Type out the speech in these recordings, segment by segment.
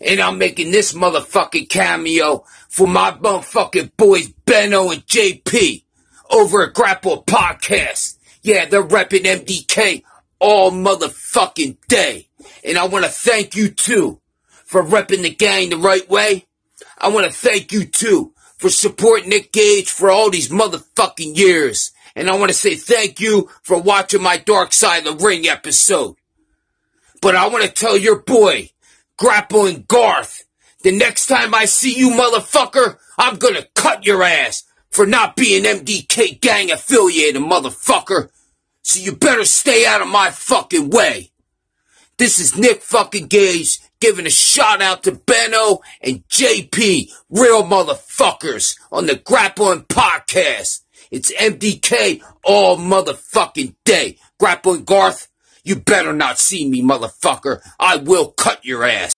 And I'm making this motherfucking cameo for my motherfucking boys Benno and JP over at Grapple Podcast. Yeah, they're repping MDK all motherfucking day. And I want to thank you too for repping the gang the right way. I want to thank you too for supporting Nick Gage for all these motherfucking years. And I want to say thank you for watching my Dark Side of the Ring episode. But I want to tell your boy, Grappling Garth, the next time I see you motherfucker, I'm gonna cut your ass for not being MDK gang affiliated motherfucker. So you better stay out of my fucking way. This is Nick fucking Gage giving a shout out to Benno and JP, real motherfuckers on the Grappling Podcast. It's MDK all motherfucking day. Grappling Garth, you better not see me, motherfucker. I will cut your ass.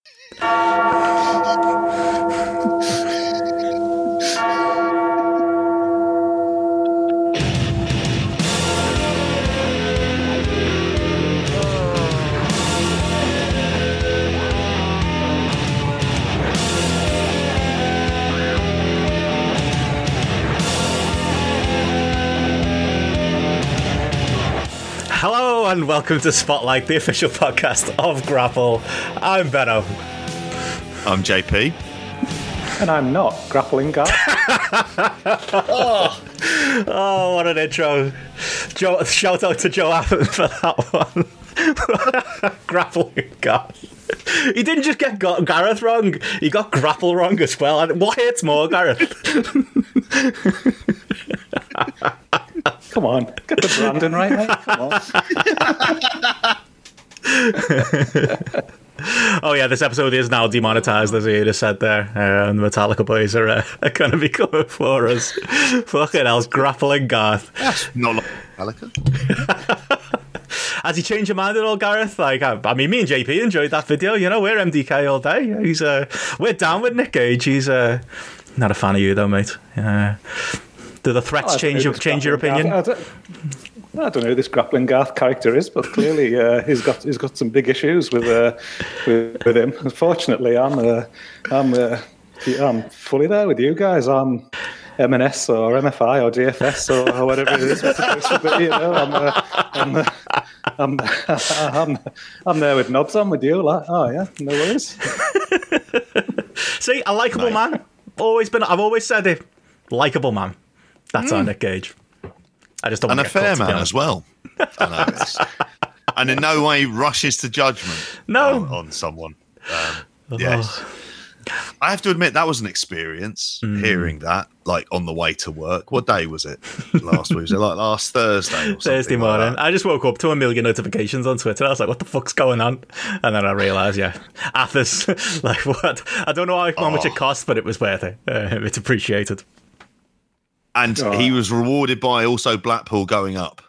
Hello and welcome to Spotlight, the official podcast of Grapple. I'm Benno. I'm JP. And I'm not grappling guy. Oh, what an intro. Joe, shout out to Joe Appen for that one. Grappling God. He didn't just get Ga- Gareth wrong, he got grapple wrong as well. And what hits more, Gareth? Come on, get the branding right, mate. Come on. Oh, yeah, this episode is now demonetized, as he just said there. Uh, and the Metallica boys are, uh, are going to be coming for us. Fucking hell's grappling Garth. Not like Metallica. Has he changed your mind at all, Gareth? Like, I, I mean, me and JP enjoyed that video. You know, we're MDK all day. He's uh, we're down with Nick Gage. He's uh, not a fan of you though, mate. Uh, do the threats I change your change your opinion? Garth- I don't, I don't know who this grappling Garth character is, but clearly uh, he's got he's got some big issues with uh, with, with him. Unfortunately, I'm uh, I'm uh, I'm fully there with you guys. I'm M&S or MFI or DFS or, or whatever it is. It's supposed you know, I'm, uh, I'm, uh, I'm, I'm, I'm there with knobs on with you. Like, oh yeah, no worries. See, a likable man. Always been. I've always said it. Likable man. That's our Nick Gage. I just don't and a want to get fair caught, to be man as well. I know it's- and in no way rushes to judgment No. on, on someone. Um, yes. I have to admit that was an experience Hmm. hearing that, like on the way to work. What day was it? Last week? Was it like last Thursday? Or something Thursday morning. that? I just woke up to a million notifications on Twitter. I was like, "What the fuck's going on?" And then I realised, yeah, Athos. like what? I don't know how, how much it Oh. cost, but it was worth it. Uh, it's appreciated. And Oh. he was rewarded by also Blackpool going up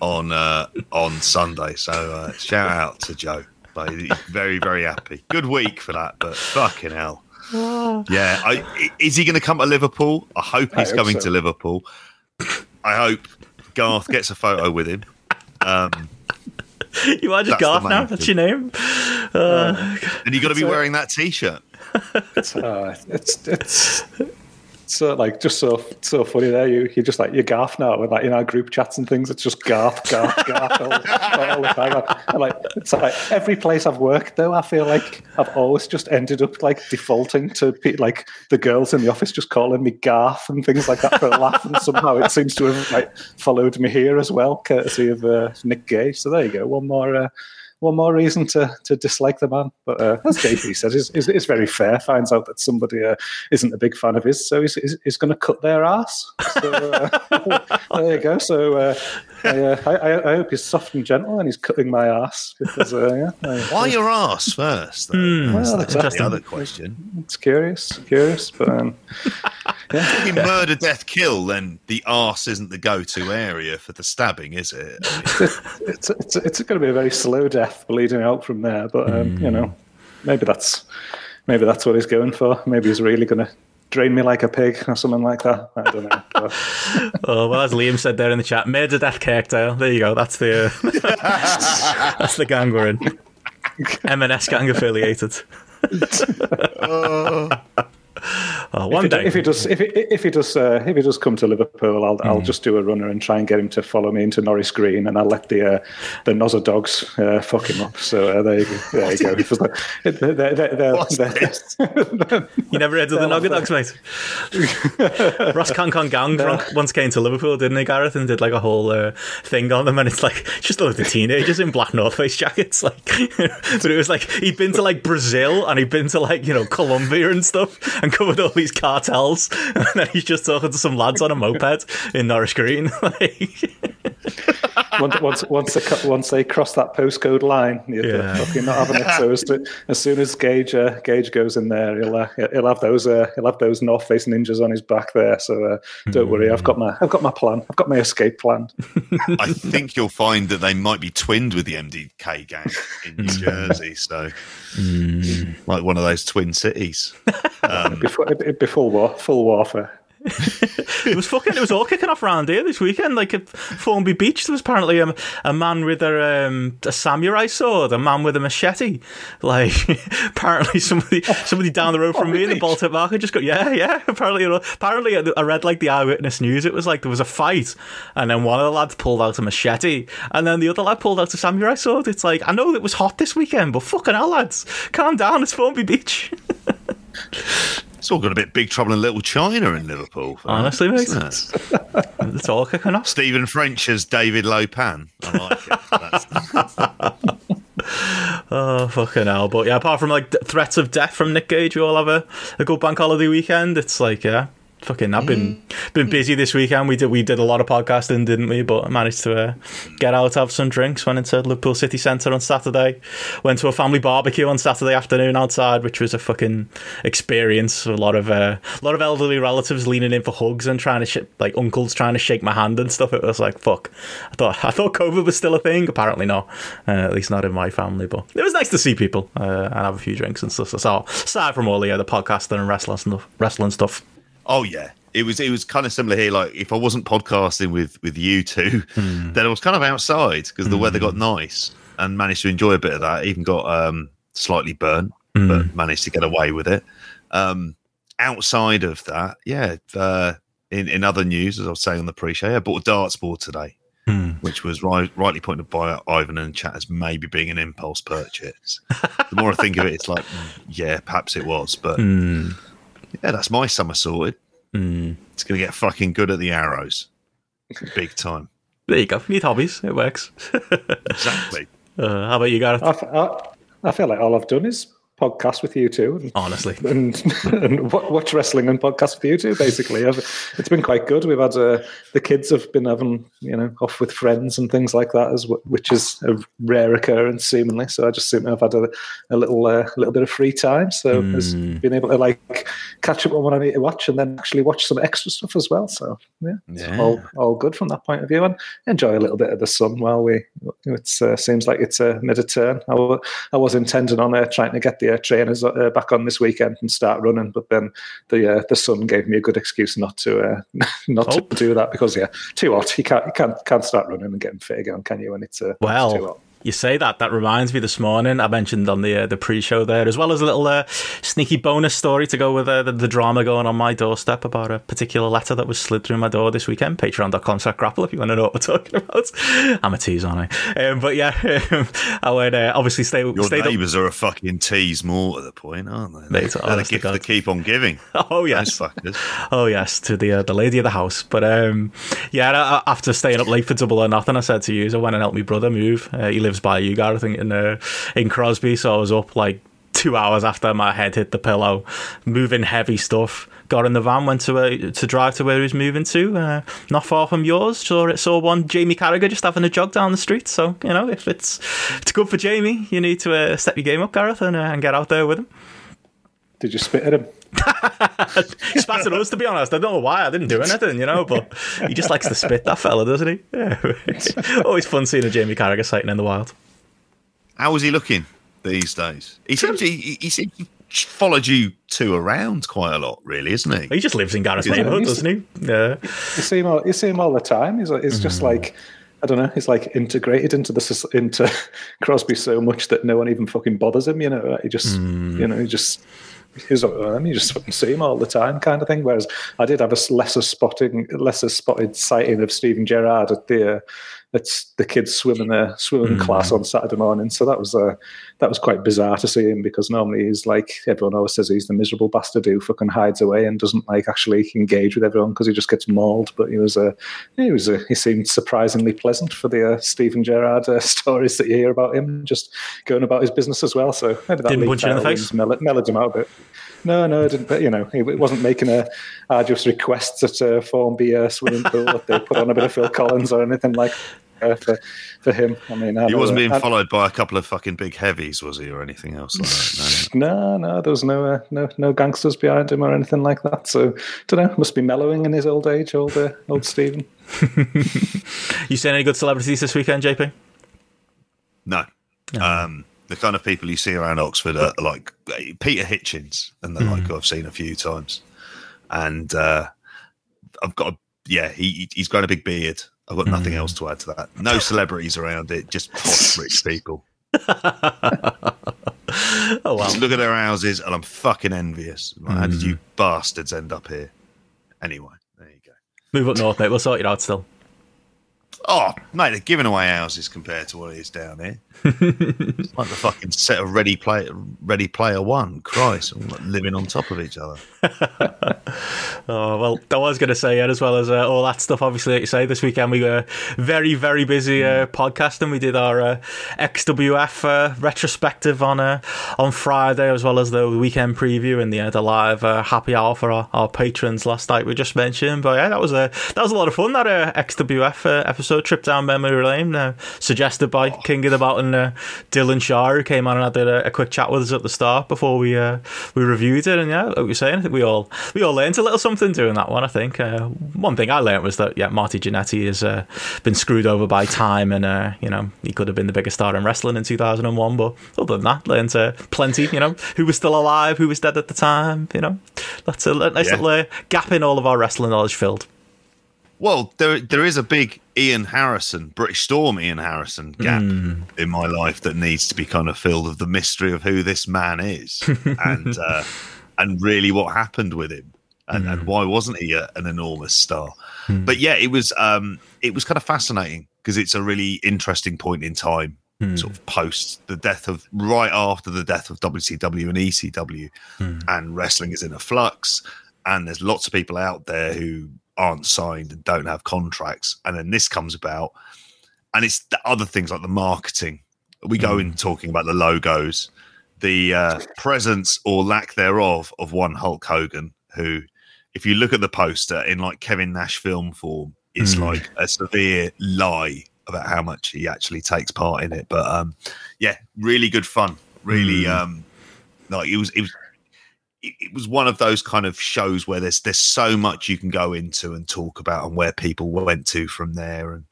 on uh, on Sunday. So uh, shout out to Joe. But he's very very happy. Good week for that, but fucking hell. Yeah, I, is he going to come to Liverpool? I hope I he's hope coming so. to Liverpool. I hope Garth gets a photo with him. Um, You are just Garth main now. That's your name. Uh, and you got to be wearing that T-shirt. It's uh, it's it's so like just so so funny there. You you just like you're Garth now with like in our group chats and things. It's just Garth, Garth, Garth all, all the time. And like it's like every place I've worked though, I feel like I've always just ended up like defaulting to pe- like the girls in the office just calling me Garth and things like that for a laugh. And somehow it seems to have like followed me here as well, courtesy of uh, Nick Gage. So there you go. One more. Uh, one more reason to, to dislike the man. But uh, as JP said, it's, it's, it's very fair. Finds out that somebody uh, isn't a big fan of his, so he's, he's, he's going to cut their ass. So uh, there you go. So uh, I, uh, I, I- I hope he's soft and gentle and he's cutting my ass because uh, yeah, I- Why your ass first? though? Hmm, well, That's exactly. the other question. It's curious, curious, but um, If you murder, death, kill, then the arse isn't the go-to area for the stabbing, is it? I mean, it's it's it's going to be a very slow death bleeding out from there. But um, you know, maybe that's maybe that's what he's going for. Maybe he's really going to drain me like a pig or something like that. I don't know. Oh well, as Liam said there in the chat, murder death Kirkdale. There you go. That's the uh, that's the gang we're in. M&S gang affiliated. Oh, one if, he, day. if he does, if he, if he does, uh, if he does come to Liverpool, I'll Hmm. I'll just do a runner and try and get him to follow me into Norris Green, and I'll let the uh, the Nozza dogs uh, fuck him up. So uh, there you go. There you go. They're- they're- they're- You never heard of the Nugget Dogs, mate? Ross Kemp on Gang drunk once came to Liverpool, didn't he, Gareth, and did like a whole uh, thing on them, and it's like just all of the teenagers in black North Face jackets, like. but it was like he'd been to like Brazil and he'd been to like you know Colombia and stuff, and covered all these cartels, and then he's just talking to some lads on a moped in Norris Green. like, once, once, once, they, once they cross that postcode line, you're Yeah. fucking not having it. So as, to, as soon as Gage uh, Gage goes in there, he'll uh, he'll have those uh, he'll have those North Face ninjas on his back there. So uh, don't worry, I've got my I've got my plan. I've got my escape plan. I think you'll find that they might be twinned with the MDK gang in New Jersey. So, like one of those twin cities. Before it'd be full war, full warfare. it was fucking. It was all kicking off around here this weekend. Like at Formby Beach, there was apparently a, a man with a um, a samurai sword, a man with a machete. Like apparently somebody somebody down the road from me in the Baltic market just got yeah yeah. Apparently you know, apparently I read like the eyewitness news. It was like there was a fight, and then one of the lads pulled out a machete, and then the other lad pulled out a samurai sword. It's like I know it was hot this weekend, but fucking hell, lads, calm down. It's Formby Beach. It's all got a bit Big Trouble in Little China in Liverpool. Honestly, mate. it? It's all kicking off. Stephen French as David Lo Pan. I like it. Oh fucking hell! But yeah, apart from like threats of death from Nick Gage, we all have a, a good bank holiday weekend. It's like yeah, fucking. I've been been busy this weekend. We did we did a lot of podcasting, didn't we? But I managed to uh, get out, have some drinks. Went into Liverpool City Centre on Saturday. Went to a family barbecue on Saturday afternoon outside, which was a fucking experience. A lot of uh, a lot of elderly relatives leaning in for hugs and trying to sh- like uncles trying to shake my hand and stuff. It was like fuck. I thought I thought COVID was still a thing. Apparently not. Uh, at least not in my family. But it was nice to see people uh, and have a few drinks and stuff. So aside from all the other podcasting and wrestling stuff, wrestling stuff. Oh yeah, it was it was kind of similar here. Like if I wasn't podcasting with with you two, then I was kind of outside because the weather got nice and managed to enjoy a bit of that. Even got um, slightly burnt, but managed to get away with it. Um, outside of that, yeah. Uh, in in other news, as I was saying on the pre-show, I bought a darts board today. Which was right, rightly pointed by Ivan and chat as maybe being an impulse purchase. the more I think of it, it's like, mm, yeah, perhaps it was, but yeah, that's my summer sorted. It's going to get fucking good at the arrows. Big time. There you go. Need hobbies. It works. Exactly. Uh, how about you, Gareth? I, f- I- I feel like all I've done is podcast with you two and, Honestly. and, and watch wrestling and podcast with you two. Basically, I've, it's been quite good. We've had uh, the kids have been having you know off with friends and things like that, as which is a rare occurrence seemingly. So I just seem to have had a, a little uh, little bit of free time. So has been able to like catch up on what I need to watch and then actually watch some extra stuff as well. So yeah, it's Yeah. all all good from that point of view and enjoy a little bit of the sun while we. It uh, seems like it's uh, mid a turn. I I was intending on uh, trying to get the uh, trainers uh, back on this weekend and start running, but then the uh, the sun gave me a good excuse not to uh, not Oh. to do that because yeah, too hot. You can't you can't can't start running and getting fit again, can you? When it's uh, it's too hot. You say that. That reminds me this morning. I mentioned on the uh, the pre-show there, as well as a little uh, sneaky bonus story to go with uh, the, the drama going on my doorstep about a particular letter that was slid through my door this weekend. Patreon.com slash grapple if you want to know what we're talking about. I'm a tease, aren't I? Um, but yeah, I would uh, obviously stay. Your stayed up- neighbours are a fucking tease more at the point, aren't they? Mate, They're the honest to gift that keep on giving. Oh yes, fuckers. oh yes, to the uh, the lady of the house. But um, yeah, after staying up late for double or nothing, I said to you, I went and helped my brother move. Uh, he lives by you, Gareth, I think in uh, in Crosby. So I was up like two hours after my head hit the pillow, moving heavy stuff. Got in the van, went to uh, to drive to where he was moving to, uh, not far from yours. Saw it, saw one Jamie Carragher just having a jog down the street. So you know, if it's it's good for Jamie, you need to uh, step your game up, Gareth, and, uh, and get out there with him. Did you spit at him? He spat at us, to be honest. I don't know why. I didn't do anything, you know, but he just likes to spit, that fella, doesn't he? Yeah. Always fun seeing a Jamie Carragher sighting in the wild. How is he looking these days? He seems to, he, he seems followed you two around quite a lot, really, isn't he? He just lives in Gareth's Yeah, neighbourhood, doesn't he? Yeah. You see him all, you see him all the time. He's, he's just Mm. like I don't know. He's like integrated into the into Crosby so much that no one even fucking bothers him. You know, he just you know he just he's um, you just fucking see him all the time, kind of thing. Whereas I did have a lesser spotting, lesser spotted sighting of Steven Gerrard at the uh, at the kids swimming uh, swimming class on Saturday morning. So that was uh, that was quite bizarre to see him because normally he's like everyone always says he's the miserable bastard who fucking hides away and doesn't like actually engage with everyone because he just gets mauled. But he was a uh, he was a, he seemed surprisingly pleasant for the uh, Steven Gerrard uh, stories that you hear about him, just going about his business as well. So maybe that Didn't punch you in the face? mellowed, mellowed him out a bit. No, no, it didn't. But you know, it wasn't making a arduous requests at uh, Formby uh, swimming pool that they put on a bit of Phil Collins or anything like uh, for for him. I mean, I He wasn't uh, being I- followed by a couple of fucking big heavies, was he, or anything else like that? No, no, there was no uh, no no gangsters behind him or anything like that. So, don't know. Must be mellowing in his old age, old uh, old Stephen. You seen any good celebrities this weekend, JP? No. no. Um, the kind of people you see around Oxford are like eh, Peter Hitchens and the like, hmm. I've seen a few times. And uh, I've got a, yeah, he he's grown a big beard. I've got nothing else hmm. to add to that. No celebrities around it, just posh rich people. Oh wow. Just look at their houses, and I'm fucking envious. Like, How did you hmm. bastards end up here? Anyway, there you go. Move up north, mate. We'll sort you out still. Oh, mate, they're giving away houses compared to what it is down here. it's like the fucking set of Ready Player, Ready Player One. Christ, like living on top of each other. Oh well, I was going to say yeah, as well as uh, all that stuff. Obviously, like you say, this weekend we were very, very busy uh, podcasting. We did our uh, XWF uh, retrospective on uh, on Friday, as well as the weekend preview and the uh, the live uh, happy hour for our, our patrons last night. We just mentioned, but yeah, that was a that was a lot of fun. That uh, XWF uh, episode trip down memory lane, uh, suggested by King of the Mountain uh, Dylan Shaw, who came on and had a, a quick chat with us at the start before we uh, we reviewed it. And yeah, like were saying, I think we all we all learned a little something doing that one. I think uh, one thing I learned was that yeah, Marty Jannetty has uh, been screwed over by time, and uh, you know he could have been the biggest star in wrestling in 2001. But other than that, learned uh, plenty. You know who was still alive, who was dead at the time. You know that's a nice Yeah. little uh, gap in all of our wrestling knowledge filled. Well, there there is a big Ian Harrison, British Storm Ian Harrison gap in my life that needs to be kind of filled of the mystery of who this man is and uh, and really what happened with him and, and hmm. why wasn't he a, an enormous star? Hmm. But yeah, it was um, it was kind of fascinating because it's a really interesting point in time. Hmm. Sort of post the death of right after the death of WCW and ECW, and wrestling is in a flux, and there's lots of people out there who aren't signed and don't have contracts, and then this comes about, and it's the other things like the marketing. We go in talking about the logos, the uh, presence or lack thereof of one Hulk Hogan, who, if you look at the poster in like Kevin Nash film form, is like a severe lie about how much he actually takes part in it. But um, yeah, really good fun. Really, um, like it was. It was it it was one of those kind of shows where there's there's so much you can go into and talk about and where people went to from there and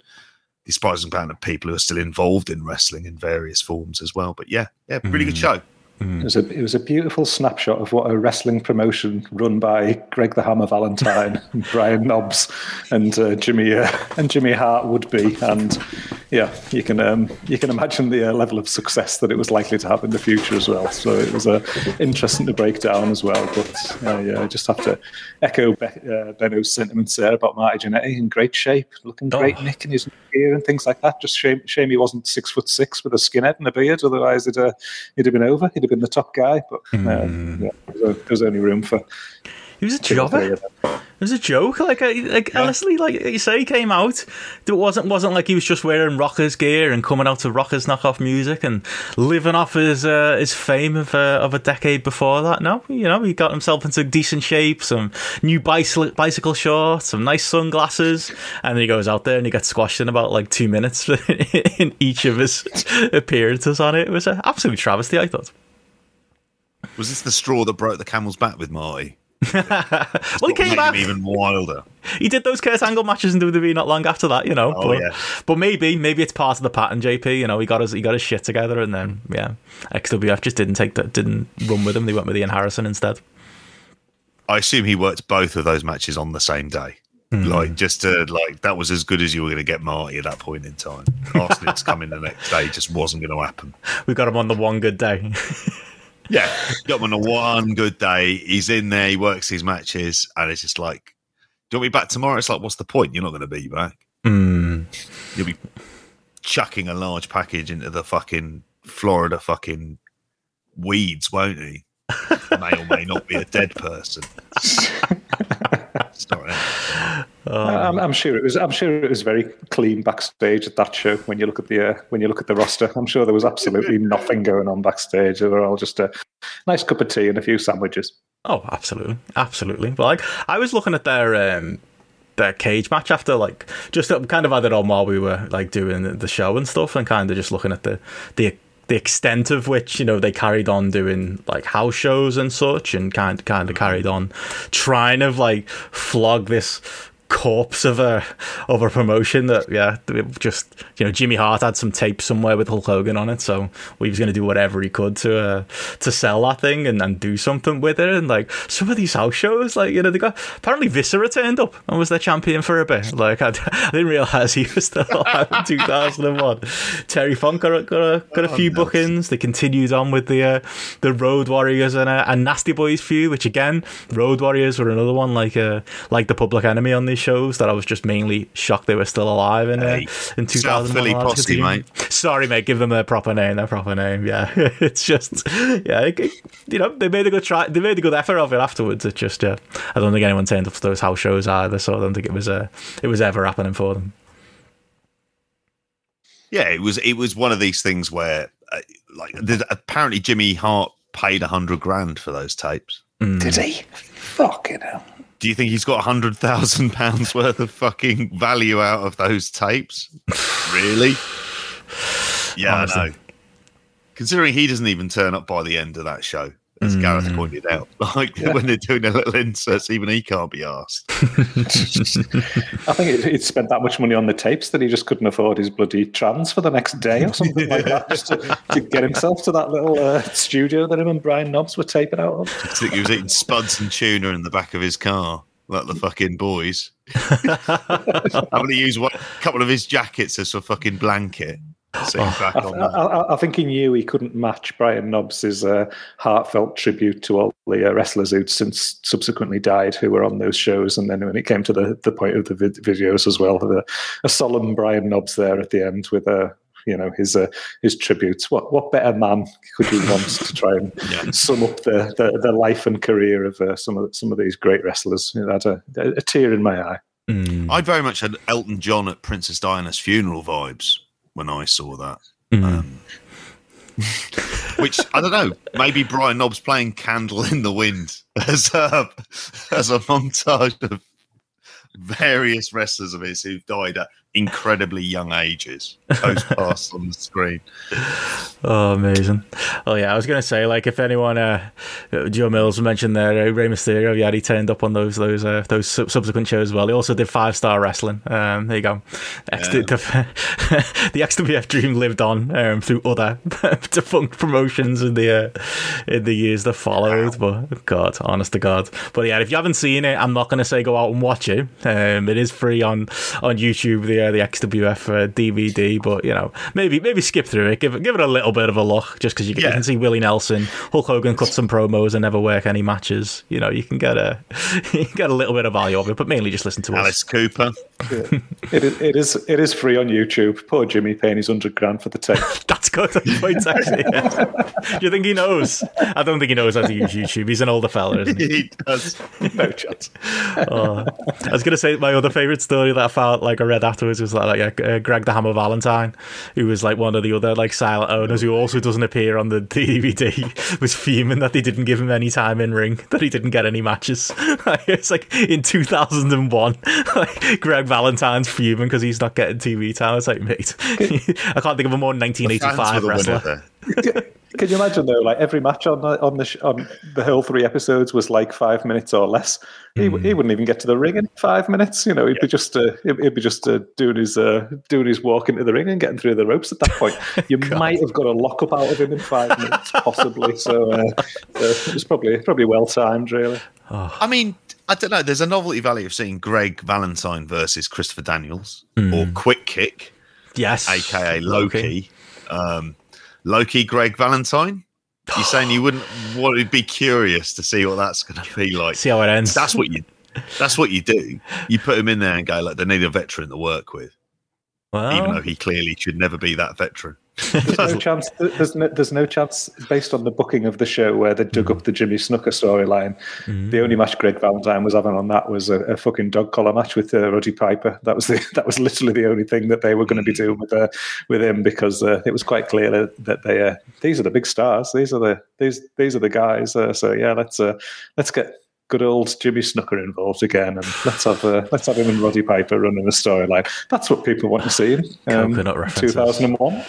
the surprising amount of people who are still involved in wrestling in various forms as well. But yeah, yeah, really good show. It was a it was a beautiful snapshot of what a wrestling promotion run by Greg the Hammer Valentine, and Brian Knobbs, and uh, Jimmy uh, and Jimmy Hart would be. And yeah, you can um, you can imagine the uh, level of success that it was likely to have in the future as well. So it was uh, interesting to break down as well. But uh, yeah, I just have to echo Be- uh, Benno's sentiments there about Marty Jannetty in great shape, looking great, Nick in his gear and things like that. Just shame, shame he wasn't six foot six with a skinhead and a beard. Otherwise, it uh, he'd have been over. He'd have been the top guy. But uh, yeah, there, was, there was only room for. He was a two jobber. It was a joke. Like, I, like honestly, like you say, he came out. It wasn't wasn't like he was just wearing rockers gear and coming out to rockers knockoff music and living off his uh, his fame of uh, of a decade before that. No, you know, he got himself into decent shape, some new bicycle bicycle shorts, some nice sunglasses, and then he goes out there and he gets squashed in about like two minutes in each of his appearances on it. It was an absolute travesty. I thought. Was this the straw that broke the camel's back with Marty? Well, he came back. even wilder. he did those Kurt Angle matches in WWE not long after that, you know. Oh, but, yeah. but maybe, maybe it's part of the pattern. JP, you know, he got his he got his shit together, and then yeah, XWF just didn't take that, didn't run with him. They went with Ian Harrison instead. I assume he worked both of those matches on the same day. Hmm. Like just to like that was as good as you were going to get Marty at that point in time. Arsenic's coming the next day just wasn't going to happen. We got him on the one good day. Yeah, got him on a one good day. He's in there. He works his matches, and it's just like, "Do you want me back tomorrow?" It's like, "What's the point? You're not going to be back. Mm. You'll be chucking a large package into the fucking Florida fucking weeds, won't he? may or may not be a dead person. Sorry. I'm, I'm sure it was. I'm sure it was very clean backstage at that show. When you look at the uh, when you look at the roster, I'm sure there was absolutely nothing going on backstage. They were all just a nice cup of tea and a few sandwiches. Oh, absolutely, absolutely. But like, I was looking at their um, their cage match after like just kind of had it on while we were like doing the show and stuff, and kind of just looking at the the the extent of which you know they carried on doing like house shows and such, and kind kind of carried on trying to like flog this corpse of a of a promotion that yeah just you know Jimmy Hart had some tape somewhere with Hulk Hogan on it so he was going to do whatever he could to uh, to sell that thing and, and do something with it and like some of these house shows like you know they got apparently Viscera turned up and was their champion for a bit like I, I didn't realize he was still alive in 2001 Terry Funk got a, got a, got a few oh, bookings they continued on with the uh, the Road Warriors and, uh, and Nasty Boys feud which again Road Warriors were another one like uh, like the Public Enemy on these shows that I was just mainly shocked they were still alive in uh, in 2000. mate. Sorry, mate. Give them their proper name. Their proper name. Yeah, it's just yeah. It, you know, they made a good try. They made a good effort of it afterwards. It's just yeah. I don't think anyone turned up to those house shows either, so I don't think it was uh, it was ever happening for them. Yeah, it was. It was one of these things where, uh, like, apparently Jimmy Hart paid a hundred grand for those tapes. Mm. Did he? Fucking hell do you think he's got a hundred thousand pounds worth of fucking value out of those tapes? really? Yeah, Honestly. I know. Considering he doesn't even turn up by the end of that show, as mm. Gareth pointed out, like yeah. when they're doing their little inserts, even he can't be asked. I think he'd spent that much money on the tapes that he just couldn't afford his bloody trans for the next day or something like that, just to, to get himself to that little uh, studio that him and Brian Knobbs were taping out of. I think he was eating spuds and tuna in the back of his car like the fucking boys. I'm going to use one a couple of his jackets as a fucking blanket. So oh, I, I, I, think he knew he couldn't match Brian Knobbs' uh, heartfelt tribute to all the uh, wrestlers who'd since subsequently died who were on those shows. And then when it came to the, the point of the vid- videos as well, the, a solemn Brian Knobbs there at the end with a you know his uh, his tributes. What what better man could you want to try and yeah. sum up the, the, the life and career of uh, some of some of these great wrestlers? You know, had a, a, tear in my eye. Mm. I very much had Elton John at Princess Diana's funeral vibes when I saw that. Mm. Um, which I don't know. Maybe Brian Knobbs playing "Candle in the Wind" as a as a montage of various wrestlers of his who've died at incredibly young ages. Passed on the screen. Oh, amazing! Oh yeah, I was gonna say like if anyone, uh, Joe Mills mentioned there, uh, Rey Mysterio, yeah, he turned up on those those uh, those subsequent shows as well. He also did five star wrestling. Um, there you go. X- yeah. the, the XWF dream lived on um, through other defunct promotions in the uh, in the years that followed. Wow. But God, honest to God. But yeah, if you haven't seen it, I'm not gonna say go out and watch it. Um, it is free on on YouTube. The uh, the XWF uh, DVD, but you know maybe maybe skip through it, give it give it a little bit of a look, just because you, yeah. you, can see Willie Nelson, Hulk Hogan cut some promos and never work any matches. You know you can get a you can get a little bit of value of it, but mainly just listen to Alice us. Cooper. Yeah. it, is, it is it is free on YouTube. Poor Jimmy paying his hundred grand for the tape. That's good point actually. Yeah. Do you think he knows? I don't think he knows how to use YouTube. He's an older fella, isn't he? he does. No chance. Oh. I was going to say my other favorite story that I found like I read afterwards was like, like uh, Greg the Hammer Valentine, who was like one of the other like silent owners who also doesn't appear on the DVD, was fuming that they didn't give him any time in ring, that he didn't get any matches. it's like in 2001, like Greg Valentine's fuming because he's not getting TV time. It's like, mate, I can't think of a more 1985 wrestler. Can you imagine though? Like every match on the on the sh- on the whole three episodes was like five minutes or less. He, Hmm. he wouldn't even get to the ring in five minutes. You know, he'd be just uh, he'd, he'd be just uh, doing his uh, doing his walk into the ring and getting through the ropes. At that point, you might have got a lock up out of him in five minutes, possibly. So uh, uh, it was probably probably well timed, really. I mean, I don't know. There's a novelty value of seeing Greg Valentine versus Christopher Daniels or Quick Kick, Yes. aka Loki. Um, Loki, Greg Valentine. You're saying you wouldn't want to be curious to see what that's going to be like? See how it ends. That's what you. That's what you do. You put him in there and go like, they need a veteran to work with, well, even though he clearly should never be that veteran. There's no chance. There's no, there's no chance based on the booking of the show where they dug up the Jimmy Snuka storyline. The only match Greg Valentine was having on that was a, a fucking dog collar match with uh, Roddy Piper. That was the that was literally the only thing that they were going to be doing with uh, with him because uh, it was quite clear that, that they uh, these are the big stars. These are the these these are the guys. Uh, so yeah, let's uh, let's get. Good old Jimmy Snuka involved again, and let's have uh, let's have him and Roddy Piper running a storyline. That's what people want to see. Um, Coconut references. 2001.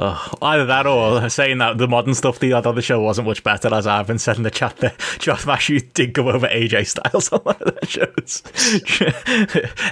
Oh, either that or saying that the modern stuff the other show wasn't much better, as I've been said in the chat there. Josh Mashu did go over AJ Styles on one of their shows.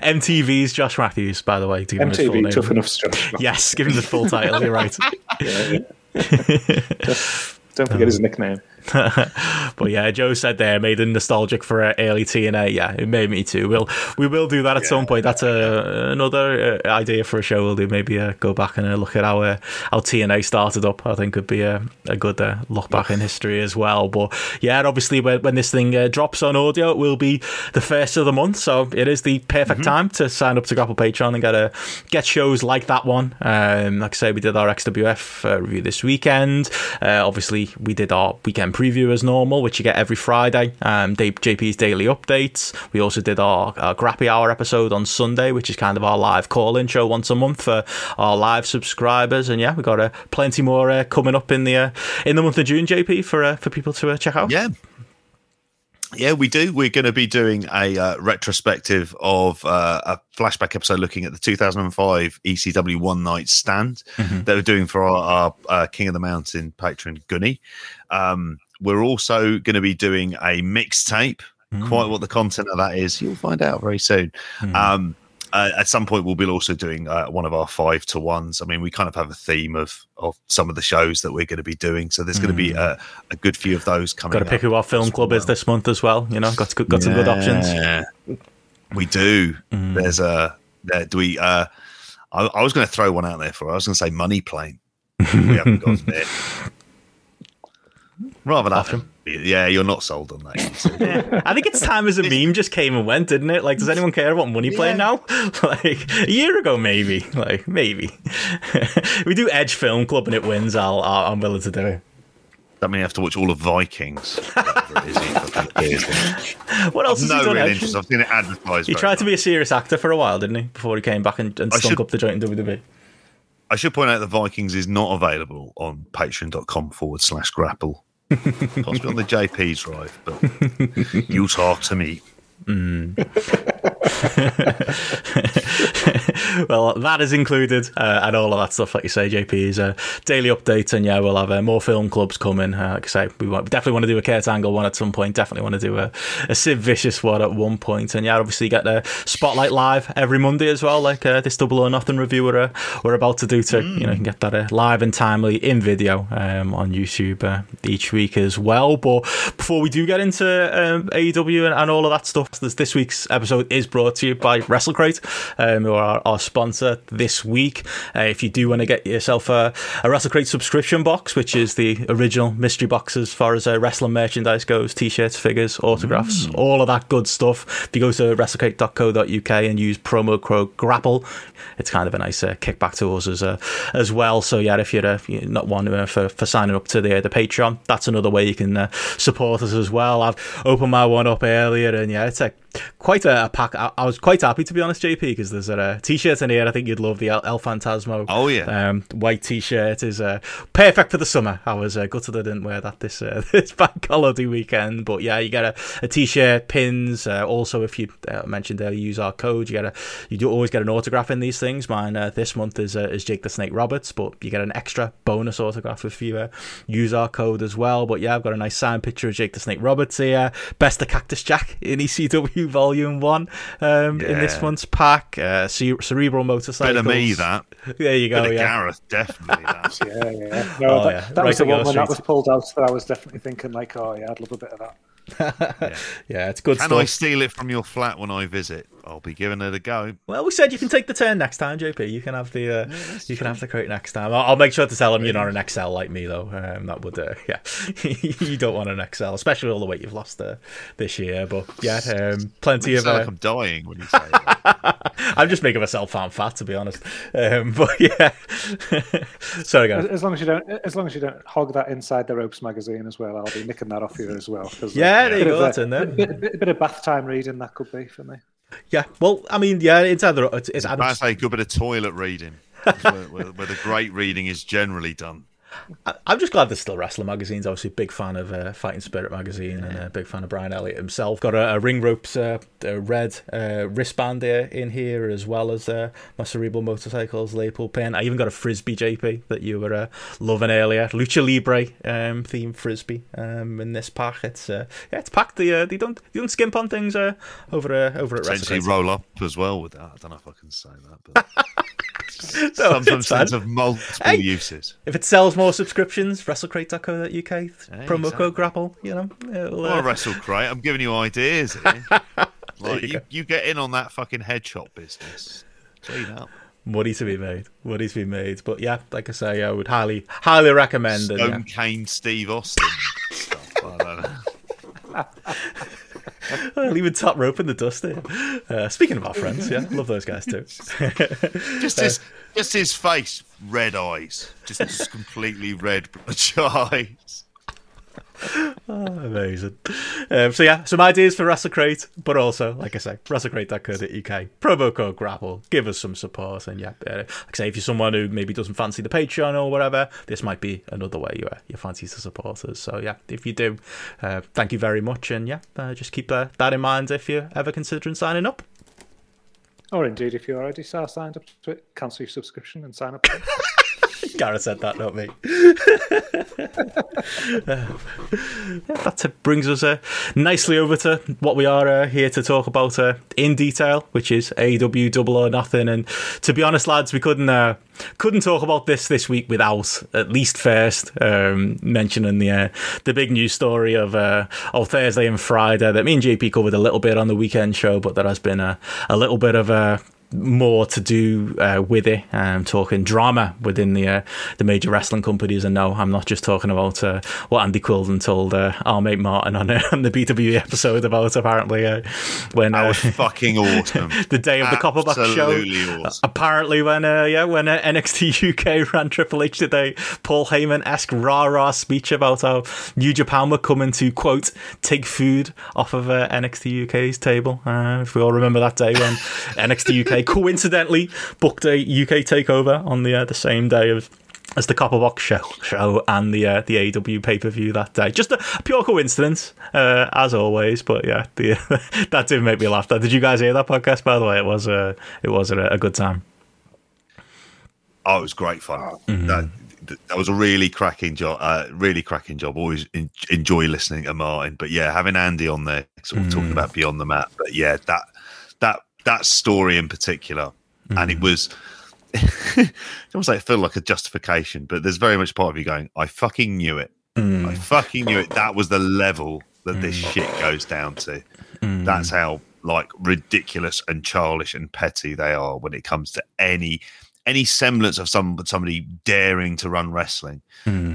MTV's Josh Matthews, by the way. To give him full MTV name. tough enough stuff. Yes, give him the full title, you're right. Don't forget his nickname. But yeah, Joe said there, made him nostalgic for uh, early TNA. Yeah, it made me too. We'll we will do that at some point. That's a another uh, idea for a show. We'll do maybe uh, go back and uh, look at how uh, how TNA started up. I think would be a, a good uh, look back in history as well. But yeah, obviously when, when this thing uh, drops on audio, it will be the first of the month. So it is the perfect time to sign up to Grapple Patreon and get a get shows like that one. Um, like I say, we did our XWF uh, review this weekend. Uh, obviously, we did our weekend preview as normal, which you get every Friday. Um, JP's daily updates. We also did our, our Grappy Hour episode on Sunday, which is kind of our live call-in show once a month for our live subscribers. And yeah, we got uh, plenty more uh, coming up in the uh, in the month of June, JP, for uh, for people to uh, check out. Yeah. Yeah, we do. We're going to be doing a uh, retrospective of uh, a flashback episode looking at the 2005 ECW One Night Stand that we're doing for our, our uh, King of the Mountain patron Gunny. Um, we're also going to be doing a mixtape. Quite what the content of that is, you'll find out very soon. Um, uh, at some point, we'll be also doing uh, one of our five to ones. I mean, we kind of have a theme of of some of the shows that we're going to be doing, so there's going to be a, a good few of those coming. Got to pick up who our film club is this month as well. You know, got got, got some good options. Yeah, we do. There's a there, do we? Uh, I, I was going to throw one out there for. I was going to say money plane. we haven't got there. Rather than yeah, you're not sold on that. I think it's time as a meme just came and went, didn't it? Like, does anyone care about money play Yeah. now? like a year ago, maybe. Like maybe we do Edge Film Club and it wins. I'll, I'll I'm willing to do it. that means you have to watch all of Vikings. Whatever it is, he fucking. What else has no he done? real interest. I've seen it advertised. He very tried to be a serious actor for a while, didn't he? Before he came back and, and stunk should- up the joint in WWE. I should point out that Vikings is not available on patreon.com forward slash grapple. Possibly on the JP drive, but you talk to me. well, that is included, uh, and all of that stuff, like you say, JP is a daily update, and yeah, we'll have uh, more film clubs coming. Uh, like I say, we, want, definitely want to do a Kurt Angle one at some point. Definitely want to do a, a Sid Vicious one at one point. and yeah, obviously get the Spotlight live every Monday as well, like uh, this Double or Nothing review we're uh, we're about to do. To you know, you can get that uh, live and timely in video um, on YouTube each week as well. But before we do get into um, AEW and, and all of that stuff, there's this week's episode is brought to you by WrestleCrate, um, who are our, sponsor this week. Uh, if you do want to get yourself a, a WrestleCrate subscription box, which is the original mystery box as far as uh, wrestling merchandise goes, t-shirts, figures, autographs, all of that good stuff. If you go to WrestleCrate.co.uk and use promo code GRAPPLE, it's kind of a nice uh, kickback to us as uh, as well. So yeah, if you're, uh, you're not one uh, for, for signing up to the the Patreon, that's another way you can uh, support us as well. I've opened my one up earlier, and yeah, it's a quite a, pack. I, I was quite happy to be honest, JP, because there's a, a t-shirt in here. I think you'd love the El, El Phantasmo. Oh, yeah. um, white t-shirt is uh, perfect for the summer. I was uh, gutted I didn't wear that this uh, this bank holiday weekend, but yeah, you get a, a t-shirt, pins. Uh, also, if you uh, mentioned earlier, use our code. You get a you do always get an autograph in these things. Mine uh, this month is uh, is Jake the Snake Roberts, but you get an extra bonus autograph if you uh, use our code as well. But yeah, I've got a nice signed picture of Jake the Snake Roberts here. Best of Cactus Jack in ECW Volume One um, in this month's pack. Uh, Cere- cerebral motorcycles. Bit of me, that. There you go. Bit of yeah. Gareth, definitely that. Yeah, yeah. No, Oh, that, yeah. that was the one when that was pulled out that I was definitely thinking like, oh yeah, I'd love a bit of that. Yeah, it's good Can stuff. I steal it from your flat when I visit? I'll be giving it a go. Well, we said you can take the turn next time, JP. You can have the uh, you can have the crate next time. I'll, I'll make sure to tell him you're not an XL like me, though. Um, that would, uh, yeah, you don't want an XL, especially all the weight you've lost uh, this year. But yeah, um, plenty of. Uh, like I'm dying when you say that. I'm just making myself sound fat, to be honest. Um, but yeah, sorry, As, guys. as long as you don't, as long as you don't hog that inside the ropes magazine as well, I'll be nicking that off you as well. 'cause, uh, Yeah, there you go. of a- in there. Bit, bit, bit of bath time reading that could be for me. Yeah, well, I mean, yeah, it's either it's, it's I Adam's say a good bit of toilet reading, where, where, where the great reading is generally done. I- I'm just glad there's still wrestling magazines. Obviously, big fan of uh, Fighting Spirit magazine and a big fan of Brian Elliott himself. Got a, a ring ropes uh, uh, red uh, wristband here in here as well as uh, my cerebral motorcycles lapel pin. I even got a frisbee JP that you were uh, loving earlier. Lucha Libre um, theme frisbee um, in this pack. It's uh, yeah, it's packed. The uh, they don't they don't skimp on things uh, over uh, over at Potentially roll up as well with that. I don't know if I can say that, but No, some, of multiple Hey. uses. If it sells more subscriptions, WrestleCrate.co.uk, promo exactly. code Grapple, you know. It'll, uh, Wrestle Crate, I'm giving you ideas here. like, you you, you get in on that fucking headshot business. Clean up. money to be made. Money to be made. But yeah, like I say, I would highly, highly recommend it. Stone Yeah. Kane Steve Austin stuff. Even top rope in the dust here. Uh, speaking of our friends, yeah, love those guys too. Just his, just his face, red eyes, just, just completely red eyes. Amazing. Um, so yeah, some ideas for WrestleCrate, but also, like I say, WrestleCrate.co.uk, promo code Grapple, give us some support, and yeah, uh, like I say, if you're someone who maybe doesn't fancy the Patreon or whatever, this might be another way you uh, you fancy to support us. So yeah, if you do, uh, thank you very much, and yeah, uh, just keep uh, that in mind if you're ever considering signing up. Or indeed, if you already are signed up to it, cancel your subscription and sign up. Gareth said that, not me. that uh, brings us uh, nicely over to what we are uh, here to talk about uh, in detail, which is AEW Double or Nothing. And to be honest, lads, we couldn't uh, couldn't talk about this this week without at least first um, mentioning the uh, the big news story of uh, of Thursday and Friday that me and JP covered a little bit on the weekend show, but there has been a, a little bit of a more to do uh, with it. Um, talking drama within the uh, the major wrestling companies, and no, I'm not just talking about uh, what Andy Quildan told uh, our mate Martin on, uh, on the BWE episode about apparently uh, when That uh, was fucking awesome. the day of the Copperbox show. Absolutely awesome. Apparently, when uh, yeah, when uh, NXT UK ran Triple H today, Paul Heyman esque rah rah speech about how New Japan were coming to quote take food off of uh, NXT UK's table. Uh, if we all remember that day when NXT UK coincidentally booked a UK takeover on the uh, the same day of. As the Copperbox show, show and the uh, the AEW pay per view that day, just a pure coincidence, uh, as always. But yeah, the, that did make me laugh. Did you guys hear that podcast? By the way, it was a it was a, a good time. Oh, it was great fun. That, that was a really cracking job. Uh, really cracking job. Always en- enjoy listening to Martin. But yeah, having Andy on there, sort of talking about beyond the map. But yeah, that that that story in particular, and it mm. was. I almost like it felt like a justification, but there's very much part of you going, "I fucking knew it. I mm. fucking knew it." That was the level that this mm. shit goes down to. That's how like ridiculous and childish and petty they are when it comes to any any semblance of some somebody daring to run wrestling.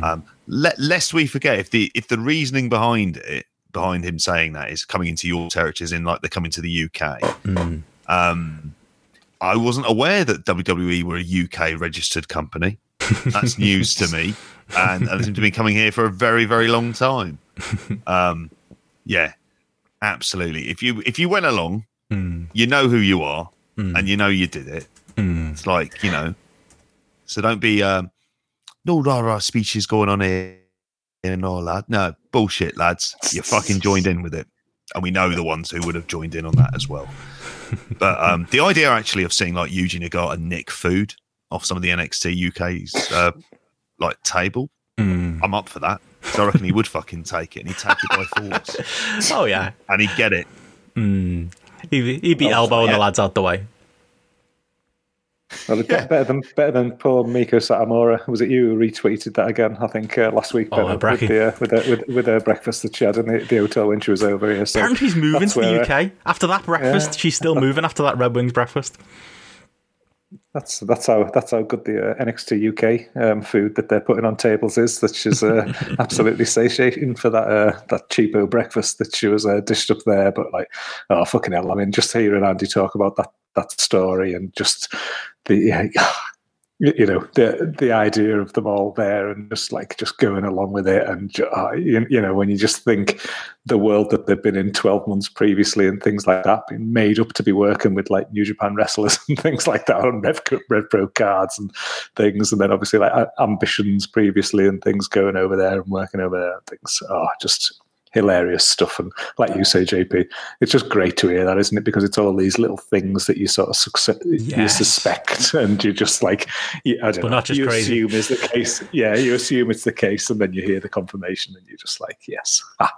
Um, let, lest we forget if the if the reasoning behind it behind him saying that is coming into your territories in like they're coming to the UK. Um, I wasn't aware that WWE were a UK registered company. That's news to me, and, and they've been coming here for a very very long time. Um, yeah, absolutely. If you if you went along, Mm. you know who you are, Mm. and you know you did it. Mm. It's like you know, so don't be um, no rah rah speeches going on here and all that. No bullshit, lads. You fucking joined in with it, and we know the ones who would have joined in on that as well. But um, the idea actually of seeing like Yuji Nagata nick food off some of the NXT UK's uh, like table, Mm. I'm up for that. So I reckon he would fucking take it, and he'd take it by force, Oh yeah. and he'd get it. Mm. He'd, he'd be Oh, elbowing yeah. the lads out the way. Well, better than better than poor Meiko Satomura. Was it you who retweeted that again? I think uh, last week. Oh, with, the, uh, with, the, with, with her breakfast that she had in the, the hotel when she was over here. So Apparently he's moving to the uh, UK after that breakfast. Yeah. She's still moving after that Red Wings breakfast. That's that's how that's how good the uh, NXT UK um, food that they're putting on tables is. That she's uh, absolutely satiating for that uh, that cheapo breakfast that she was uh, dished up there. But like, oh fucking hell! I mean, just hearing Andy talk about that that story and just the you know the the idea of them all there and just like just going along with it and uh, you, you know when you just think the world that they've been in 12 months previously and things like that being made up to be working with like New Japan wrestlers and things like that on Rev, Rev Pro cards and things and then obviously like ambitions previously and things going over there and working over there and things. Oh just hilarious stuff and like you say JP it's just great to hear that isn't it because it's all these little things that you sort of success, you suspect and you just like you, I don't But know not just you crazy. assume is the case yeah you assume it's the case and then you hear the confirmation and you're just like yes ah,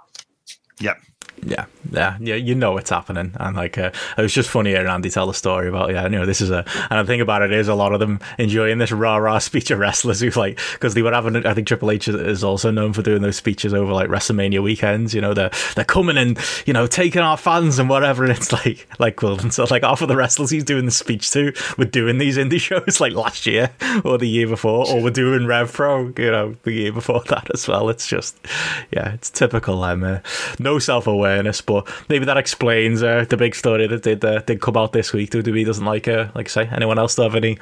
Yep. Yeah, yeah, yeah. You know what's happening, and like uh, it was just funny hearing Andy tell the story about yeah, you know, this is a. And the thing about it is, a lot of them enjoying this rah rah speech of wrestlers who like because they were having. I think Triple H is- also known for doing those speeches over like WrestleMania weekends. You know, they're they're coming and you know taking our fans and whatever. And it's like like well, and so like half of the wrestlers he's doing the speech to were doing these indie shows like last year or the year before, or were doing Rev Pro. You know, the year before that as well. It's just yeah, it's typical. Um, uh, no self awareness, but maybe that explains uh, the big story that did uh, did come out this week. WWE doesn't like uh, like I say anyone else to have any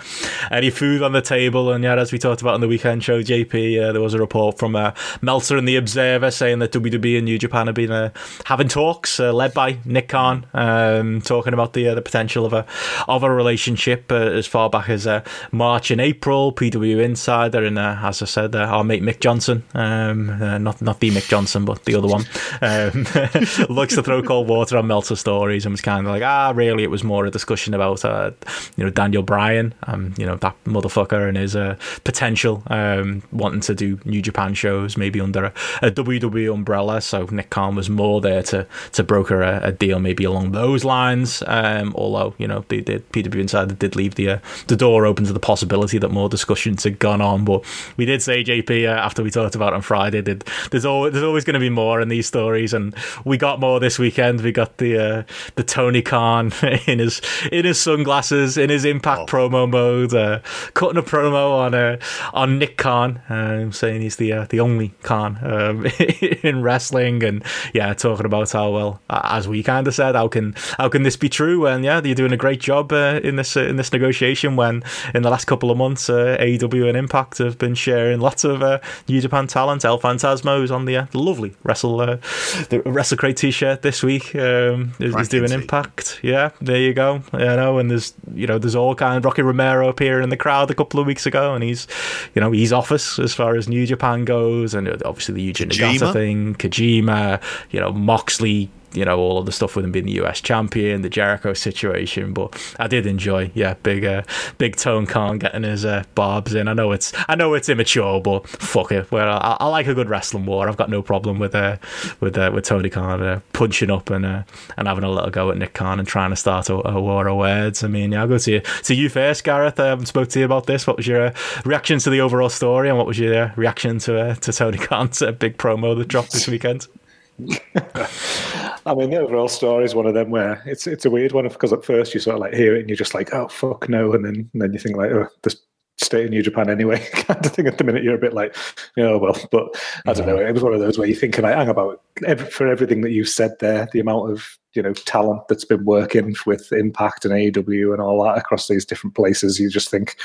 any food on the table, and yeah, as we talked about on the weekend show, JP, uh, there was a report from uh, Meltzer and the Observer saying that WWE and New Japan have been uh, having talks led by Nick Khan, um, talking about the the potential of a of a relationship as far back as March and April. PW Insider and as I said, our mate Mick Johnson, um, not not the Mick Johnson, but the other one, um, likes to throw cold water on Meltzer stories and was kind of like, ah, really, it was more a discussion about uh, you know Daniel Bryan, um, you know that motherfucker and his uh, potential um, wanting to do New Japan shows maybe under a, a WWE umbrella. So Nick Khan was more there to to broker a, a deal maybe along those lines. Um, although you know did PW Insider did leave the uh, the door open to the possibility that more discussions had gone on. But we did say JP uh, after we talked about on Friday, did there's always there's always going to be more in these stories, and we got more this weekend. We got the uh, the Tony Khan in his in his sunglasses in his Impact promo mode, uh, cutting a promo on uh, on Nick Khan, um, saying he's the uh, the only Khan um, in wrestling, and yeah, talking about how well as we kind of said, how can how can this be true? And yeah, you're doing a great job uh, in this uh, in this negotiation. When in the last couple of months, uh, AEW and Impact have been sharing lots of uh, New Japan talent. El Phantasmo is on the uh, lovely Wrestle uh, the Wrestle T-shirt this week. Um, is, is doing. Impact. Yeah, there you go. You know, and there's you know there's all kind of Rocky Romero appearing in the crowd a couple of weeks ago, and he's you know he's office as far as New Japan goes, and obviously the Yuji Nagata thing, Kojima, you know Moxley. You know all of the stuff with him being the US champion, the Jericho situation, but I did enjoy, yeah, big, uh, big Tone Khan getting his uh, barbs in. I know it's, I know it's immature, but fuck it. Well, I, I like a good wrestling war. I've got no problem with, uh, with, uh, with Tony Khan uh, punching up and uh, and having a little go at Nick Khan and trying to start a, a war of words. I mean, yeah, I'll go to you, to you first, Gareth. I haven't spoke to you about this. What was your uh, reaction to the overall story, and what was your uh, reaction to uh, to Tony Khan's uh, big promo that dropped this weekend? I mean, the overall story is one of them where it's it's a weird one because at first you sort of like hear it and you're just like, oh fuck no, and then and then you think like, oh, this stay in New Japan anyway kind of thing. At the minute, you're a bit like, oh well, but I don't know. It was one of those where you think like, hang about for everything that you've said there, the amount of you know talent that's been working with Impact and AEW and all that across these different places. You just think,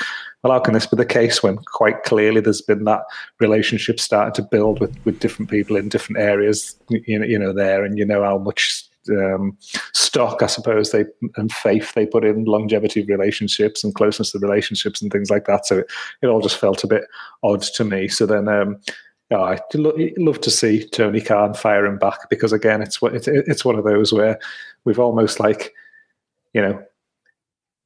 well, how can this be the case when quite clearly there's been that relationship starting to build with with different people in different areas, you know, you know there, and you know how much um, stock, I suppose they and faith they put in longevity of relationships and closeness to relationships and things like that. So it, it all just felt a bit odd to me. So then. Um, I'd love to see Tony Khan firing back because again, it's it's one of those where we've almost like, you know,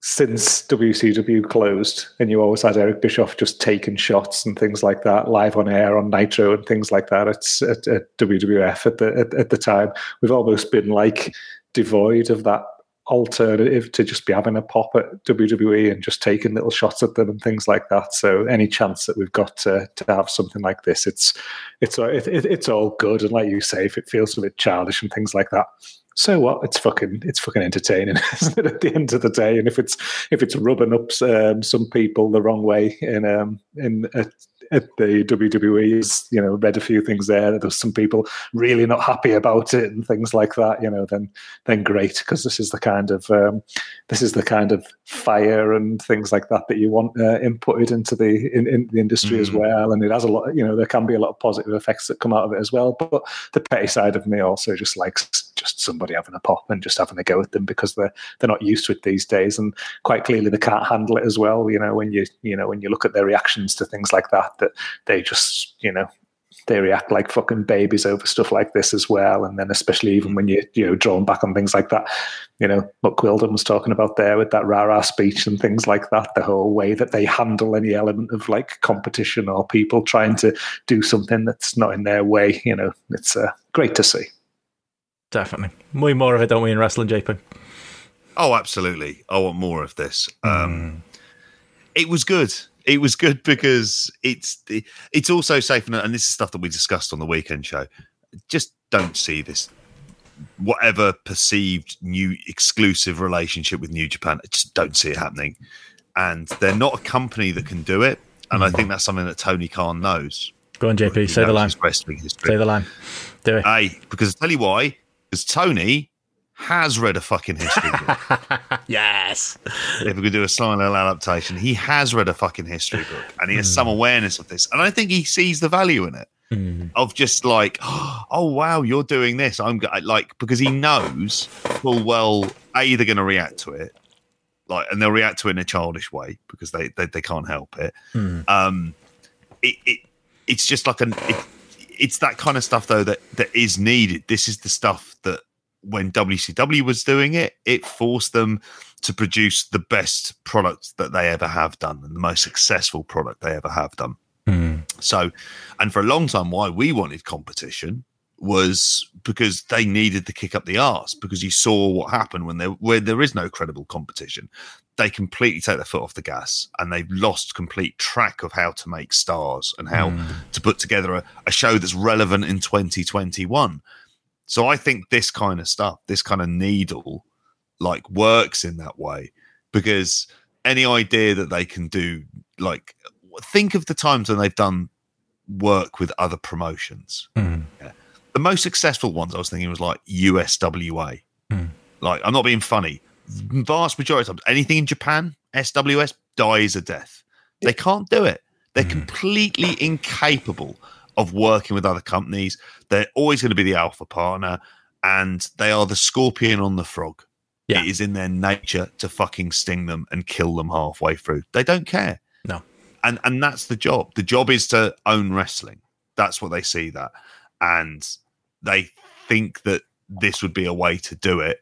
since WCW closed, and you always had Eric Bischoff just taking shots and things like that, live on air on Nitro and things like that. It's at, at WWF at the at, at, the time. We've almost been like devoid of that alternative to just be having a pop at WWE and just taking little shots at them and things like that. So any chance that we've got to, to have something like this, it's it's it, it, it's all good. And like you say, if it feels a bit childish and things like that, so what? It's fucking it's fucking entertaining, isn't it? At the end of the day, and if it's if it's rubbing up um, some people the wrong way in um in a, at the WWE is, you know, read a few things there. There's some people really not happy about it and things like that. You know, then then great because this is the kind of um, this is the kind of fire and things like that that you want uh, inputted into the in, in the industry mm-hmm. as well. And it has a lot. You know, there can be a lot of positive effects that come out of it as well. But the petty side of me also just likes just somebody having a pop and just having a go at them because they're they're not used to it these days, and quite clearly they can't handle it as well. You know, when you you know when you look at their reactions to things like that that they just, you know, they react like fucking babies over stuff like this as well. And then especially even when you you know drawn back on things like that, you know, what Quildan was talking about there with that rah-rah speech and things like that, the whole way that they handle any element of like competition or people trying to do something that's not in their way, you know, it's uh, great to see. Definitely. Way more of it, don't we, in wrestling, JP? Oh, absolutely. I want more of this. Um, mm. It was good it was good because it's it's also safe and, and this is stuff that we discussed on the weekend show. Just don't see this whatever perceived new exclusive relationship with New Japan. I just don't see it happening, and they're not a company that can do it. And I think that's something that Tony Khan knows. Go on, JP. Say the line. Say the line. Do it. Hey, because I'll tell you why. Because Tony has read a fucking history book. yes. If we could do a silent adaptation, he has read a fucking history book and he has mm. some awareness of this. And I think he sees the value in it. Mm. Of just like, oh wow, you're doing this. I'm like because he knows full well, a they're going to react to it, like, and they'll react to it in a childish way because they they, they can't help it. Mm. Um, it, it it's just like an it, it's that kind of stuff though that that is needed. This is the stuff that when WCW was doing it, it forced them to produce the best product that they ever have done and the most successful product they ever have done. Mm. So, and for a long time, why we wanted competition was because they needed to kick up the arse because you saw what happened when there where there is no credible competition. They completely take their foot off the gas and they've lost complete track of how to make stars and how mm. to put together a, a show that's relevant in 2021 so I think this kind of stuff, this kind of needle, like works in that way because any idea that they can do, like, think of the times when they've done work with other promotions. Mm. Yeah. The most successful ones I was thinking was like USWA. Mm. Like, I'm not being funny. Vast majority of times, anything in Japan, SWS dies a death. They can't do it. They're mm. completely incapable of working with other companies. They're always going to be the alpha partner, and they are the scorpion on the frog. Yeah. It is in their nature to fucking sting them and kill them halfway through. They don't care. No. And and that's the job. The job is to own wrestling. That's what they see that. And they think that this would be a way to do it.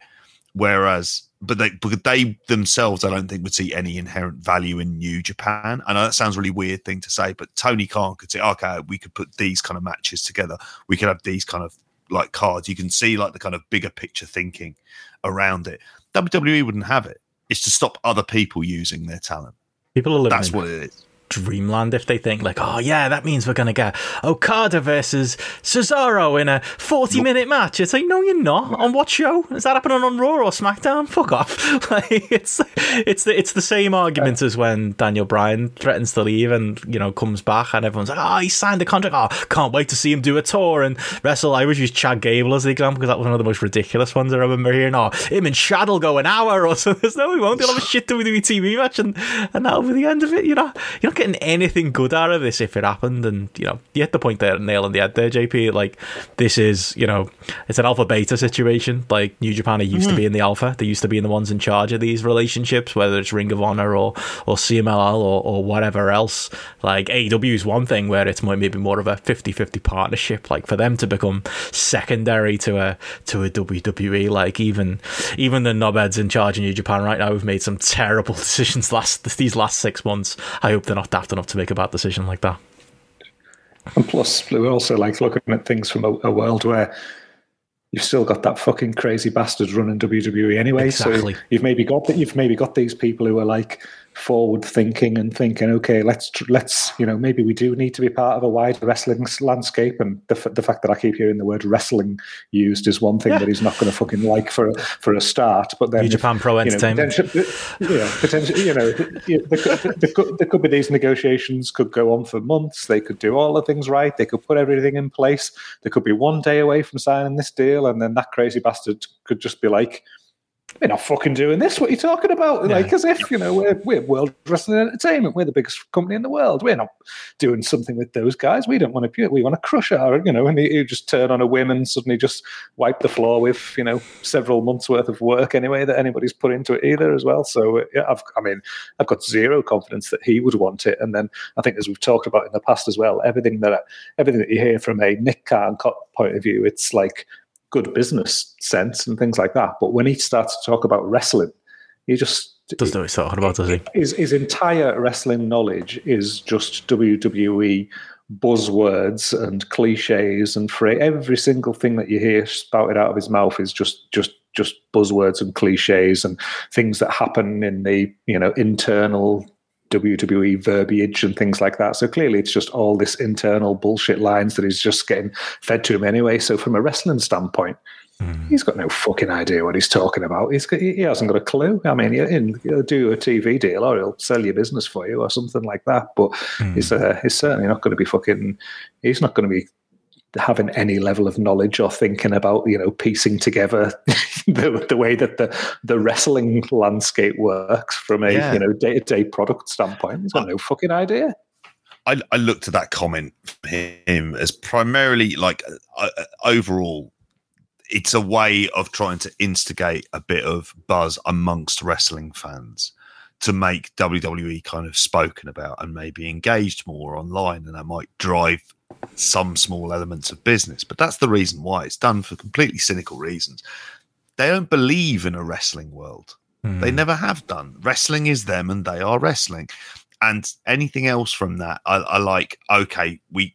Whereas but they but they themselves I don't think would see any inherent value in New Japan. I know that sounds really weird thing to say, but Tony Khan could say, okay, we could put these kind of matches together. We could have these kind of like cards. You can see like the kind of bigger picture thinking around it. WWE wouldn't have it. It's to stop other people using their talent. People are living. That's what it is dreamland if they think like, oh yeah, that means we're gonna get Okada versus Cesaro in a forty-minute match. It's like, no, you're not. On what show is that happening on Raw or SmackDown? Fuck off. like, it's it's the it's the same argument as when Daniel Bryan threatens to leave and you know comes back and everyone's like, oh, he signed the contract. Oh, can't wait to see him do a tour and wrestle. I always use Chad Gable as the example because that was one of the most ridiculous ones I remember hearing. Oh, him and Chad will go an hour or something. No, he won't. He'll have a shit WWE TV match and and that'll be the end of it. You know, you don't getting anything good out of this if it happened. And you know, you hit the point there, nail on the head there, JP. Like this is, you know, it's an alpha beta situation. Like New Japan are used to hmm. be in the alpha; they used to be in the ones in charge of these relationships, whether it's Ring of Honor or or CMLL or, or whatever else. Like AEW is one thing where it's might maybe more of a 50-50 partnership. Like for them to become secondary to a to a WWE, like even even the knobheads in charge in New Japan right now have made some terrible decisions last these last six months. I hope they're not daft enough to make a bad decision like that. And plus, we're also like looking at things from a, a world where you've still got that fucking crazy bastard running WWE anyway. Exactly. So you've maybe got that. You've maybe got these people who are like forward thinking and thinking, okay, let's let's you know maybe we do need to be part of a wider wrestling landscape. And the, the fact that I keep hearing the word wrestling used is one thing yeah. that he's not going to fucking like for for a start. But then New Japan Pro Entertainment, know, potentially, yeah, potentially, you know, uh, there, there, could, there could be these negotiations could go on for months. They could do all the things right. They could put everything in place. They could be one day away from signing this deal, and then that crazy bastard could just be like we're not fucking doing this. What are you talking about? Yeah. Like as if you know we're we're World Wrestling Entertainment. We're the biggest company in the world. We're not doing something with those guys. We don't want to. We want to crush our. You know, and you just turn on a whim and suddenly just wipe the floor with you know several months worth of work anyway that anybody's put into it either as well. So uh, yeah, I've, I mean, I've got zero confidence that he would want it. And then I think as we've talked about in the past as well, everything that everything that you hear from a Nick Khan point of view, it's like good business sense and things like that. But when he starts to talk about wrestling, he just doesn't know what he's talking about, does he? His, his entire wrestling knowledge is just WWE buzzwords and cliches and fra- every single thing that you hear spouted out of his mouth is just just just buzzwords and cliches and things that happen in the you know internal WWE verbiage and things like that. So clearly, it's just all this internal bullshit lines that he's just getting fed to him anyway. So from a wrestling standpoint, mm. he's got no fucking idea what he's talking about. He's got, he hasn't got a clue. I mean, he'll do a TV deal or he'll sell your business for you or something like that. But mm. he's uh, he's certainly not going to be fucking. He's not going to be having any level of knowledge or thinking about you know piecing together the, the way that the the wrestling landscape works from a yeah. you know day to day product standpoint. He's got no fucking idea. I, I looked at that comment from him as primarily like uh, uh, overall it's a way of trying to instigate a bit of buzz amongst wrestling fans to make WWE kind of spoken about and maybe engaged more online, and that might drive some small elements of business. But that's the reason why it's done for completely cynical reasons. They don't believe in a wrestling world. Mm. They never have done. Wrestling is them, and they are wrestling. And anything else from that, I, I like. Okay, we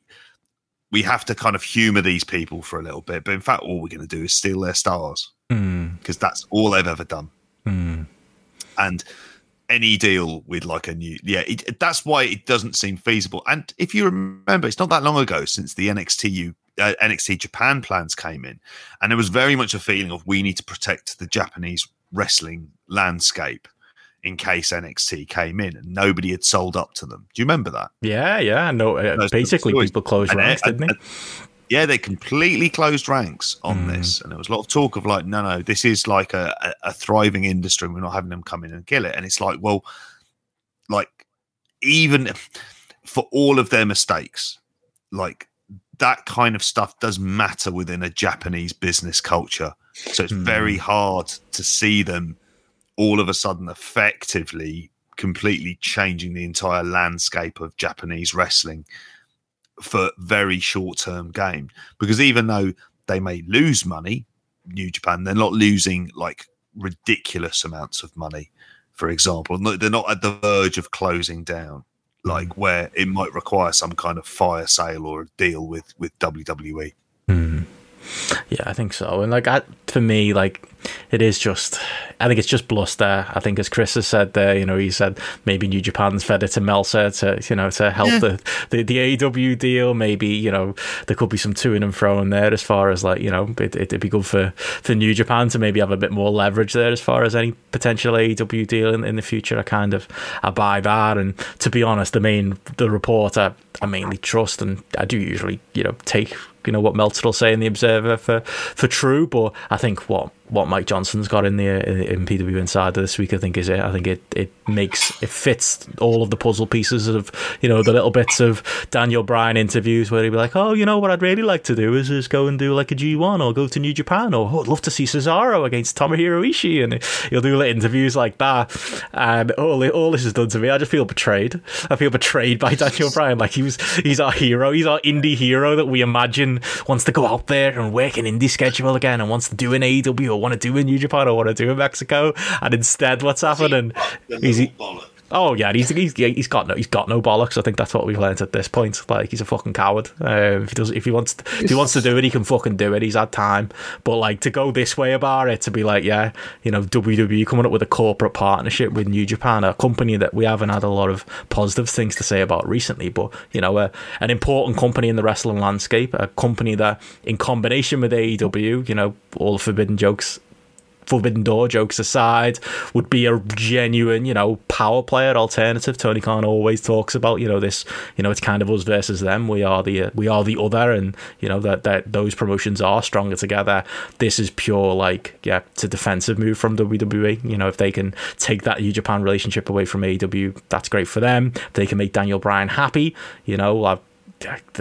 we have to kind of humor these people for a little bit, but in fact, all we're going to do is steal their stars because hmm. mm. that's all they've ever done. Mm. And any deal with like a new yeah it, that's why it doesn't seem feasible. And if you remember it's not that long ago since the nxt U, uh, nxt japan plans came in and there was very much a feeling of we need to protect the japanese wrestling landscape in case nxt came in and nobody had sold up to them. Do you remember that? Yeah yeah no uh, basically people closed ranks didn't they yeah, they completely closed ranks on mm. this, and there was a lot of talk of like, no, no, this is like a, a, a, thriving industry, and we're not having them come in and kill it. And it's like, well, like even for all of their mistakes, like that kind of stuff does matter within a Japanese business culture. So it's mm. very hard to see them all of a sudden effectively completely changing the entire landscape of Japanese wrestling for very short term gain. Because even though they may lose money, New Japan, they're not losing like ridiculous amounts of money. For example, they're not at the verge of closing down, like mm. where it might require some kind of fire sale or a deal with with WWE. Mm. Yeah, I think so. And like, I, for me, like, it is just. I think it's just bluster. I think, as Chris has said there, you know, he said maybe New Japan's fed it to Meltzer to, you know, to help yeah. the, the the AEW deal. Maybe you know there could be some to and fro in there as far as like you know it, it'd be good for for New Japan to maybe have a bit more leverage there as far as any potential AEW deal in, in the future. I kind of I buy that. And to be honest, the main the report I, I mainly trust, and I do usually you know take you know what Meltzer will say in the Observer for for true. But I think what what Mike Johnson's got in the in, PW Insider this week. I think is it. I think it it makes it fits all of the puzzle pieces of you know the little bits of Daniel Bryan interviews where he'd be like, oh, you know what I'd really like to do is is go and do like a G one or go to New Japan or oh, I'd love to see Cesaro against Tomohiro Ishii, and he'll do like interviews like that. And all all this has done to me, I just feel betrayed. I feel betrayed by Daniel Bryan. Like he was he's our hero. He's our indie hero that we imagine wants to go out there and work an indie schedule again and wants to do an AEW want to do in New Japan or want to do in Mexico. And instead, what's happening? He's, Oh yeah, he's he's he's got no he's got no bollocks. I think that's what we've learned at this point. Like he's a fucking coward. Um, if he does, if he wants, to, if he wants to do it, he can fucking do it. He's had time, but like to go this way about it, to be like, yeah, you know, WWE coming up with a corporate partnership with New Japan, a company that we haven't had a lot of positive things to say about recently, but you know, a, an important company in the wrestling landscape, a company that, in combination with AEW, you know, all the forbidden jokes Forbidden Door jokes aside, would be a genuine, you know, power player alternative. Tony Khan always talks about, you know, this, you know, it's kind of us versus them. We are the uh, we are the other, and you know that that those promotions are stronger together. This is pure like, yeah, it's a defensive move from WWE. You know, if they can take that New Japan relationship away from AEW, that's great for them. If they can make Daniel Bryan happy. You know, I've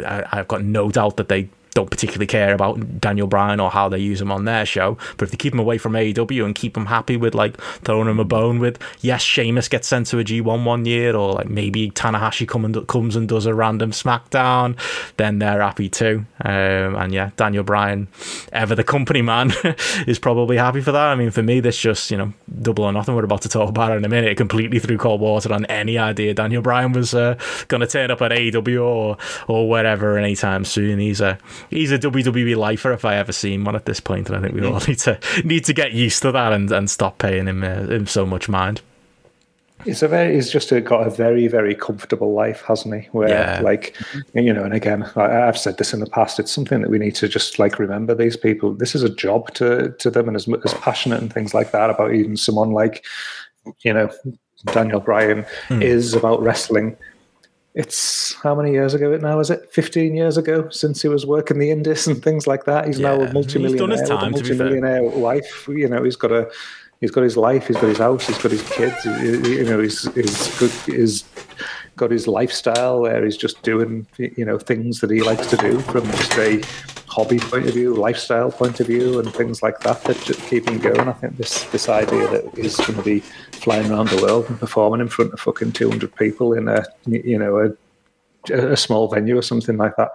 I've got no doubt that they don't particularly care about Daniel Bryan or how they use him on their show. But if they keep him away from AEW and keep him happy with like throwing him a bone with, yes, Sheamus gets sent to a G1 one year, or like maybe Tanahashi come and, comes and does a random SmackDown, then they're happy too. Um, and yeah, Daniel Bryan, ever the company man, is probably happy for that. I mean, for me, this just, you know, double or nothing. We're about to talk about in a minute. It completely threw cold water on any idea Daniel Bryan was uh, going to turn up at AEW or, or wherever anytime soon. He's a he's a WWE lifer if I ever seen one at this point, and I think we all need to need to get used to that and, and stop paying him uh, him so much mind. He's a very, he's just got a very, very comfortable life, hasn't he? Where, yeah. like, you know, and again, I, have said this in the past. It's something that we need to just like remember. These people, this is a job to to them, and as as passionate and things like that about even someone like, you know, Daniel Bryan mm. is about wrestling it's how many years ago it now is it? 15 years ago since he was working the Indies and things like that. He's yeah. now a multimillionaire he's done his time, multimillionaire wife. You know he's got a he's got his life he's got his house he's got his kids. You know he's, he's good he's got his lifestyle where he's just doing you know things that he likes to do from just a hobby point of view, lifestyle point of view, and things like that that just keep him going. I think this this idea that he's going to be flying around the world and performing in front of fucking two hundred people in a you know a, a small venue or something like that.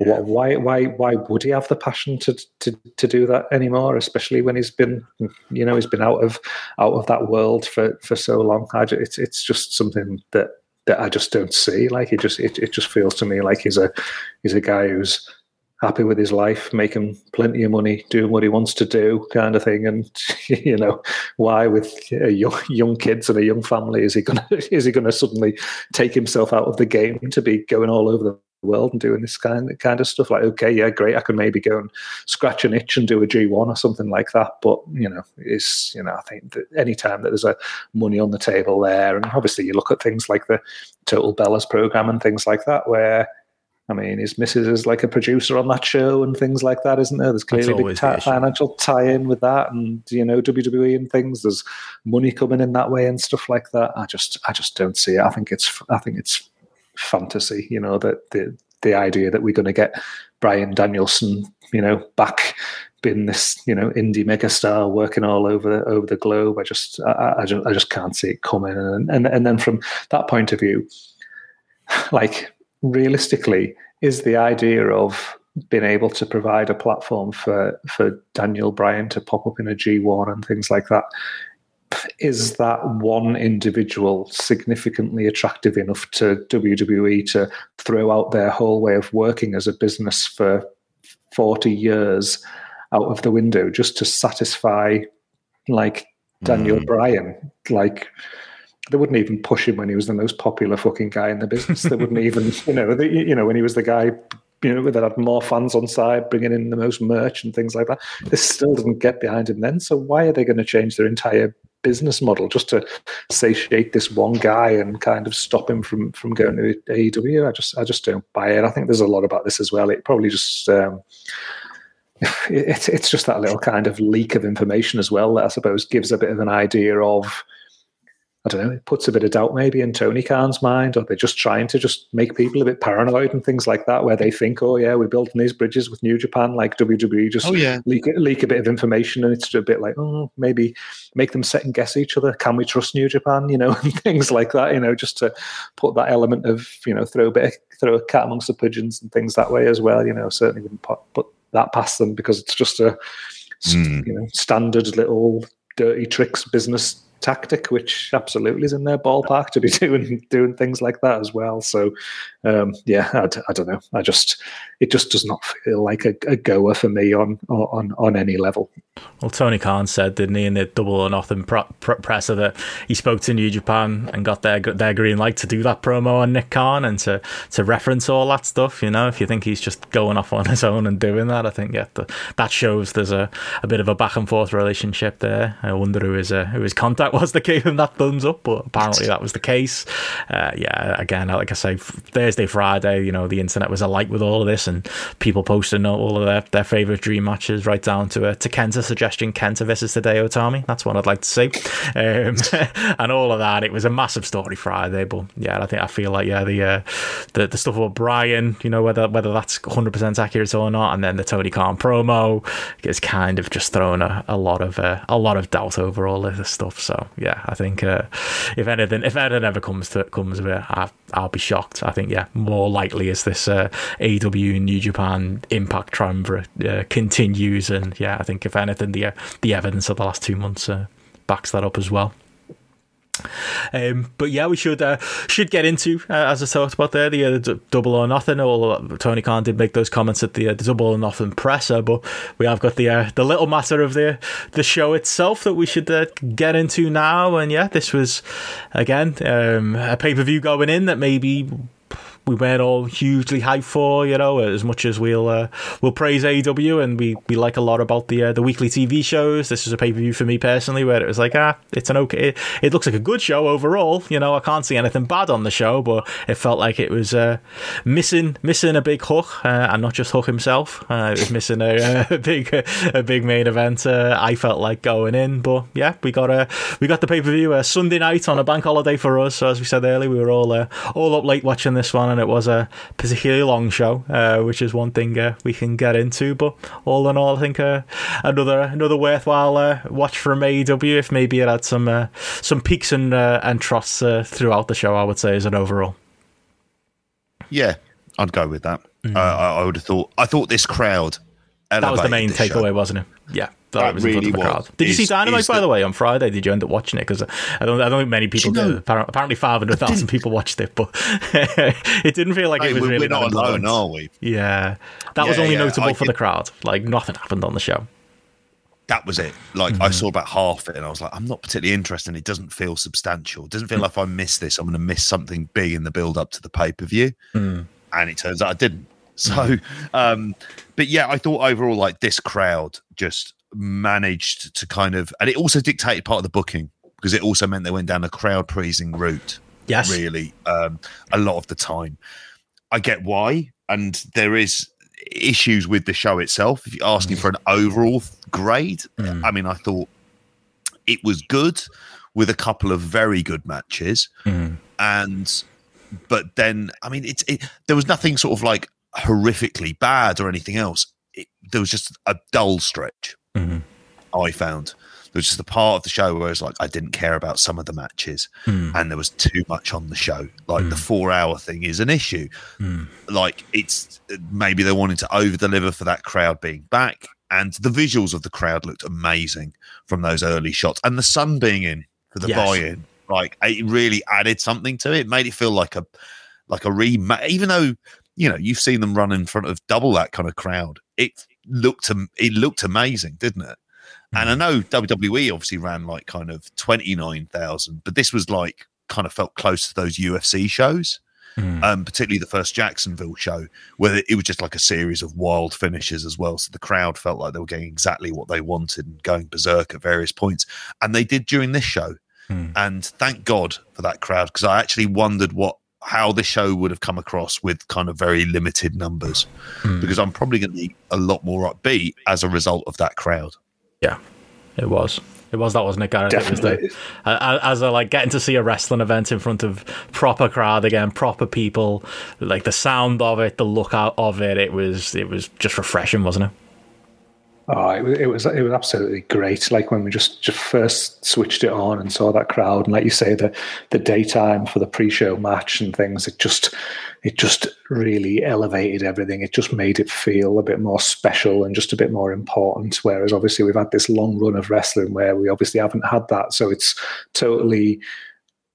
Yeah. Why why why would he have the passion to, to to do that anymore? Especially when he's been you know he's been out of out of that world for for so long. I, it's it's just something that that I just don't see. Like it just it, it just feels to me like he's a he's a guy who's happy with his life, making plenty of money, doing what he wants to do, kind of thing. And you know, why with young, young kids and a young family is he gonna is he gonna suddenly take himself out of the game to be going all over the world and doing this kind of, kind of stuff? Like, okay, yeah, great, I can maybe go and scratch an itch and do a G one or something like that. But you know, it's you know, I think that any time that there's a money on the table there, and obviously you look at things like the Total Bellas program and things like that, where I mean, his missus is like a producer on that show and things like that, isn't there? There's clearly a big t- financial tie-in with that, and you know WWE and things. There's money coming in that way and stuff like that. I just, I just don't see it. I think it's, I think it's fantasy. You know that the the idea that we're going to get Bryan Danielson, you know, back being this, you know, indie megastar working all over the, over the globe. I just, I, I just, I just can't see it coming. And and and then from that point of view, like realistically, is the idea of being able to provide a platform for for Daniel Bryan to pop up in a G1 and things like that. Is that one individual significantly attractive enough to WWE to throw out their whole way of working as a business for 40 years out of the window just to satisfy like Daniel mm. Bryan? Like, they wouldn't even push him when he was the most popular fucking guy in the business. They wouldn't even, you know, the, you know, when he was the guy, you know, that had more fans on side, bringing in the most merch and things like that. They still didn't get behind him then. So why are they going to change their entire business model just to satiate this one guy and kind of stop him from from going to AEW? I just, I just don't buy it. I think there's a lot about this as well. It probably just. Um, it's it's just that little kind of leak of information as well that I suppose gives a bit of an idea of I don't know, it puts a bit of doubt maybe in Tony Khan's mind, or they're just trying to just make people a bit paranoid and things like that, where they think, oh yeah, we're building these bridges with New Japan, like WWE just Oh, yeah. leak leak a bit of information, and it's a bit like, oh, maybe make them second guess each other. Can we trust New Japan? You know, and things like that. You know, just to put that element of you know throw a bit, throw a cat amongst the pigeons and things that way as well. You know, certainly wouldn't put, put that past them because it's just a Mm. you know standard little dirty tricks business tactic, which absolutely is in their ballpark to be doing doing things like that as well. So, um, yeah, I, don't know. I just it just does not feel like a, a goer for me on on on any level. Well, Tony Khan said, didn't he, in the double or nothing pro- pr- presser that he spoke to New Japan and got their their green light to do that promo on Nick Khan and to, to reference all that stuff. You know, if you think he's just going off on his own and doing that, I think yeah, the, that shows there's a, a bit of a back and forth relationship there. I wonder who his uh, contact was that gave him that thumbs up, but apparently that was the case. Uh, yeah, again, like I say, Thursday, Friday, you know, the internet was alight with all of this and people posting all of their, their favorite dream matches, right down to uh, to Kenta suggesting Kenta versus Hideo Itami. That's what I'd like to see, um, and all of that. It was a massive story Friday, but yeah, I think I feel like yeah, the uh, the, the stuff about Brian, you know, whether whether that's 100 percent accurate or not, and then the Tony Khan promo is kind of just thrown a, a lot of uh, a lot of doubt over all of this stuff. So yeah, I think uh, if anything if anything ever comes to comes of it, I, I'll be shocked. I think yeah, more likely is this uh, AEW New Japan Impact triumvirate uh, continues, and yeah, I think if anything, the the evidence of the last two months uh, backs that up as well. Um, but yeah, we should uh, should get into uh, as I talked about there the, uh, double or nothing. All Tony Khan did make those comments at the, uh, the double or nothing presser, but we have got the uh, the little matter of the the show itself that we should uh, get into now. And yeah, this was again um, a pay per view going in that maybe we weren't all hugely hyped for, you know, as much as we'll uh, we'll praise AEW and we, we like a lot about the uh, the weekly TV shows. This is a pay per view for me personally, where it was like, ah, it's an okay, it, it, looks like a good show overall. You know, I can't see anything bad on the show, but it felt like it was uh, missing missing a big hook, uh, and not just Hook himself. Uh, it was missing a, a big a big main event. Uh, I felt like going in, but yeah, we got a we got the pay per view Sunday night on a bank holiday for us. So as we said earlier, we were all all up late watching this one and it was a particularly long show, uh, which is one thing uh, we can get into. But all in all, I think uh, another another worthwhile uh, watch from AEW. If maybe it had some uh, some peaks and uh, and troughs throughout the show, I would say as an overall. Yeah, I'd go with that. Mm. I, I would have thought. I thought this crowd. That was the main takeaway, show. wasn't it? Yeah that was really was. Did you see Dynamite by the, the, way on Friday? Did you end up watching it? Because I don't, I don't think many people did. Apparently, five hundred thousand people watched it, but it didn't feel like hey, it was we're, really. We're not alone, are we? Yeah, that yeah, was only yeah, notable I for the crowd. Like nothing happened on the show. That was it. Like mm-hmm. I saw about half it, and I was like, I'm not particularly interested. It doesn't feel substantial. It doesn't feel like if I miss this, I'm going to miss something big in the build up to the pay per view. Mm. And it turns out I didn't. So, um, but yeah, I thought overall, like this crowd just managed to kind of, and it also dictated part of the booking because it also meant they went down a crowd pleasing route. Yes, really, um, a lot of the time. I get why, and there is issues with the show itself. If you're asking for an overall grade, mm. I mean, I thought it was good with a couple of very good matches, mm. and but then I mean, it's it, there was nothing sort of like horrifically bad or anything else. It, there was just a dull stretch. Mm-hmm. I found there was just the part of the show where it's like I didn't care about some of the matches, mm. and there was too much on the show. Like mm. the four-hour thing is an issue. Mm. Like it's maybe they wanted to over-deliver for that crowd being back, and the visuals of the crowd looked amazing from those early shots, and the sun being in for the yes. buy-in, like it really added something to it. it made it feel like a like a re even though you know you've seen them run in front of double that kind of crowd. It looked it looked amazing, didn't it? And I mm. know WWE obviously ran like kind of twenty nine thousand, but this was like kind of felt close to those UFC shows. Mm. Um, particularly the first Jacksonville show, where it was just like a series of wild finishes as well. So the crowd felt like they were getting exactly what they wanted and going berserk at various points. And they did during this show. Mm. And thank God for that crowd, because I actually wondered what how the show would have come across with kind of very limited numbers Hmm. because I'm probably going to be a lot more upbeat as a result of that crowd. Yeah, it was. It was that, wasn't it, Gareth? It was Definitely. the, uh, as a like getting to see a wrestling event in front of proper crowd again, proper people, like the sound of it, the look out of it. It was it was just refreshing, wasn't it? Oh, it was, it was it was absolutely great. Like when we just, just first switched it on and saw that crowd, and like you say, the the daytime for the pre-show match and things, it just it just really elevated everything. It just made it feel a bit more special and just a bit more important. Whereas obviously we've had this long run of wrestling where we obviously haven't had that, so it's totally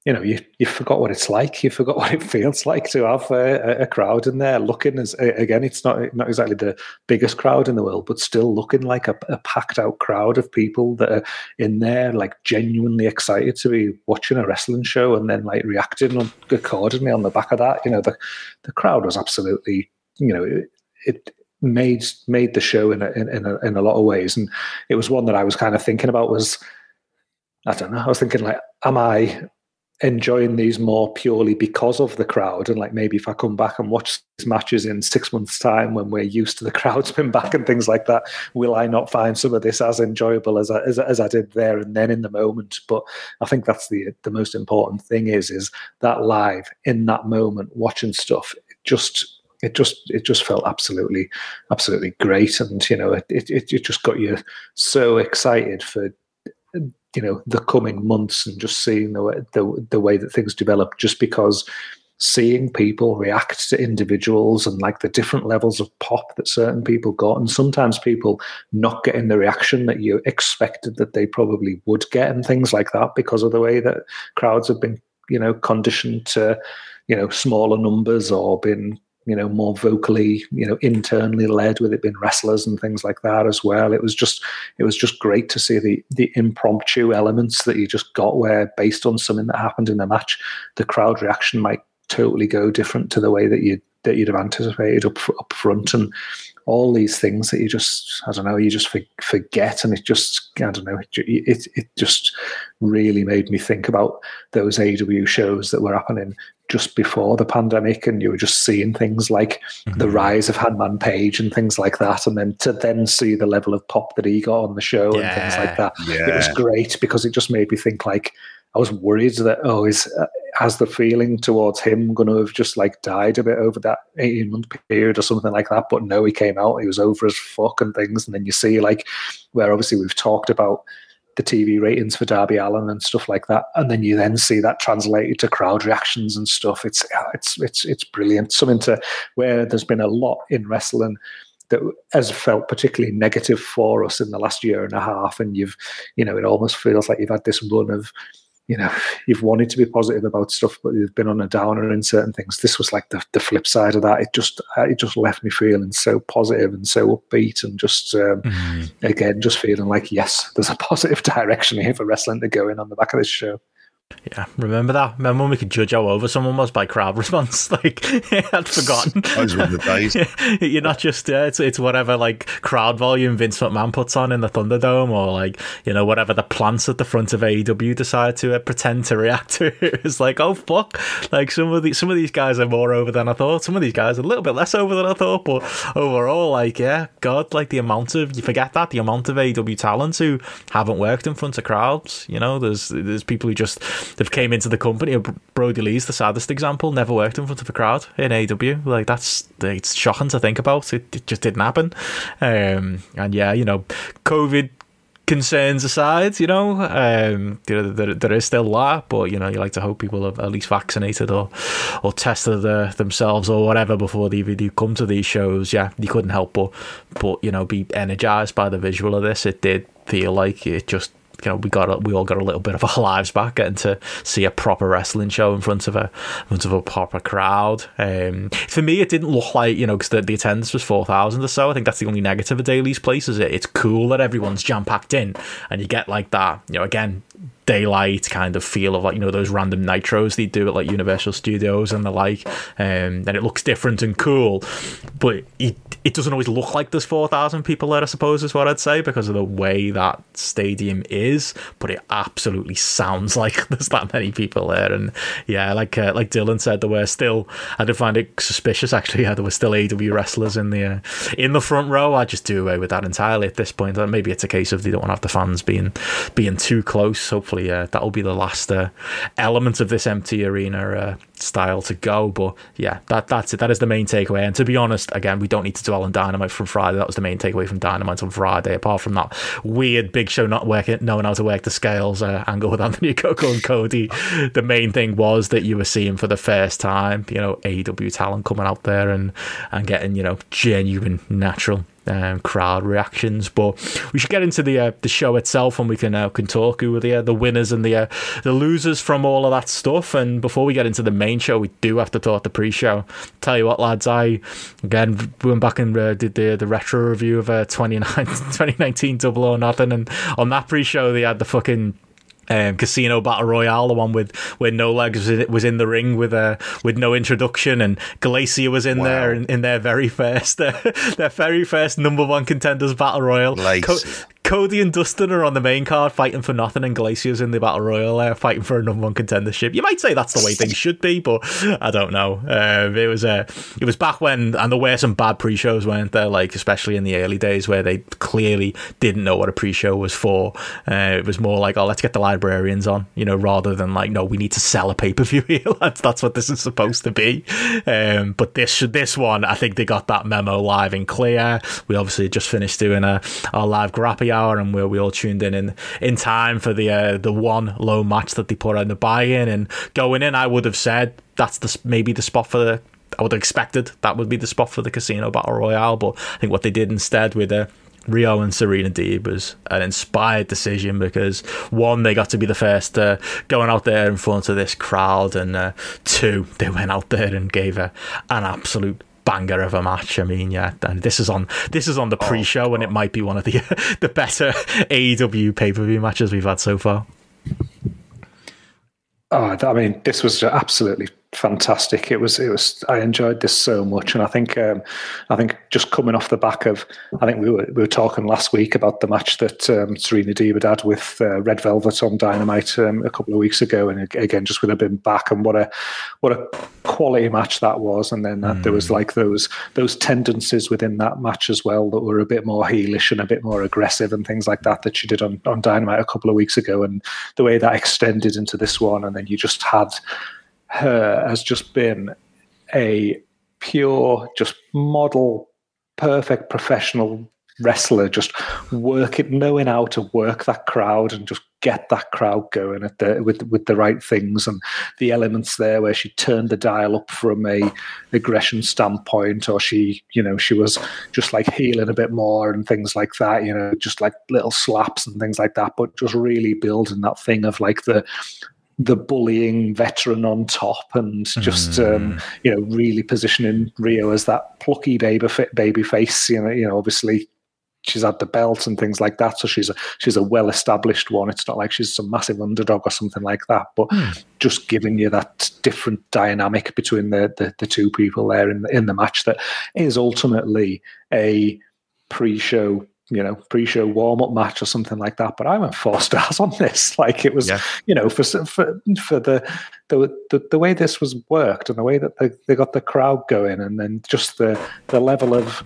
you know, you you forgot what it's like. You forgot what it feels like to have a, a crowd in there looking as again. It's not not exactly the biggest crowd in the world, but still looking like a, a packed out crowd of people that are in there, like genuinely excited to be watching a wrestling show, and then like reacting on, accordingly on the back of that. You know, the the crowd was absolutely, you know, it, it made made the show in a, in in a, in a lot of ways, and it was one that I was kind of thinking about was. I don't know. I was thinking, like, am I enjoying these more purely because of the crowd. And like maybe if i come back and watch these matches in six months time when we're used to the crowds being back and things like that will i not find some of this as enjoyable as I, as, as I did there and then in the moment? But i think that's the the most important thing is is that live in that moment watching stuff just it just it just felt absolutely absolutely great. And you know it, it, it just got you so excited for you know the coming months and just seeing the way the, the way that things develop just because seeing people react to individuals and like the different levels of pop that certain people got and sometimes people not getting the reaction that you expected that they probably would get and things like that because of the way that crowds have been you know conditioned to you know smaller numbers or been you know more vocally you know internally led with it being wrestlers and things like that as well. It was just it was just great to see the the impromptu elements that you just got where based on something that happened in the match the crowd reaction might totally go different to the way that you that you'd have anticipated up up front. And all these things that you just I don't know you just forget. And it just I don't know it it, it just really made me think about those AEW shows that were happening just before the pandemic and you were just seeing things like mm-hmm. the rise of Hangman Page and things like that and then to then see the level of pop that he got on the show yeah. and things like that yeah. it was great because it just made me think like I was worried that oh is uh, has the feeling towards him going to have just like died a bit over that 18 month period or something like that but no he came out he was over as fuck and things and then you see like where obviously we've talked about the TV ratings for Darby Allin and stuff like that, and then you then see that translated to crowd reactions and stuff. It's it's it's it's brilliant. Something to where there's been a lot in wrestling that has felt particularly negative for us in the last year and a half, and you've you know it almost feels like you've had this run of you know you've wanted to be positive about stuff but you've been on a downer in certain things. This was like the, the flip side of that. It just it just left me feeling so positive and so upbeat and just um, mm-hmm. again just feeling like yes there's a positive direction here for wrestling to go in on the back of this show yeah, remember that? Remember when we could judge how over someone was by crowd response? Like, I'd forgotten. Those were the days. You're not just, uh, it's, it's whatever, like, crowd volume Vince McMahon puts on in the Thunderdome, or, like, you know, whatever the plants at the front of AEW decide to uh, pretend to react to. it's like, oh, fuck. Like, some of, the, some of these guys are more over than I thought. Some of these guys are a little bit less over than I thought. But overall, like, yeah, God, like, the amount of, you forget that, the amount of AEW talents who haven't worked in front of crowds. You know, there's, there's people who just, they've came into the company. Brodie Lee's the saddest example. Never worked in front of a crowd in AEW. Like that's it's shocking to think about. It, it just didn't happen. Um, and yeah, you know, COVID concerns aside, you know, um, there, there, there is still that, but you know, you like to hope people have at least vaccinated or or tested themselves or whatever before they even do come to these shows. Yeah, you couldn't help but but you know be energized by the visual of this. It did feel like it just you know we got a, we all got a little bit of our lives back getting to see a proper wrestling show in front of a in front of a proper crowd. Um, for me, it didn't look like you know because the, the attendance was four thousand or so. I think that's the only negative of Daily's place is it. It's cool that everyone's jam packed in and you get like that. You know, again, daylight kind of feel of like you know those random nitros they do at like Universal Studios and the like, um, and it looks different and cool, but it it doesn't always look like there's four thousand people there. I suppose is what I'd say because of the way that stadium is, but it absolutely sounds like there's that many people there, and yeah, like uh, like Dylan said, there were still I did find it suspicious actually. Yeah, there were still AEW wrestlers in the uh, in the front row. I just do away with that entirely at this point. Maybe it's a case of they don't want to have the fans being being too close. Hopefully, uh, that'll be the last uh, element of this empty arena uh, style to go. But yeah, that that's it. That is the main takeaway. And to be honest, again, we don't need to dwell on Dynamite from Friday. That was the main takeaway from Dynamite on Friday. Apart from that weird Big Show not working, knowing how to work the scales uh, angle with Anthony Ogogo and Cody, the main thing was that you were seeing for the first time, you know, AEW talent coming out there and and getting you know genuine natural um, crowd reactions. But we should get into the uh, the show itself, and we can uh, can talk who are the uh, the winners and the uh, the losers from all of that stuff. And before we get into the main show, we do have to talk the pre-show. Tell you what, lads, I again went back and uh, did the the retro review of uh, 2019 Double or Nothing, and on that pre-show they had the fucking um, Casino Battle Royale, the one with where No Legs was in, the ring with uh, with no introduction, and Glacier was in wow. there in, in, their very first uh, their very first number one contenders battle royal. Co- Cody and Dustin are on the main card fighting for nothing, and Glacier's in the battle royal uh, fighting for a number one contendership. You might say that's the way things should be, but I don't know. Uh, it was uh, it was back when, and there were some bad pre-shows, weren't there? Like especially in the early days where they clearly didn't know what a pre-show was for. Uh, it was more like, oh, let's get the librarians on, you know, rather than like, no, we need to sell a pay-per-view here. that's that's what this is supposed to be. Um, but this this one, I think they got that memo live and clear. We obviously just finished doing a our live Grappy hour, and where we all tuned in in, in time for the uh, the one low match that they put on the buy-in. And going in, I would have said that's the maybe the spot for the. I would have expected that would be the spot for the casino battle royale, but I think what they did instead with uh, Riho and Serena Deeb was an inspired decision because one, they got to be the first uh, going out there in front of this crowd, and uh, two, they went out there and gave a, an absolute banger of a match. I mean, yeah, and this is on this is on the oh, pre-show, oh, and it might be one of the the better AEW pay per view matches we've had so far. Oh, I mean, this was absolutely fantastic. It was it was I enjoyed this so much, and I think um, I think just coming off the back of I think we were we were talking last week about the match that um, Serena Deeb had with uh, Red Velvet on Dynamite um, a couple of weeks ago, and again just with her being back and what a what a quality match that was, and then mm. there was mm. like those those tendencies within that match as well that were a bit more heelish and a bit more aggressive and things like that that she did on on Dynamite a couple of weeks ago, and the way that extended into this one, and then you just had her has just been a pure, just model, perfect professional wrestler, just working, knowing how to work that crowd and just get that crowd going at the with with the right things. And the elements there where she turned the dial up from a aggression standpoint or she you know she was just like healing a bit more and things like that you know just like little slaps and things like that but just really building that thing of like the the bullying veteran on top and just mm. um, you know really positioning Riho as that plucky baby baby face. You know, you know, obviously she's had the belt and things like that, so she's a she's a well established one. It's not like she's some massive underdog or something like that, but mm. just giving you that different dynamic between the, the the two people there in the, in the match that is ultimately a pre-show you know pre-show warm-up match or something like that but i went four stars on this like it was yeah. you know for for for the, the the the way this was worked and the way that they, they got the crowd going and then just the the level of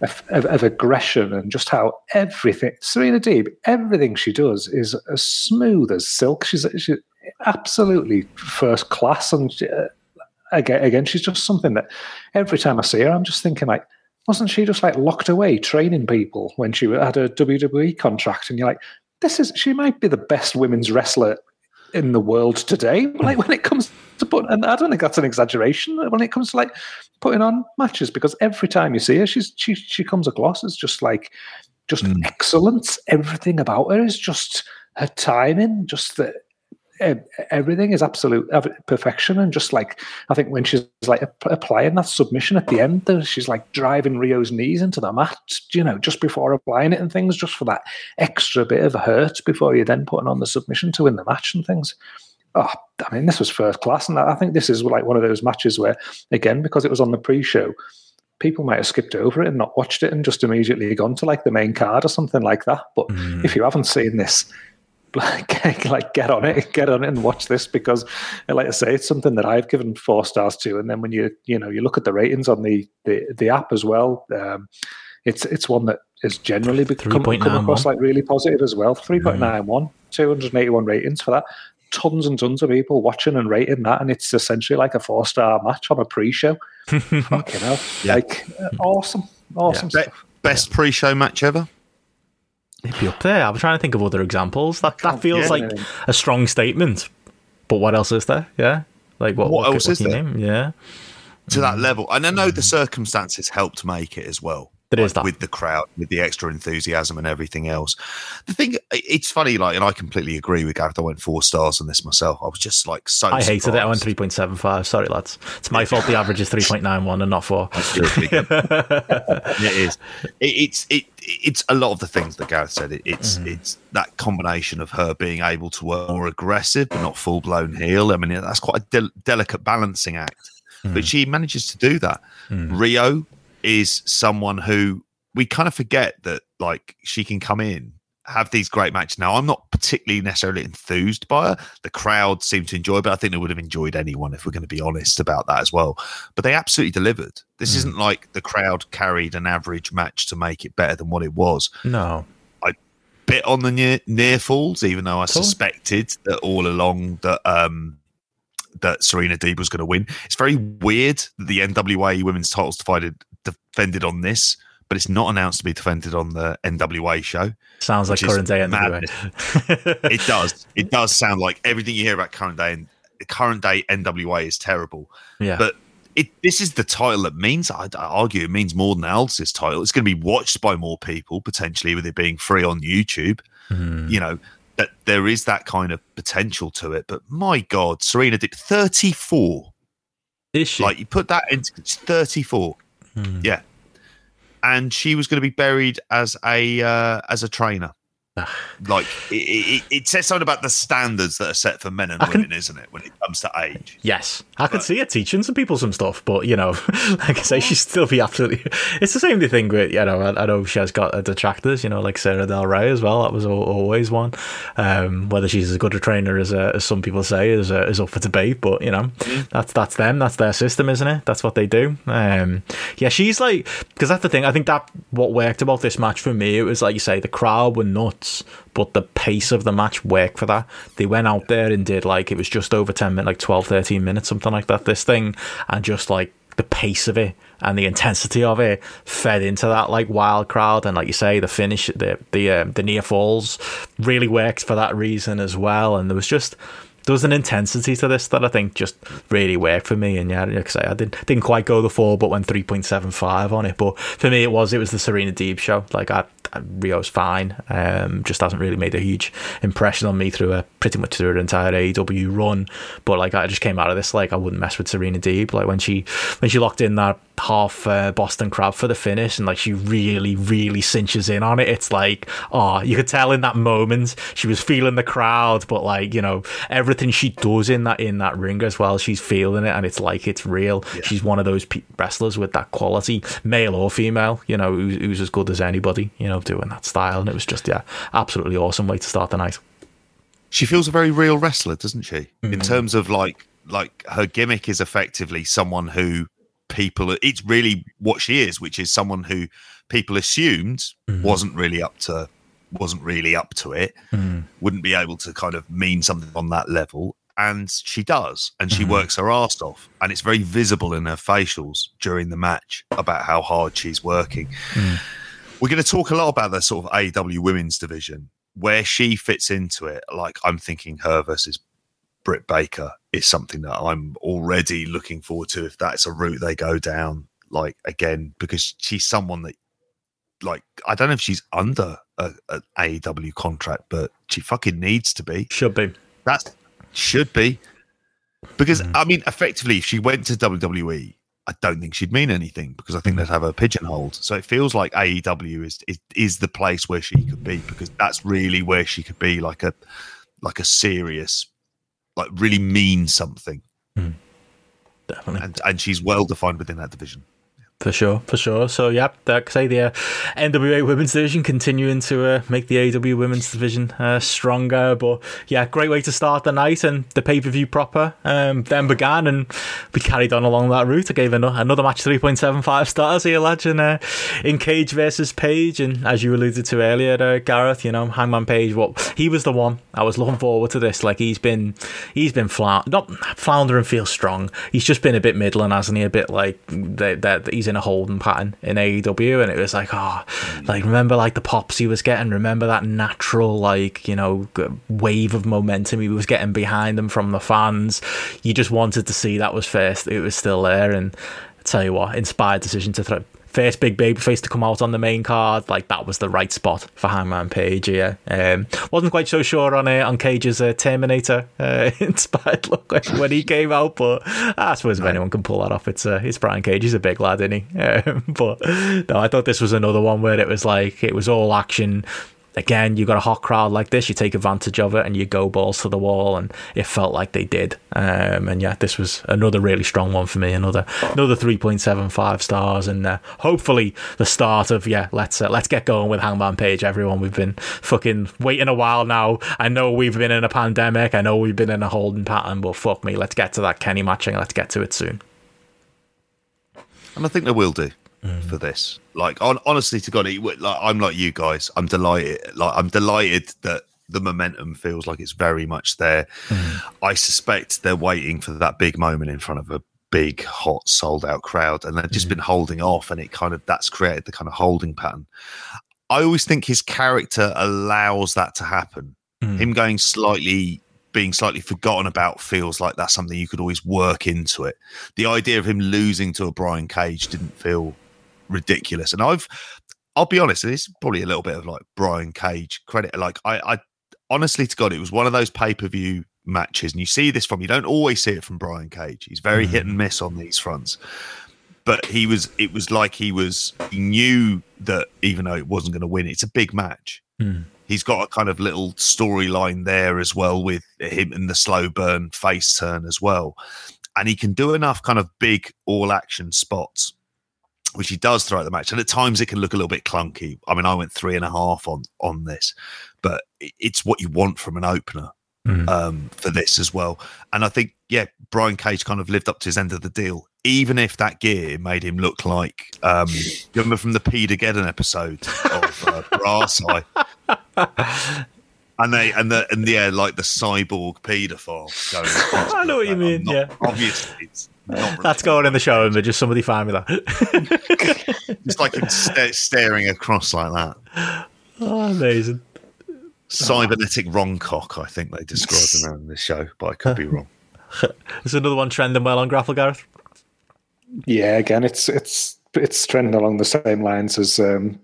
of, of aggression and just how everything Serena Deeb everything she does is as smooth as silk she's, she's absolutely first class and she, uh, again again she's just something that every time I see her I'm just thinking like wasn't she just like locked away training people when she had a WWE contract? And you're like, this is she might be the best women's wrestler in the world today. Like when it comes to put, and I don't think that's an exaggeration. When it comes to like putting on matches, because every time you see her, she's she she comes across as just like just mm. excellence. Everything about her is just her timing, just the everything is absolute perfection. And just like, I think when she's like applying that submission at the end, she's like driving Riho's knees into the mat, you know, just before applying it and things, just for that extra bit of hurt before you're then putting on the submission to win the match and things. Oh, I mean, this was first class. And I think this is like one of those matches where, again, because it was on the pre show, people might have skipped over it and not watched it and just immediately gone to like the main card or something like that. But mm. if you haven't seen this, like, like get on it, get on it and watch this because, like I say, it's something that I've given four stars to. And then when you you know you look at the ratings on the the, the app as well, um, it's it's one that is generally become, come across like really positive as well. 3.91, 281 ratings for that. Tons and tons of people watching and rating that, and it's essentially like a four star match on a pre show. Fucking hell. Yeah. Like, uh, awesome. Awesome Be- stuff. best pre-show match ever. It'd be up there. I'm trying to think of other examples. That that feels yeah. like a strong statement. But what else is there? Yeah. Like what, What could- else is can there? name? Yeah. to that mm. level. And I know the mm. circumstances helped make it as well. There is that. with the crowd, with the extra enthusiasm and everything else. The thing, it's funny, like, and I completely agree with Gareth. I went four stars on this myself. I was just like so. I hated it. I went 3.75. Sorry, lads. It's my fault the average is 3.91 and not 4. it is. It, it's it. It's a lot of the things that Gareth said. It, it's Mm. it's that combination of her being able to work more aggressive but not full blown heel. I mean, that's quite a del- delicate balancing act, Mm. but she manages to do that. Riho is someone who we kind of forget that like she can come in. Have these great matches. Now, I'm not particularly necessarily enthused by her. The crowd seemed to enjoy, but I think they would have enjoyed anyone if we're going to be honest about that as well. But they absolutely delivered. This isn't like the crowd carried an average match to make it better than what it was No. I bit on the near, near falls, even though I Cool. suspected that all along that um that Serena Deeb was going to win. It's very weird that the NWA Women's Titles divided defended on this, but it's not announced to be defended on the NWA show. Sounds like current day. NWA. It does. it does sound like everything you hear about current day and current day NWA is terrible. yeah. But it this is the title that means I'd argue it means more than Alice's title. It's going to be watched by more people potentially with it being free on YouTube. Hmm. You know that there is that kind of potential to it. But my God, Serena did thirty four. is she? Like you put that into thirty four. Hmm. Yeah, and she was going to be buried as a uh, as a trainer. Like it, it, it says something about the standards that are set for men and I can- women, isn't it? When it comes to age. Yes, I could see her teaching some people some stuff, but you know, like I say, she'd still be absolutely. It's the same thing with you know. I, I know she has got detractors, you know, like Sarah Del Rey as well. That was al- always one. Um, whether she's as good a trainer as uh, as some people say is uh, is up for debate, but you know, that's that's them. That's their system, isn't it? That's what they do. Um, yeah, she's like because that's the thing. I think that what worked about this match for me, it was like you say, the crowd were but the pace of the match worked for that. They went out there and did like it was just over 10 minutes, like 12, 13 minutes, something like that, this thing, and just like the pace of it and the intensity of it fed into that like wild crowd and like you say the finish the the um, the near falls really worked for that reason as well and there was just there was an intensity to this that I think just really worked for me. And yeah, like I say, I didn't didn't quite go the full, but went three point seven five on it. But for me, it was it was the Serena Deeb show. Like I Riho's fine, um, just hasn't really made a huge impression on me through a pretty much through her entire AEW run. But like I just came out of this like I wouldn't mess with Serena Deeb. Like when she when she locked in that half uh, Boston crab for the finish, and like she really really cinches in on it. It's like oh, you could tell in that moment she was feeling the crowd, but like you know everything she does in that in that ring as well, she's feeling it, and it's like it's real. She's one of those pe- wrestlers with that quality, male or female, you know, who's, who's as good as anybody, you know, doing that style. And it was just yeah, absolutely awesome way to start the night. she feels a very real wrestler, doesn't she? In Mm-hmm. terms of like like her gimmick is effectively someone who people it's really what she is, which is someone who people assumed Mm-hmm. wasn't really up to wasn't really up to it, Mm-hmm. wouldn't be able to kind of mean something on that level. And she does, and she Mm-hmm. works her ass off, and it's very visible in her facials during the match about how hard she's working. Mm. We're going to talk a lot about the sort of AEW women's division, where she fits into it. Like I'm thinking her versus Britt Baker is something that I'm already looking forward to if that's a route they go down. Like again, because she's someone that, like, I don't know if she's under a, an AEW contract, but she fucking needs to be. Should be. That Should be. Because, mm. I mean, effectively, if she went to WWE, I don't think she'd mean anything because I think they'd have her pigeonholed. So it feels like AEW is, is is the place where she could be because that's really where she could be like a like a serious, like really mean something. Hmm. Definitely. And and she's well defined within that division. For sure, for sure. So, yeah, like I say, the uh, NWA Women's Division continuing to uh, make the AEW Women's Division uh, stronger. But yeah, great way to start the night and the pay per view proper um, then began, and we carried on along that route. I gave another, another match 3.75 stars here, legend, uh, in Cage versus Page. And as you alluded to earlier, uh, Gareth, you know, Hangman Page, what well, he was the one I was looking forward to this. Like, he's been, he's been flound- not floundering, feel strong. He's just been a bit middling, hasn't he? A bit like that he's in a holding pattern in AEW, and it was like, oh, like remember like the pops he was getting, remember that natural like you know wave of momentum he was getting behind them from the fans. You just wanted to see that was first, it was still there, and I tell you what, inspired decision to throw. First big babyface to come out on the main card, like that was the right spot for Hangman Page. Yeah, um, wasn't quite so sure on uh, on Cage's uh, Terminator uh, inspired look when he came out, but I suppose if anyone can pull that off, it's uh, it's Brian Cage. He's a big lad, isn't he? Um, but no, I thought this was another one where it was like it was all action. Again, you got a hot crowd like this, you take advantage of it and you go balls to the wall, and it felt like they did. Um, and yeah, this was another really strong one for me. Another another three point seven five stars, and uh, hopefully the start of yeah, let's uh, let's get going with Hangman Page. Everyone, we've been fucking waiting a while now. I know we've been in a pandemic. I know we've been in a holding pattern, but fuck me, let's get to that Kenny matching. Let's get to it soon. And I think they will do Mm. for this. Like, on, honestly, to God, it, like, I'm like you guys. I'm delighted. Like, I'm delighted that the momentum feels like it's very much there. Mm. I suspect they're waiting for that big moment in front of a big, hot, sold out crowd, and they've just mm. been holding off, and it kind of that's created the kind of holding pattern. I always think his character allows that to happen. Him going slightly being slightly forgotten about feels like that's something you could always work into it. The idea of him losing to a Brian Cage didn't feel ridiculous. And I've I'll be honest, it's probably a little bit of like Brian Cage credit. Like I, I honestly to God, it was one of those pay-per-view matches, and you see this from you don't always see it from Brian Cage. He's very hit and mm. miss on these fronts. But he was it was like he was he knew that even though it wasn't going to win, it's a big match mm. he's got a kind of little storyline there as well with him and the slow burn face turn as well. And he can do enough kind of big all action spots, which he does throughout the match. And at times it can look a little bit clunky. I mean, I went three and a half on on this, but it's what you want from an opener um, for this as well. And I think, yeah, Brian Cage kind of lived up to his end of the deal, even if that gear made him look like um, you remember from the Paedogeddon episode of uh, Brass Eye. And they and the and yeah, like the cyborg paedophile going. I know what you mean, not- yeah. obviously it's That's going in the show, and just somebody find me that. It's like him sta- staring across like that. oh, amazing. Cybernetic wrongcock, I think they described him in this show, but I could be wrong. There's another one trending well on Grapple Gareth. Yeah, again, it's it's it's trending along the same lines as um,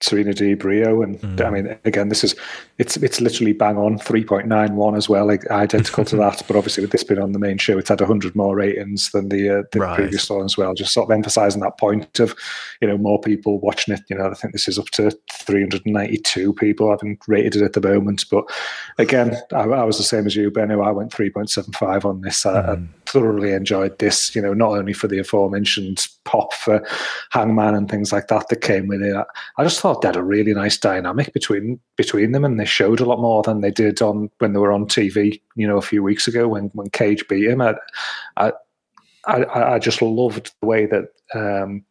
Serena Deeb Riho, and mm. I mean, again, this is it's it's literally bang on three point nine one as well, like, identical to that. But obviously, with this being on the main show, it's had hundred more ratings than the uh, the Right. previous one as well. Just sort of emphasising that point of you know more people watching it. You know, I think this is up to three hundred and ninety two people having rated it at the moment. But again, I, I was the same as you, Benno. I went three point seven five on this. I, I thoroughly enjoyed this. You know, not only for the aforementioned pop for Hangman and things like that that came with it. I, just thought they had a really nice dynamic between between them, and they showed a lot more than they did on when they were on TV. You know, a few weeks ago when when Cage beat him. I I I, I just loved the way that. Um,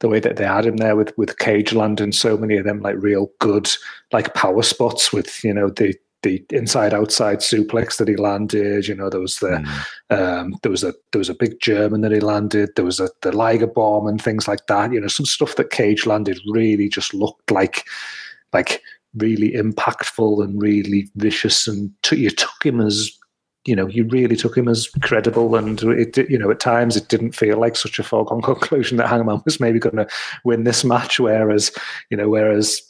the way that they had him there with with Cage landing so many of them like real good like power spots with you know the the inside outside suplex that he landed you know there was the um, there was a there was a big German that he landed there was a the Liger bomb and things like that you know some stuff that Cage landed really just looked like like really impactful and really vicious and t- you took him as you know, you really took him as credible, and it, you know, at times it didn't feel like such a foregone conclusion that Hangman was maybe going to win this match. Whereas, you know, whereas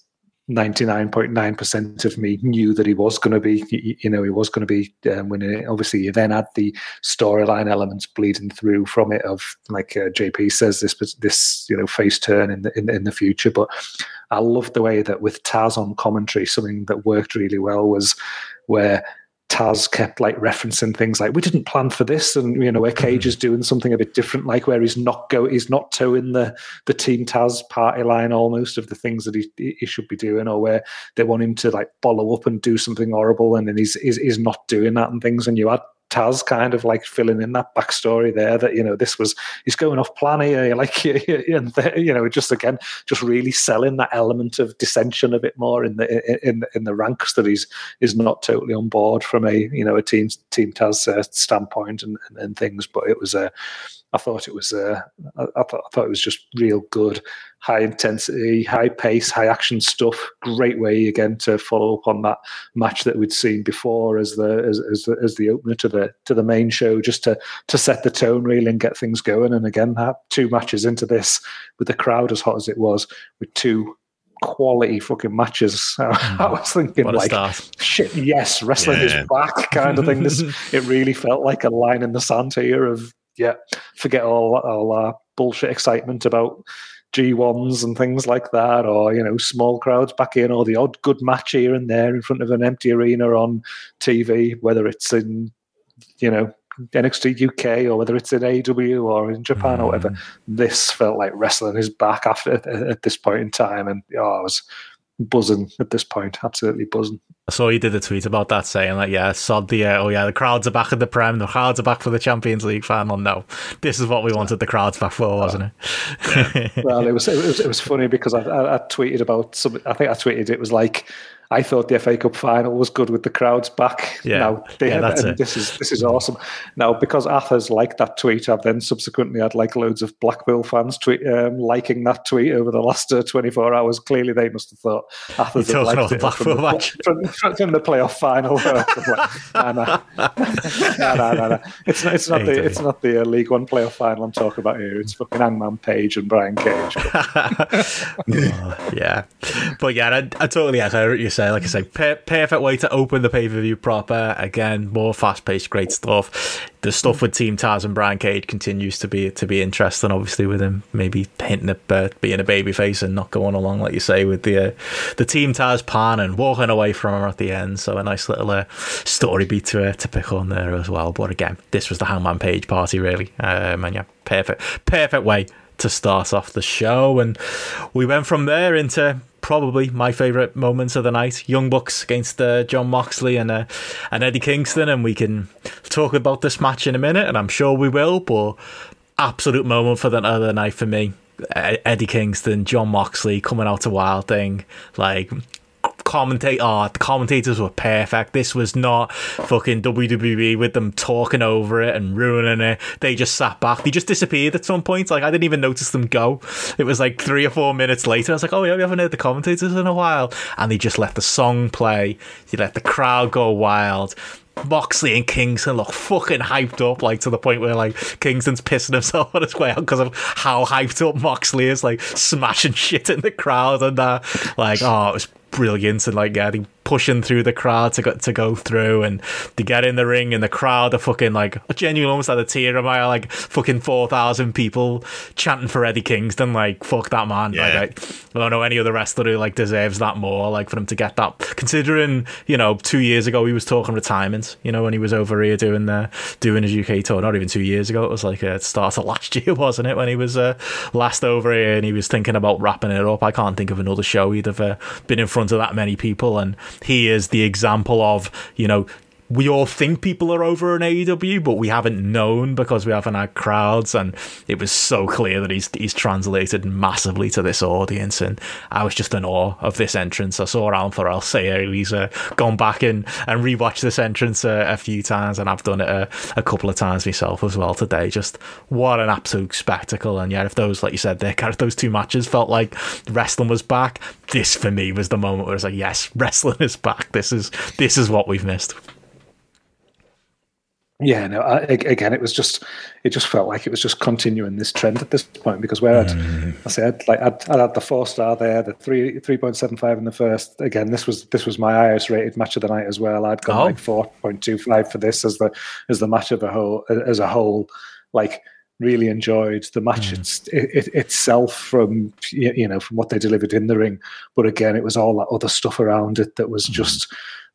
99.9% of me knew that he was going to be, you know, he was going to be um, winning it. Obviously, you then had the storyline elements bleeding through from it of, like uh, JP says, this this you know face turn in the in, in the future. But I love the way that with Taz on commentary, something that worked really well was where Taz kept like referencing things like we didn't plan for this, and you know where Cage mm-hmm. is doing something a bit different, like where he's not go he's not toeing the the Team Taz party line almost of the things that he he should be doing, or where they want him to like follow up and do something horrible, and then he's he's not doing that and things, and you had Taz kind of like filling in that backstory there that you know this was he's going off plan here like and you know just again just really selling that element of dissension a bit more in the in in the ranks that he's is not totally on board from a you know a team team Taz uh, standpoint and, and, and things but it was a I thought it was uh, I, I, thought, I thought it was just real good, high intensity, high pace, high action stuff. Great way again to follow up on that match that we'd seen before as the as as the, as the opener to the to the main show, just to to set the tone really and get things going. And again, two matches into this with the crowd as hot as it was, with two quality fucking matches. I was thinking like, shit, yes, wrestling yeah. is back, kind of thing. This it really felt like a line in the sand here of yeah, forget all all our bullshit excitement about G1s and things like that, or you know, small crowds back in, or the odd good match here and there in front of an empty arena on TV, whether it's in you know NXT UK or whether it's in AEW or in Japan mm. or whatever. Mm. This felt like wrestling is back after at this point in time, and oh, I was buzzing at this point, absolutely buzzing. I saw you did a tweet about that saying that, yeah, sod the, uh, oh yeah, the crowds are back in the Prem, the crowds are back for the Champions League final. No, this is what we wanted the crowds back for, wasn't it? Yeah. well, it was, it was, it was funny because I, I, I tweeted about some, I think I tweeted it was like, I thought the FA Cup final was good with the crowds back. Yeah, now, yeah, that's it. This is this is awesome. Now, because Athers liked that tweet, I've then subsequently had like loads of Blackpool fans tweet um, liking that tweet over the last uh, 24 hours. Clearly, they must have thought Athers had liked it Blackpool from, match. The, from, from, the playoff final. no, no, no, no, It's not. It's not the. It's not the uh, League One playoff final I'm talking about here. It's fucking Hangman Page and Brian Cage. oh, yeah, but yeah, I, I totally. I heard you say. Like I say, per- perfect way to open the pay per view proper. Again, more fast paced, great stuff. The stuff with Team Taz and Brian Cage continues to be to be interesting. Obviously, with him maybe hinting at uh, being a babyface and not going along like you say with the uh, the Team Taz pan and walking away from her at the end. So a nice little uh, story beat to uh, to pick on there as well. But again, this was the Hangman Page party really, um, and yeah, perfect perfect way to start off the show. And we went from there into probably my favourite moments of the night Young Bucks against uh, Jon Moxley and, uh, and Eddie Kingston. And we can talk about this match in a minute, and I'm sure we will. But absolute moment for the other night for me. Eddie Kingston, Jon Moxley coming out to Wild Thing, like commentate oh the commentators were perfect. This was not fucking WWE with them talking over it and ruining it. They just sat back. They just disappeared at some point like I didn't even notice them go. It was like three or four minutes later. I was like oh yeah we haven't heard the commentators in a while. And they just let the song play. They let the crowd go wild. Moxley and Kingston look fucking hyped up, like to the point where like Kingston's pissing himself on his way out because of how hyped up Moxley is, like smashing shit in the crowd and that. Like, oh, it was brilliant and like getting pushing through the crowd to go, to go through and to get in the ring and the crowd are fucking like genuinely almost had a tear in my eye like fucking 4,000 people chanting for Eddie Kingston like fuck that man. Yeah. like, I, I don't know any other wrestler who like deserves that more like for him to get that considering you know two years ago he was talking retirement you know when he was over here doing the doing his UK tour. Not even two years ago. It was like a start of last year wasn't it when he was uh, last over here and he was thinking about wrapping it up. I can't think of another show he'd have uh, been in front of that many people and he is the example of, you know, we all think people are over in AEW, but we haven't known because we haven't had crowds. And it was so clear that he's he's translated massively to this audience. And I was just in awe of this entrance. I saw Alan Farrell say he's uh, gone back and, and rewatched this entrance uh, a few times, and I've done it a, a, couple of times myself as well today. Just what an absolute spectacle! And yeah, if those, like you said, there, kind of those two matches felt like wrestling was back, this for me was the moment where it's like, yes, wrestling is back. This is this is what we've missed. Yeah, no. I, again, it was just, it just felt like it was just continuing this trend at this point because where I'd, Mm. I said, like I'd, I'd had the four star there, the three three point seven five in the first. Again, this was this was my highest rated match of the night as well. I'd gone Oh. like four point two five for this as the as the match of the whole as a whole. Like really enjoyed the match it's, it, it, itself from you know from what they delivered in the ring, but again, it was all that other stuff around it that was just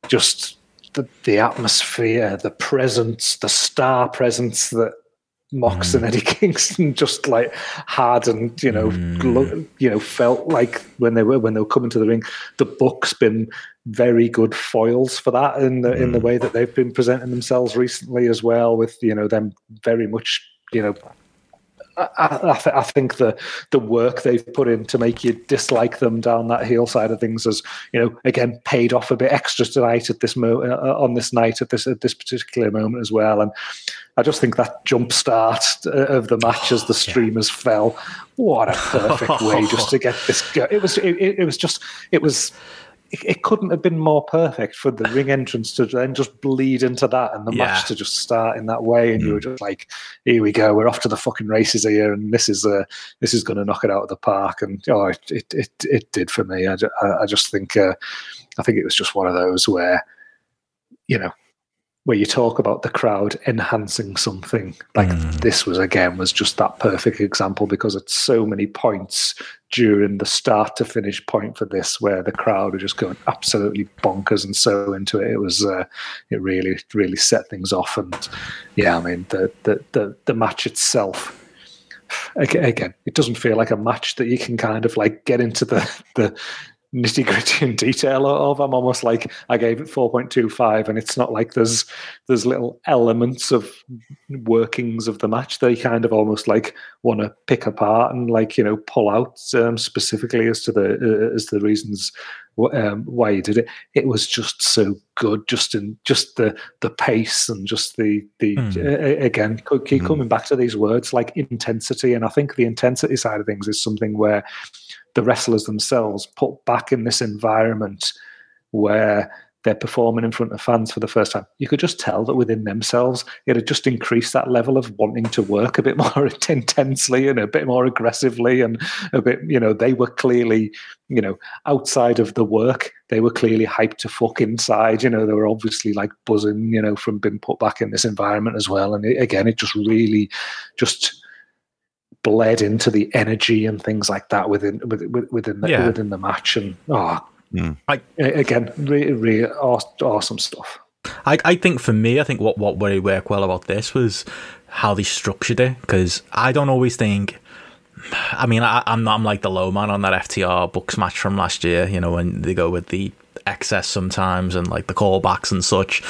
just the, the atmosphere, the presence, the star presence that Mox and hmm. Eddie Kingston just like had and you know hmm. glo- you know felt like when they were when they were coming to the ring. The book's been very good foils for that in the in the hmm. way that they've been presenting themselves recently as well, with you know them very much you know I, I, th- I think the the work they've put in to make you dislike them down that heel side of things has, you know, again paid off a bit extra tonight at this mo- uh, on this night at this at this particular moment as well. And I just think that jump start uh, of the match as the streamers fell, what a perfect way just to get this. Go- it was it it was just it was it, it couldn't have been more perfect for the ring entrance to then just bleed into that and the Yeah. match to just start in that way. And you were just like, here we go, we're off to the fucking races here, and this is uh, this is going to knock it out of the park. And oh, it it it, it did for me. I, I, I just think uh, I think it was just one of those where you know where you talk about the crowd enhancing something. Like this was again was just that perfect example because at so many points during the start to finish point for this where the crowd are just going absolutely bonkers and so into it. It was uh, it really really set things off. And yeah i mean the the the, the match itself aga- again it doesn't feel like a match that you can kind of like get into the the nitty gritty and detail of. I'm almost like I gave it 4.25, and it's not like there's there's little elements of workings of the match they kind of almost like want to pick apart and like you know pull out um, specifically as to the uh, as to the reasons um, why you did it. It was just so good, just in just the the pace and just the the uh, again keep coming back to these words like intensity, and I think the intensity side of things is something where the wrestlers themselves put back in this environment where they're performing in front of fans for the first time. You could just tell that within themselves, it had just increased that level of wanting to work a bit more intensely and a bit more aggressively, and a bit, you know, they were clearly, you know, outside of the work, they were clearly hyped to fuck inside. You know, they were obviously like buzzing, you know, from being put back in this environment as well. And it, again, it just really just bled into the energy and things like that within within within the, Yeah. within the match and ah, hmm. oh I- a- again really really awesome stuff I, I think for me, I think what what really worked well about this was how they structured it because I don't always think. I mean, I, I'm not, I'm like the low man on that FTR Bucks match from last year. You know, when they go with the excess sometimes and like the callbacks and such.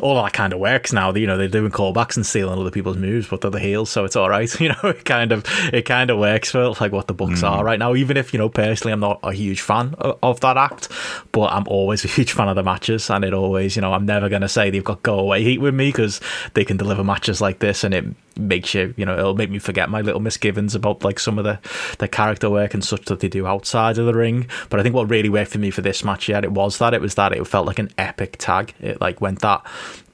All that kind of works now. You know, they're doing callbacks and stealing other people's moves, but they're the heels, so it's all right. You know, it kind of it kind of works for like what the Bucks are mm. right now. Even if you know personally, I'm not a huge fan of, of that act, but I'm always a huge fan of the matches, and it always, you know, I'm never gonna say they've got go away heat with me because they can deliver matches like this, and it makes you, you know, it'll make me forget my little misgivings about like some of the the character work and such that they do outside of the ring. But I think what really worked for me for this match, yeah, it was that it was that it felt like an epic tag. It like went that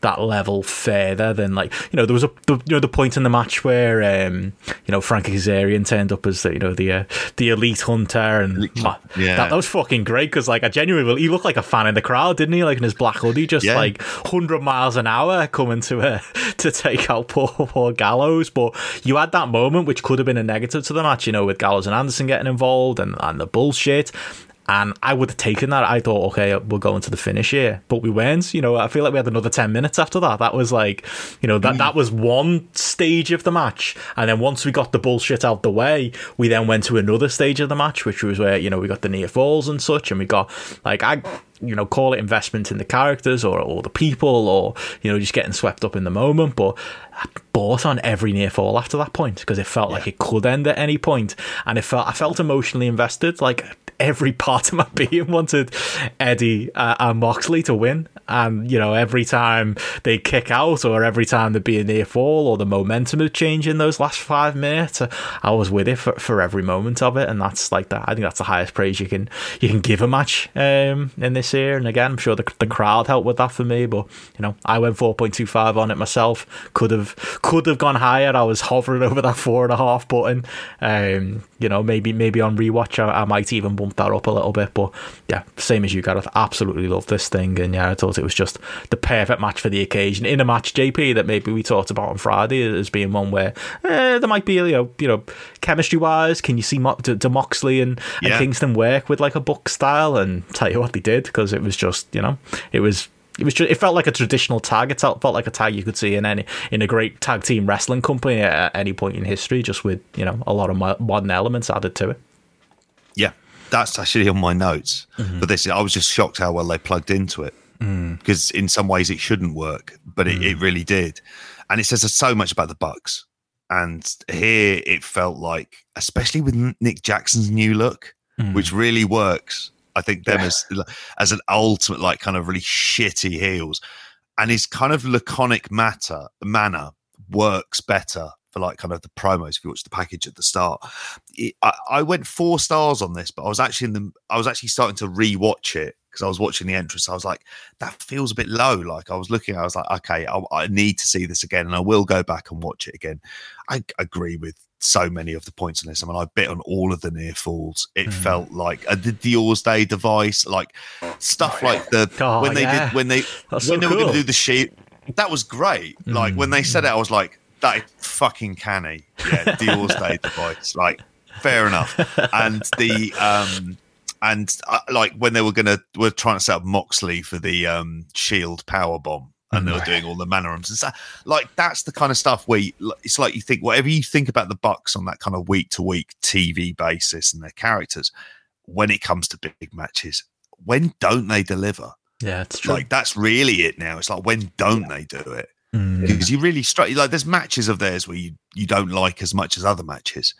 that level further than like you know there was a the, you know the point in the match where um you know Frankie Kazarian turned up as the you know the uh, the elite hunter and Yeah. that, that was fucking great because like I genuinely he looked like a fan in the crowd didn't he like in his black hoodie just Yeah. like 100 miles an hour coming to uh, to take out poor, poor Gallows but you had that moment which could have been a negative to the match you know with Gallows and Anderson getting involved and, and the bullshit and I would have taken that. I thought, okay, we're going to the finish here, but we weren't. You know, I feel like we had another ten minutes after that. That was like, you know, that that was one stage of the match, and then once we got the bullshit out the way, we then went to another stage of the match, which was where you know we got the near falls and such, and we got like I. You know, call it investment in the characters or, or the people, or you know, just getting swept up in the moment. But I bought on every near fall after that point because it felt like it could end at any point, and it felt I felt emotionally invested. Like every part of my being wanted Eddie uh, and Moxley to win. And, you know, every time they kick out or every time there'd be a near fall or the momentum would change in those last five minutes, I was with it for, for every moment of it. And that's like that. I think that's the highest praise you can you can give a match um, in this year. And again, I'm sure the, the crowd helped with that for me. But, you know, I went 4.25 on it myself. Could have could have gone higher. I was hovering over that four and a half button. Um, you know, maybe maybe on rewatch I, I, might even bump that up a little bit. But yeah, same as you, Gareth. Absolutely love this thing, and yeah, I thought it was just the perfect match for the occasion. In a match, JP, that maybe we talked about on Friday as being one where eh, there might be you know you know chemistry wise, can you see Mo- to, to Moxley and, and yeah. Kingston work with like a book style? And tell you what, they did because it was just you know it was it was just, it felt like a traditional tag. It felt like a tag you could see in any in a great tag team wrestling company at any point in history, just with you know a lot of modern elements added to it. That's actually on my notes. Mm-hmm. But this, I was just shocked how well they plugged into it because mm. in some ways it shouldn't work, but it, mm. it really did, and it says so much about the Bucks. And here it felt like, especially with Nick Jackson's new look, mm. which really works I think them yeah. as as an ultimate like kind of really shitty heels, and his kind of laconic matter manner works better for like kind of the promos. If you watch the package at the start, it, I, I, went four stars on this, but I was actually in the I was actually starting to rewatch it because I was watching the entrance. I was like, that feels a bit low. Like I was looking, I was like, okay, I, I need to see this again, and I will go back and watch it again. I agree with so many of the points on this. I mean, I bit on all of the near falls. It mm. felt like a, the Doomsday device, like stuff oh, like the oh, when they yeah. did when they That's when so they cool. were going to do the sheet. That was great. Mm. Like when they said it, I was like, that is fucking canny. Yeah, Doomsday device. Like fair enough. And the um and uh, like when they were gonna were trying to set up Moxley for the um Shield power bomb and they were doing all the mannerisms and stuff. Like that's the kind of stuff where you, it's like you think whatever you think about the Bucks on that kind of week to week TV basis and their characters, when it comes to big matches, when don't they deliver? Yeah, it's true. Like that's really it now. It's like when don't yeah. they do it? Mm. Because you really strike like there's matches of theirs where you you don't like as much as other matches.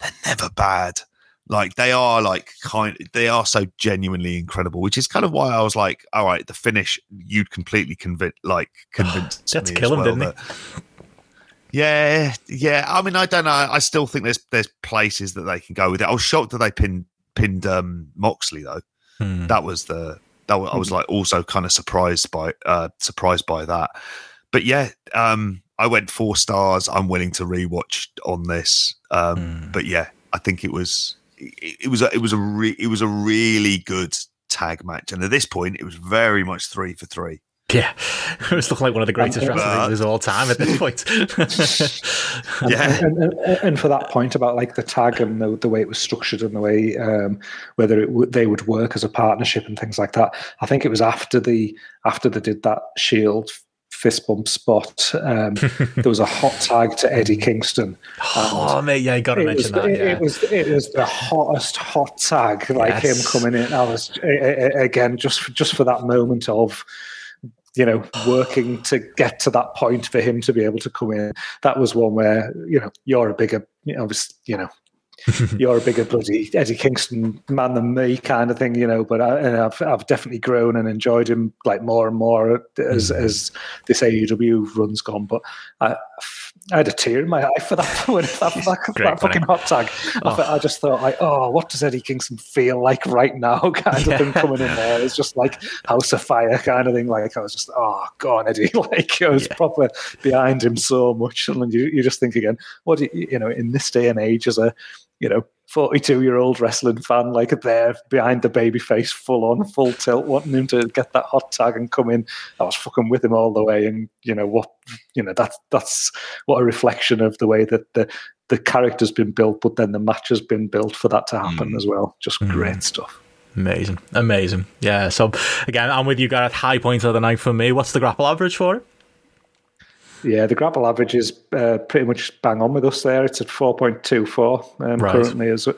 They're never bad. Like they are like kind they are so genuinely incredible, which is kind of why I was like, all right, the finish you'd completely convince like convinced That's me kill him, well didn't he? Yeah, yeah. I mean, I don't know. I still think there's there's places that they can go with it. I was shocked that they pinned pinned um, Moxley though. Hmm. That was the that was, I was like also kind of surprised by uh surprised by that. But yeah, um I went four stars. I'm willing to rewatch on this. Um hmm. but yeah, I think it was it, was a, it was a re, it was a really good tag match, and at this point, it was very much three for three. Yeah, it was looking like one of the greatest wrestlers of all time at this point. yeah, and, and, and, for that point about like the tag and the, the way it was structured and the way um, whether it w- they would work as a partnership and things like that. I think it was after the after they did that Shield fist bump spot. Um, there was a hot tag to Eddie Kingston. Oh mate, yeah, you got to mention was, that. It, yeah. it, was it was the hottest hot tag, like yes. him coming in. I was again just just for that moment of you know working to get to that point for him to be able to come in. That was one where you know you're a bigger, you know, you know you're a bigger bloody Eddie Kingston man than me, kind of thing, you know. But I, have I've definitely grown and enjoyed him like more and more as mm. as this AEW run's gone. But I, I had a tear in my eye for that for that, that, that fucking hot tag. Oh. I, I, just thought, like, oh, what does Eddie Kingston feel like right now? Kind of thing coming in there. It's just like House of Fire kind of thing. Like I was just, oh, go on, Eddie. Like I was yeah. proper behind him so much, and you you just think again, what do you, you know in this day and age as a you know, 42 year old wrestling fan, like there behind the baby face, full on, full tilt, wanting him to get that hot tag and come in. I was fucking with him all the way. And, you know, what, you know, that's, that's what a reflection of the way that the, the character's been built, but then the match has been built for that to happen mm. as well. Just mm. great stuff. Amazing. Amazing. Yeah. So, again, I'm with you, Gareth. High point of the night for me. What's the grapple average for it? Yeah, the grapple average is uh, pretty much bang on with us there. It's at 4.24 um, right. currently as, uh,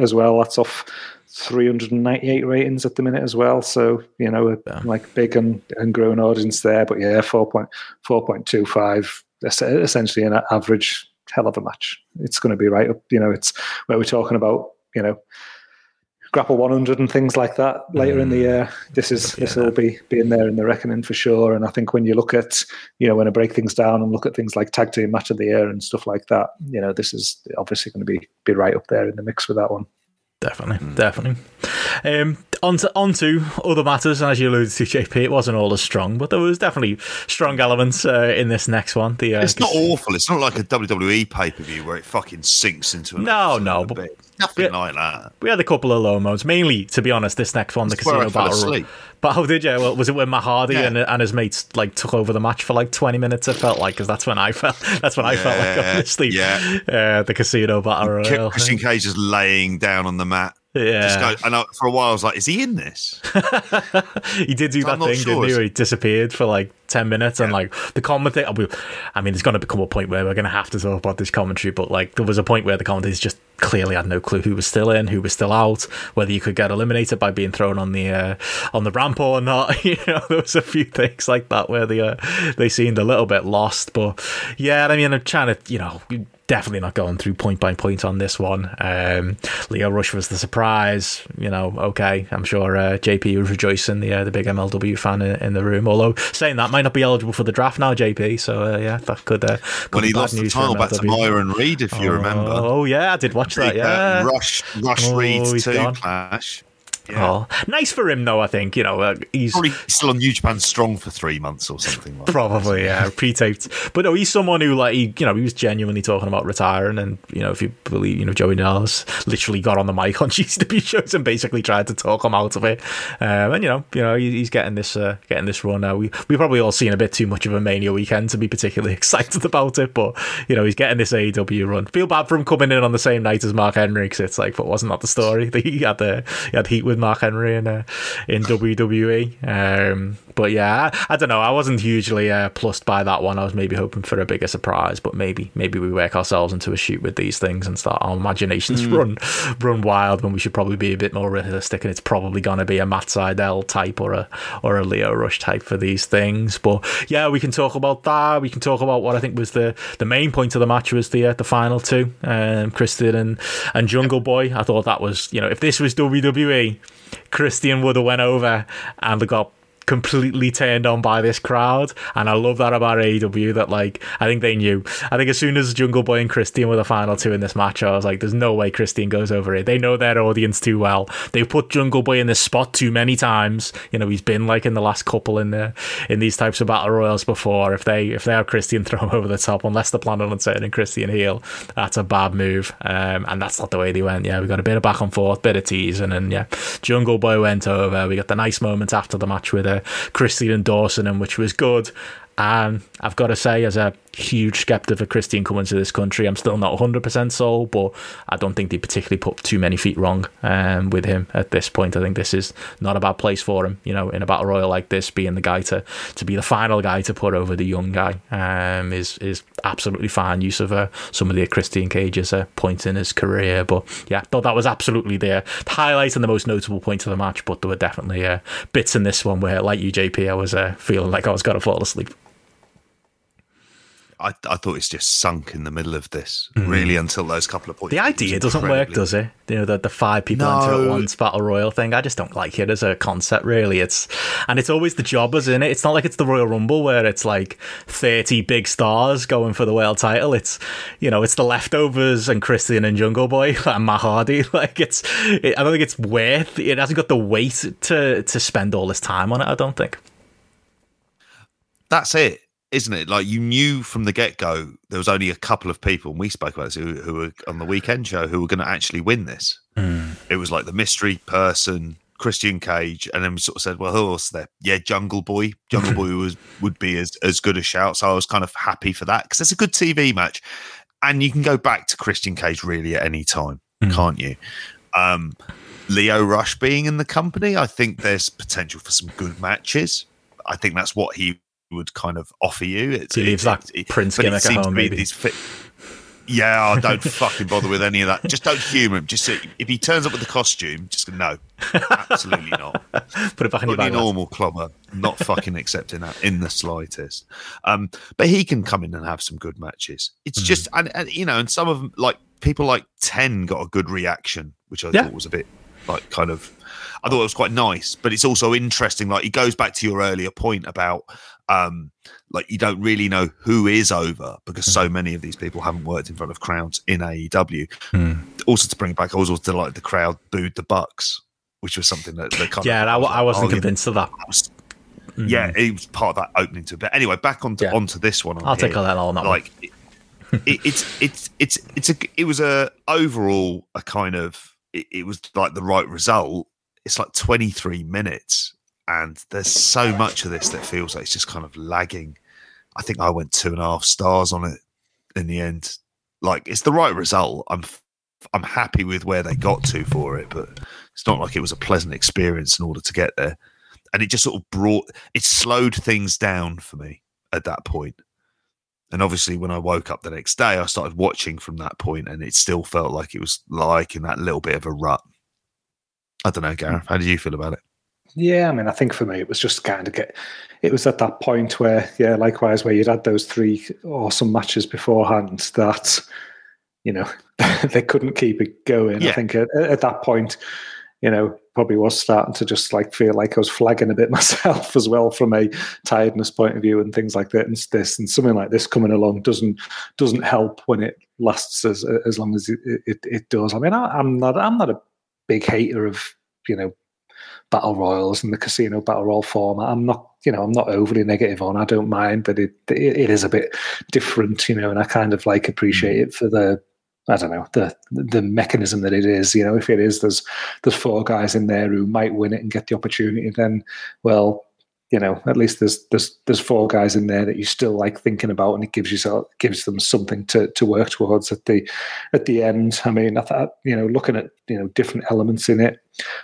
as well. That's off 398 ratings at the minute as well. So, you know, yeah. like big and, and growing audience there. But yeah, 4.4.25, essentially an average hell of a match. It's going to be right up, you know, it's where we're talking about, you know, grapple 100 and things like that later in the year. This is this will be being there in the reckoning for sure. And I think when you look at you know when I break things down and look at things like tag team match of the year and stuff like that, you know this is obviously going to be be right up there in the mix with that one. Definitely, definitely. Um, on to, on to other matters, and as you alluded to, JP, it wasn't all as strong, but there was definitely strong elements uh, in this next one. The uh, It's not awful. It's not like a WWE pay per view where it fucking sinks into an No, no, a but- bit. nothing yeah. like that. We had a couple of low moments. Mainly, to be honest, this next one, the That's where casino battle. But how did you? Well, was it when Matt Hardy Yeah. and, and his mates like took over the match for like twenty minutes? It felt like because that's when I felt. That's when I felt like Yeah, honestly. yeah. Uh, the casino battle. Christian Cage is laying down on the mat. Yeah. Just go, and I, for a while I was like, "Is he in this?" he did do that I'm thing, sure, didn't he? Where he disappeared for like ten minutes, and like the commentator. I mean, there's going to become a point where we're going to have to talk about this commentary, but like there was a point where the commentators just clearly had no clue who was still in, who was still out, whether you could get eliminated by being thrown on the uh, on the ramp or not. you know, there was a few things like that where they uh, they seemed a little bit lost, but yeah, I mean, I'm trying to, you know. Definitely not going through point by point on this one. Um, Lio Rush was the surprise. You know, okay, I'm sure uh, JP was rejoicing, the uh, the big MLW fan in, in the room. Although saying that might not be eligible for the draft now, JP. So uh, yeah, that could. Uh, he lost the title back to. Myron Reed, if you remember. Oh yeah, I did watch that. Uh, Yeah. Rush, Rush Oh, Reed two gone. clash. Yeah. Oh, nice for him though. I think you know uh, he's Probably still on New Japan Strong for three months or something like that. Probably, yeah, pre-taped. But no, he's someone who, like, he, you know, he was genuinely talking about retiring, and you know, if you believe, you know, Joey Janela literally got on the mic on GCW shows and basically tried to talk him out of it. Um, and you know, you know, he, he's getting this, uh, getting this run now. We we probably all seen a bit too much of a Mania weekend to be particularly excited about it, but you know, he's getting this AEW run. Feel bad for him coming in on the same night as Mark Henry because it's like, but wasn't that the story? that He had the he had heat with Mark Henry in uh, in WWE. Um, but yeah, I, I don't know. I wasn't hugely uh, plussed by that one. I was maybe hoping for a bigger surprise, but maybe maybe we work ourselves into a shoot with these things and start our imaginations run run wild when we should probably be a bit more realistic. And it's probably going to be a Matt Sydal type or a or a Lio Rush type for these things. But yeah, we can talk about that. We can talk about what I think was the the main point of the match was the uh, the final two, um, Christian and and Jungle Boy. I thought that was you know if this was WWE. Christian would have went over and got completely turned on by this crowd and I love that about AEW that like I think they knew. I think as soon as Jungle Boy and Christian were the final two in this match I was like there's no way Christian goes over it they know their audience too well. They've put Jungle Boy in this spot too many times. You know he's been like in the last couple in the in these types of battle royals before. If they if they have Christian throw him over the top unless they're planning on turning Christian heel that's a bad move. Um, and that's not the way they went. Yeah we got a bit of back and forth bit of teasing and yeah Jungle Boy went over. We got the nice moments after the match with uh, Christian and Dawson and which was good and I've got to say, as a huge skeptic of Christian coming to this country, I'm still not 100% sold, but I don't think they particularly put too many feet wrong um, with him at this point. I think this is not a bad place for him, you know, in a battle royal like this, being the guy to, to be the final guy to put over the young guy um, is is absolutely fine use of uh, some of the Christian Cage's uh, points in his career. But yeah, thought that was absolutely the highlight and the most notable point of the match, but there were definitely uh, bits in this one where, like you, JP, I was uh, feeling like I was going to fall asleep. I, I thought it's just sunk in the middle of this, mm. really, until those couple of points. The idea doesn't work, does it? You know, the, the five people enter at once battle royal thing. I just don't like it as a concept, really. It's and it's always the jobbers in it. It's not like it's the Royal Rumble where it's like thirty big stars going for the world title. It's you know, it's the leftovers and Christian and Jungle Boy and Matt Hardy. Like it's, it, I don't think it's worth. It hasn't got the weight to to spend all this time on it. I don't think. That's it, isn't it? Like you knew from the get go, there was only a couple of people, and we spoke about this, who, who were on the weekend show, who were going to actually win this. It was like the mystery person, Christian Cage, and then we sort of said, "Well, who else there? Yeah, Jungle Boy. Jungle Boy was would be as as good a shout." So I was kind of happy for that because it's a good TV match, and you can go back to Christian Cage really at any time, can't you? Um, Lio Rush being in the company, I think there's potential for some good matches. I think that's what he would kind of offer you. It's, He leaves that Prince it gimmick at home, maybe. fit- yeah, I don't fucking bother with any of that. Just don't humour him. Just say, if he turns up with the costume, just go, no, absolutely not. Put it back in your bag. normal clobber, not fucking accepting that in the slightest. Um, but he can come in and have some good matches. It's just, and, and you know, and some of them, like people like Ten, got a good reaction, which I Yeah. thought was a bit like kind of. I thought it was quite nice, but it's also interesting. Like, it goes back to your earlier point about um, like you don't really know who is over because Hmm. so many of these people haven't worked in front of crowds in AEW. Also, to bring it back, I was also delighted the crowd booed the Bucks, which was something that, that kind Yeah, of I, wa- I wasn't oh, convinced of that. was- Yeah, it was part of that opening to it. But anyway, back onto Yeah. onto this one. on I'll take here. all that on that one. Like, it, it, it's it's it's it's a it was a overall a kind of it, it was like the right result. It's like twenty three minutes, and there's so much of this that feels like it's just kind of lagging. I think I went two and a half stars on it in the end. Like it's the right result. I'm I'm happy with where they got to for it, but it's not like it was a pleasant experience in order to get there. And it just sort of brought it slowed things down for me at that point. And obviously, when I woke up the next day, I started watching from that point, and it still felt like it was like in that little bit of a rut. I don't know, Gareth. How do you feel about it? Yeah, I mean, I think for me, it was just kind of get. It was at that point where, yeah, likewise, where you'd had those three awesome matches beforehand that, you know, they couldn't keep it going. Yeah. I think at, at that point, you know, probably was starting to just like feel like I was flagging a bit myself as well from a tiredness point of view and things like that. And this and something like this coming along doesn't doesn't help when it lasts as as long as it it, it does. I mean, I, I'm not I'm not a big hater of you know battle royals and the casino battle royal format. I'm not, you know, I'm not overly negative on. I don't mind that it, it it is a bit different, you know, and I kind of like appreciate mm. it for the. I don't know the the mechanism that it is. You know, if it is there's there's four guys in there who might win it and get the opportunity, then well, you know, at least there's there's there's four guys in there that you still like thinking about, and it gives you gives them something to to work towards at the at the end. I mean, I thought you know, looking at you know different elements in it,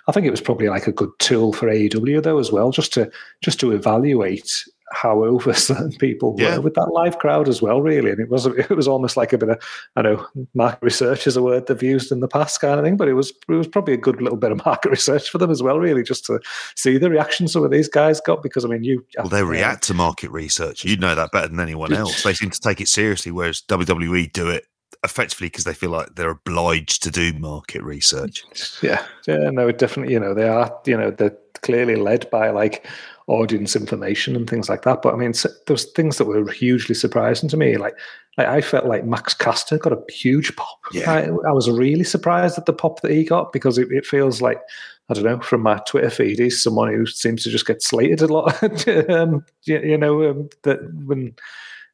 I think it was probably like a good tool for AEW though as well, just to just to evaluate how over certain people Yeah. were with that live crowd as well, really. And it was it was almost like a bit of I know market research is a word they've used in the past kind of thing, but it was it was probably a good little bit of market research for them as well, really, just to see the reaction some of these guys got. Because I mean, you Well, they react to market research. You know that better than anyone else. They seem to take it seriously, whereas WWE do it effectively because they feel like they're obliged to do market research. Yeah, yeah, no, definitely. You know, they are. You know, they're clearly led by like audience information and things like that. But I mean, s- there was things that were hugely surprising to me. Like, like I felt like Max Caster got a huge pop. Yeah. I, I was really surprised at the pop that he got because it, it feels like I don't know from my Twitter feed, he's someone who seems to just get slated a lot. um, you, you know, um, that when.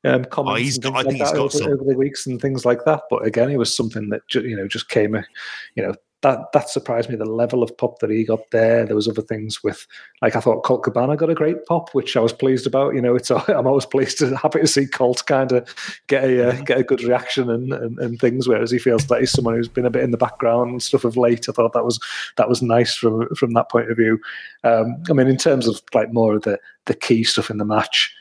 Um, comments Oh, he's got- I think like he's got over, some. over the weeks and things like that. But again, it was something that ju- you know just came, you know, that that surprised me. The level of pop that he got there. There was other things with, like I thought Colt Cabana got a great pop, which I was pleased about. You know, it's I'm always pleased to happy to see Colt kind of get a uh, get a good reaction and, and and things. Whereas he feels like he's someone who's been a bit in the background and stuff of late. I thought that was that was nice from from that point of view. Um, I mean, in terms of like more of the the key stuff in the match.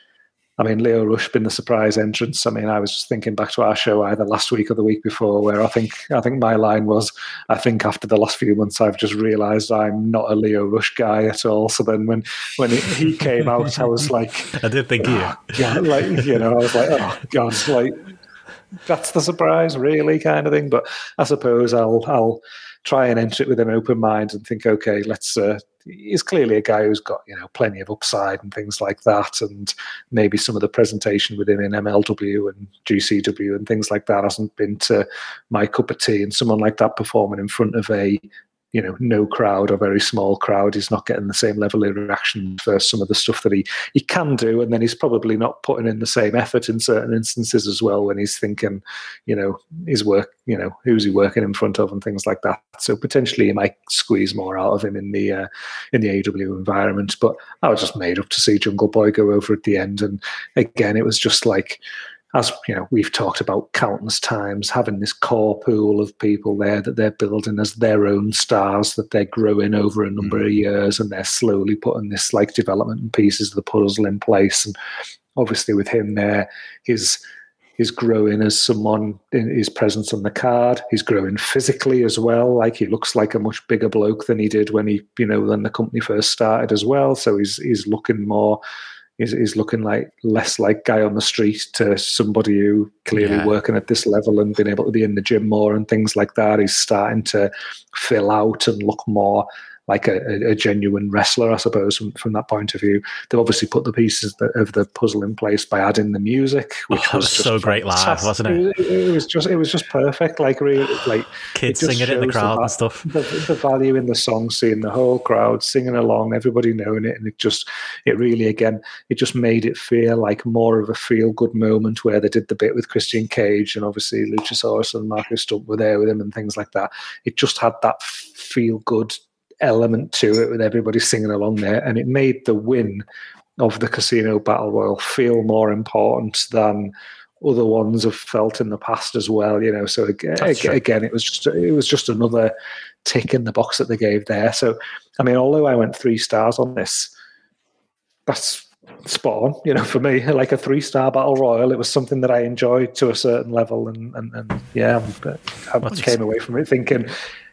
I mean, Lio Rush been the surprise entrance. I mean, I was just thinking back to our show either last week or the week before, where I think I think my line was, I think after the last few months, I've just realised I'm not a Lio Rush guy at all. So then when when he came out, I was like, I did think you. yeah, like you know, I was like, oh god, like that's the surprise, really, kind of thing. But I suppose I'll I'll try and enter it with an open mind and think, okay, let's. Uh, he's clearly a guy who's got you know plenty of upside and things like that, and maybe some of the presentation with him in MLW and GCW and things like that hasn't been to my cup of tea. And someone like that performing in front of a you know, no crowd or very small crowd, he's not getting the same level of reaction for some of the stuff that he he can do, and then he's probably not putting in the same effort in certain instances as well when he's thinking, you know, his work, you know, who's he working in front of and things like that. So potentially he might squeeze more out of him in the uh, in the AW environment. But I was just made up to see Jungle Boy go over at the end, and again, it was just like as you know, we've talked about countless times, having this core pool of people there that they're building as their own stars that they're growing over a hmm. number of years, and they're slowly putting this like development and pieces of the puzzle in place. And obviously, with him there, his he's growing as someone in his presence on the card. He's growing physically as well. Like he looks like a much bigger bloke than he did when he, you know, when the company first started as well. So he's he's looking more is, is looking like less like guy on the street to somebody who clearly Yeah. working at this level and being able to be in the gym more and things like that. He's starting to fill out and look more like a, a, genuine wrestler, I suppose, from, from that point of view. They've obviously put the pieces of the puzzle in place by adding the music, oh, which Oh, was was so great live, wasn't it? It, it was just it was just perfect. Like really, like Kids it singing it in the crowd va- and stuff. The, the value in the song, seeing the whole crowd singing along, everybody knowing it, and it just, it really, again, it just made it feel like more of a feel good moment where they did the bit with Christian Cage and obviously Luchasaurus and Marko Stunt were there with him and things like that. It just had that feel good element to it with everybody singing along there, and it made the win of the Casino Battle Royal feel more important than other ones have felt in the past as well. You know, so again, again, it was just it was just another tick in the box that they gave there. So, I mean, although I went three stars on this, that's spot on. You know, for me, like a three star battle royal, it was something that I enjoyed to a certain level, and and, and yeah, but I came away from it thinking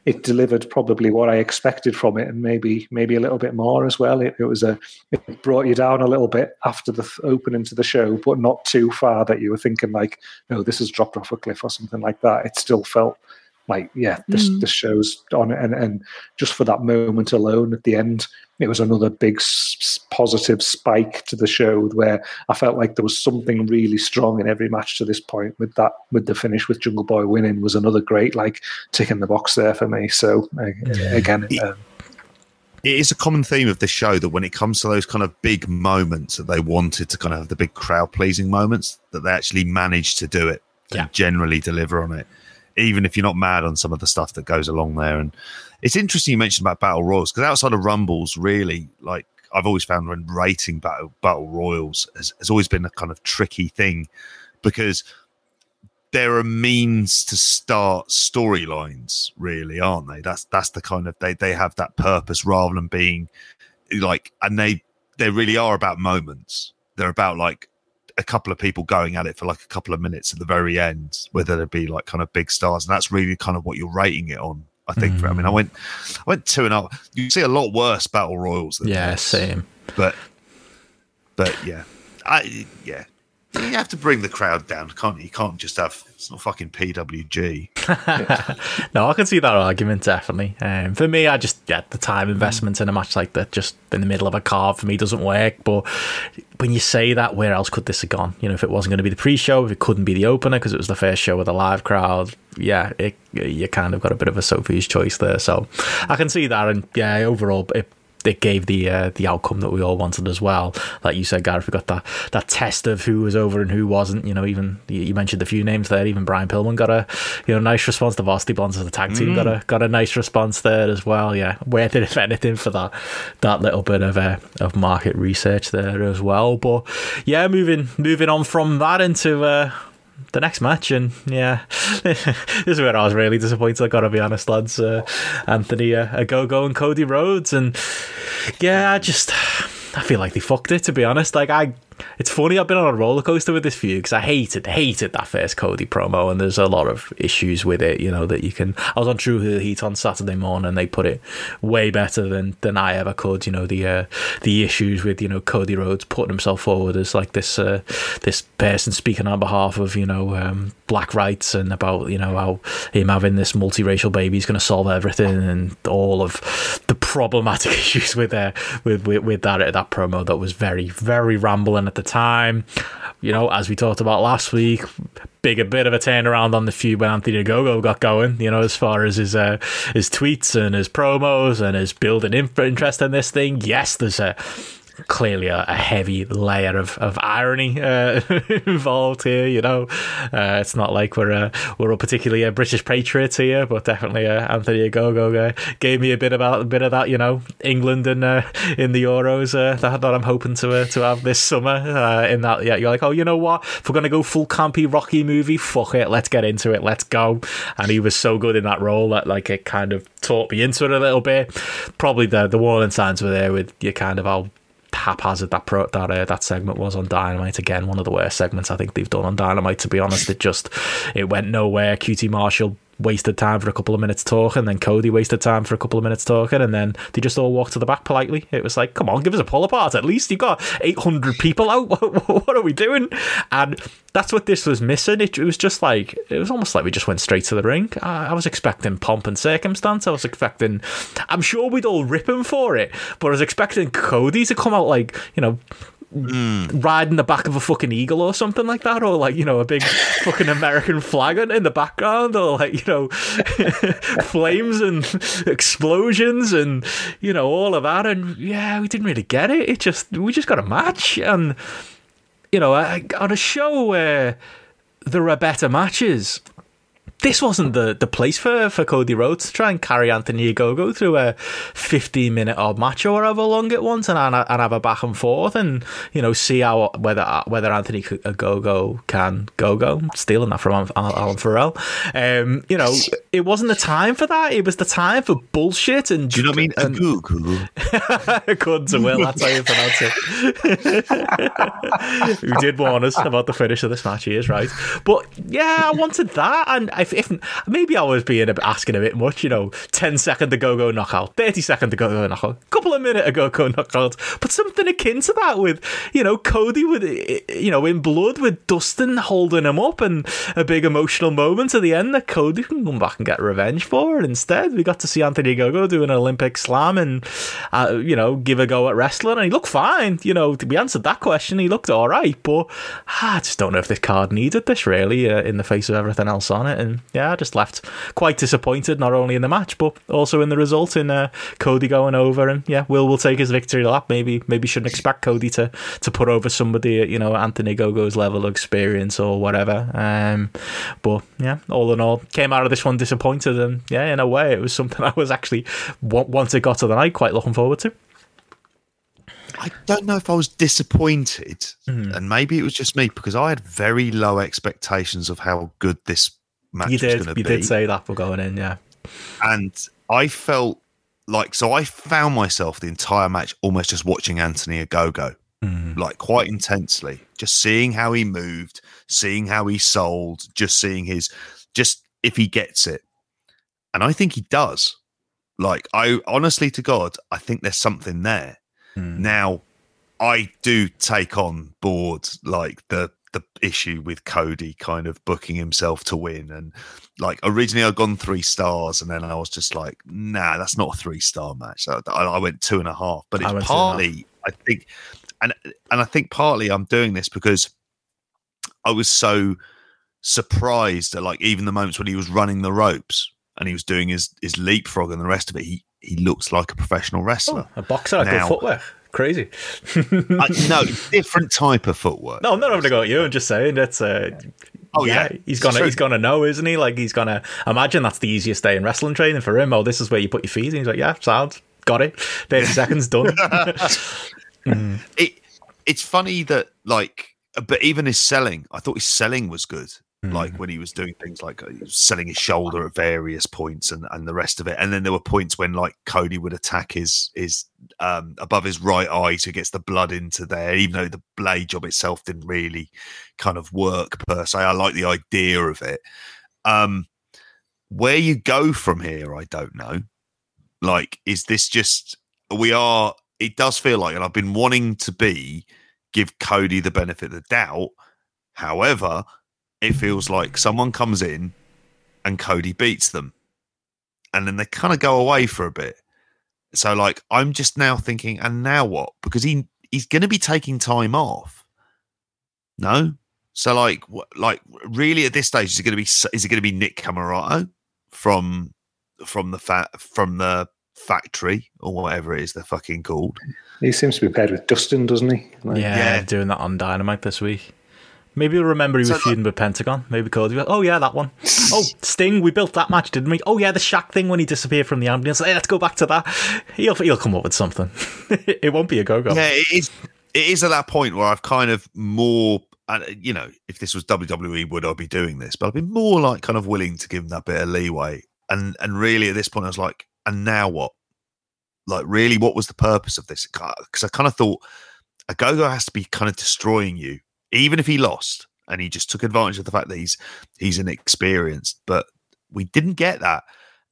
it delivered probably what I expected from it, and maybe maybe a little bit more as well. It, it was a it brought you down a little bit after the th- opening to the show, but not too far that you were thinking like, no, this has dropped off a cliff or something like that. It still felt like, yeah, this this show's on, it. and and just for that moment alone at the end, it was another big s- s- positive spike to the show where I felt like there was something really strong in every match to this point. With that, with the finish with Jungle Boy winning was another great like tick in the box there for me. So uh, again, um, it is a common theme of this show that when it comes to those kind of big moments that they wanted to kind of have the big crowd pleasing moments, that they actually managed to do it Yeah. and generally deliver on it, even if you're not mad on some of the stuff that goes along there. And it's interesting you mentioned about battle royals because outside of rumbles, really, like I've always found when rating battle battle royals has, has always been a kind of tricky thing because they're a means to start storylines, really, aren't they? That's that's the kind of they they have that purpose rather than being like, and they they really are about moments. They're about like a couple of people going at it for like a couple of minutes at the very end, whether it be like kind of big stars, and that's really kind of what you're rating it on. I think. For, I mean, I mm. went I went two and a half. You see a lot worse battle royals than Yeah, this same. but but yeah i yeah you have to bring the crowd down can't you you can't just have it's not fucking pwg No, I can see that argument definitely. Um, for me, I just yeah, the time investment in a match like that, just in the middle of a card, for me doesn't work. But when you say that, where else could this have gone? You know, if it wasn't going to be the pre-show, if it couldn't be the opener because it was the first show with a live crowd, yeah, it, you kind of got a bit of a Sophie's choice there. So I can see that, and yeah, overall, it it gave the uh, the outcome that we all wanted as well. Like you said, Gareth, we got that that test of who was over and who wasn't. You know, even you mentioned a few names there. Even Brian Pillman got a you know nice response. The Varsity Blondes as a tag team got a got a nice response there as well. Yeah, worth it if anything for that that little bit of uh, of market research there as well. But yeah, moving moving on from that into. Uh, the next match, and yeah, this is where I was really disappointed. I gotta be honest, lads. Uh, Anthony uh, Ogogo and Cody Rhodes, and yeah, I just I feel like they fucked it. To be honest, like I, it's funny. I've been on a roller coaster with this feud because I hated hated that first Cody promo, and there's a lot of issues with it. You know that you can. I was on True Heat on Saturday morning. and They put it way better than than I ever could. You know the uh, the issues with you know Cody Rhodes putting himself forward as like this uh, this person speaking on behalf of you know um, black rights and about you know how him having this multiracial baby is going to solve everything and all of the problematic issues with uh, with, with with that that promo that was very very rambling at the time. You know, as we talked about last week, big a bit of a turnaround on the feud when Anthony Gogo got going. You know, as far as his uh, his tweets and his promos and his building interest in this thing. Yes, there's a clearly a, a heavy layer of, of irony uh, involved here. You know, uh, it's not like we're uh, we're all particularly a British patriots here, but definitely uh, Anthony Ogogo uh, gave me a bit about a bit of that. You know, England and uh, in the Euros uh, that, that I'm hoping to uh, to have this summer. Uh, in that, yeah, you're like, oh, you know what? If we're gonna go full campy Rocky movie, fuck it, let's get into it, let's go. And he was so good in that role that like it kind of taught me into it a little bit. Probably the the warning signs were there with you kind of how haphazard that pro that uh, that segment was on Dynamite. Again, one of the worst segments I think they've done on Dynamite. To be honest, it just it went nowhere. QT Marshall wasted time for a couple of minutes talking, then Cody wasted time for a couple of minutes talking, and then they just all walked to the back politely. It was like, come on, give us a pull apart at least. You've got 800 people out. what are we doing? And that's what this was missing. It, it, was just like, it was almost like we just went straight to the ring. I, I was expecting pomp and circumstance. I was expecting, I'm sure we'd all rip him for it, but I was expecting Cody to come out like, you know, mm. riding the back of a fucking eagle or something like that, or like you know a big fucking American flag in the background, or like you know flames and explosions and you know all of that. And yeah, we didn't really get it. It just we just got a match, and you know on a show where there are better matches this wasn't the, the place for, for Cody Rhodes to try and carry Anthony Ogogo through a 15 minute odd match or however long it wants and, and have a back and forth and, you know, see how whether whether Anthony Ogogo can go go. Stealing that from Alan Farrell. Um, you know, it wasn't the time for that. It was the time for bullshit and. Do you know what I mean? Ogogo. According to Will, that's how you pronounce it. Who did warn us about the finish of this match, he is right. But yeah, I wanted that. And I if, if maybe I was being a asking a bit much, you know, 10 second to go go knockout, 30 second to go go knockout, couple of minute ago go knockout, but something akin to that with, you know, Cody with, you know, in blood with Dustin holding him up and a big emotional moment at the end that Cody can come back and get revenge for. instead, we got to see Anthony Ogogo do an Olympic slam and, uh, you know, give a go at wrestling. And he looked fine. You know, we answered that question. He looked all right, but ah, I just don't know if this card needed this really uh, in the face of everything else on it. And yeah, I just left quite disappointed, not only in the match but also in the result in uh, Cody going over. And yeah, Will will take his victory lap. Maybe maybe shouldn't expect Cody to to put over somebody at you know Anthony Gogo's level of experience or whatever. Um, but yeah, all in all, came out of this one disappointed, and yeah, in a way, it was something I was actually once it got to the night quite looking forward to. I don't know if I was disappointed, mm. and maybe it was just me because I had very low expectations of how good this match you did, You be. did say that for going in, yeah. And I felt like so I found myself the entire match almost just watching Anthony Ogogo, mm. like quite intensely, just seeing how he moved, seeing how he sold, just seeing his just if he gets it. And I think he does. Like I honestly to God, I think there's something there. Mm. Now I do take on board like the the issue with Cody kind of booking himself to win. And like originally I'd gone three stars and then I was just like, nah, that's not a three star match. I, I, went two and a half, but it's partly, I think, and, and I think partly I'm doing this because I was so surprised at like even the moments when he was running the ropes and he was doing his, his leapfrog and the rest of it. He, he looks like a professional wrestler. Oh, a boxer, now, good footwear crazy. uh, no, different type of footwork. No, I'm not having to go at you. I'm just saying that's. Uh, oh yeah, yeah he's gonna he's gonna know, isn't he? Like he's gonna imagine that's the easiest day in wrestling training for him. Oh, this is where you put your feet. And he's like, yeah, sounds got it. Thirty seconds done. mm. It it's funny that like, but even his selling, I thought his selling was good. Mm. Like when he was doing things like uh, selling his shoulder at various points and, and the rest of it, and then there were points when like Cody would attack his his um, above his right eye, so he gets the blood into there. Even though the blade job itself didn't really kind of work per se, I like the idea of it. Um, where you go from here, I don't know. Like, is this just we are? It does feel like, and I've been wanting to be give Cody the benefit of the doubt. However, it feels like someone comes in and Cody beats them. And then they kind of go away for a bit. So like I'm just now thinking, and now what? Because he he's gonna be taking time off. No? So like like really at this stage is it gonna be is it gonna be Nick Comoroto from from the fat from the factory or whatever it is they're fucking called. He seems to be paired with Dustin, doesn't he? Like, yeah, yeah, doing that on Dynamite this week. Maybe you'll remember he was so feuding with Pentagon. Maybe Cody. Oh yeah, that one. oh, Sting. We built that match, didn't we? Oh yeah, the Shaq thing when he disappeared from the ambulance. Hey, let's go back to that. He'll he'll come up with something. it won't be a go go. Yeah, it is. It is at that point where I've kind of more. You know, if this was WWE, would I be doing this? But I've been more like kind of willing to give him that bit of leeway. And and really at this point, I was like, and now what? Like, really, what was the purpose of this? Because I kind of thought a go go has to be kind of destroying you even if he lost and he just took advantage of the fact that he's he's inexperienced. But we didn't get that,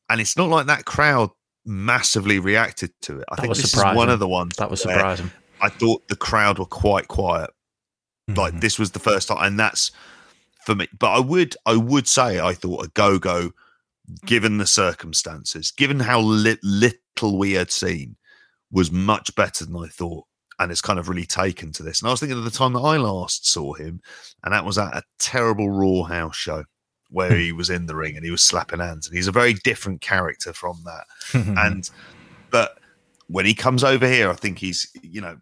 and it's not like that crowd massively reacted to it. I That think was this surprising. is one of the ones That was where surprising. I thought the crowd were quite quiet. Like Mhm. this was the first time, and that's for me. But I would, I would say, I thought a go go, given the circumstances, given how li- little we had seen, was much better than I thought, and it's kind of really taken to this. And I was thinking of the time that I last saw him, and that was at a terrible Raw house show where hmm. he was in the ring and he was slapping hands, and he's a very different character from that and but when he comes over here, I think he's you know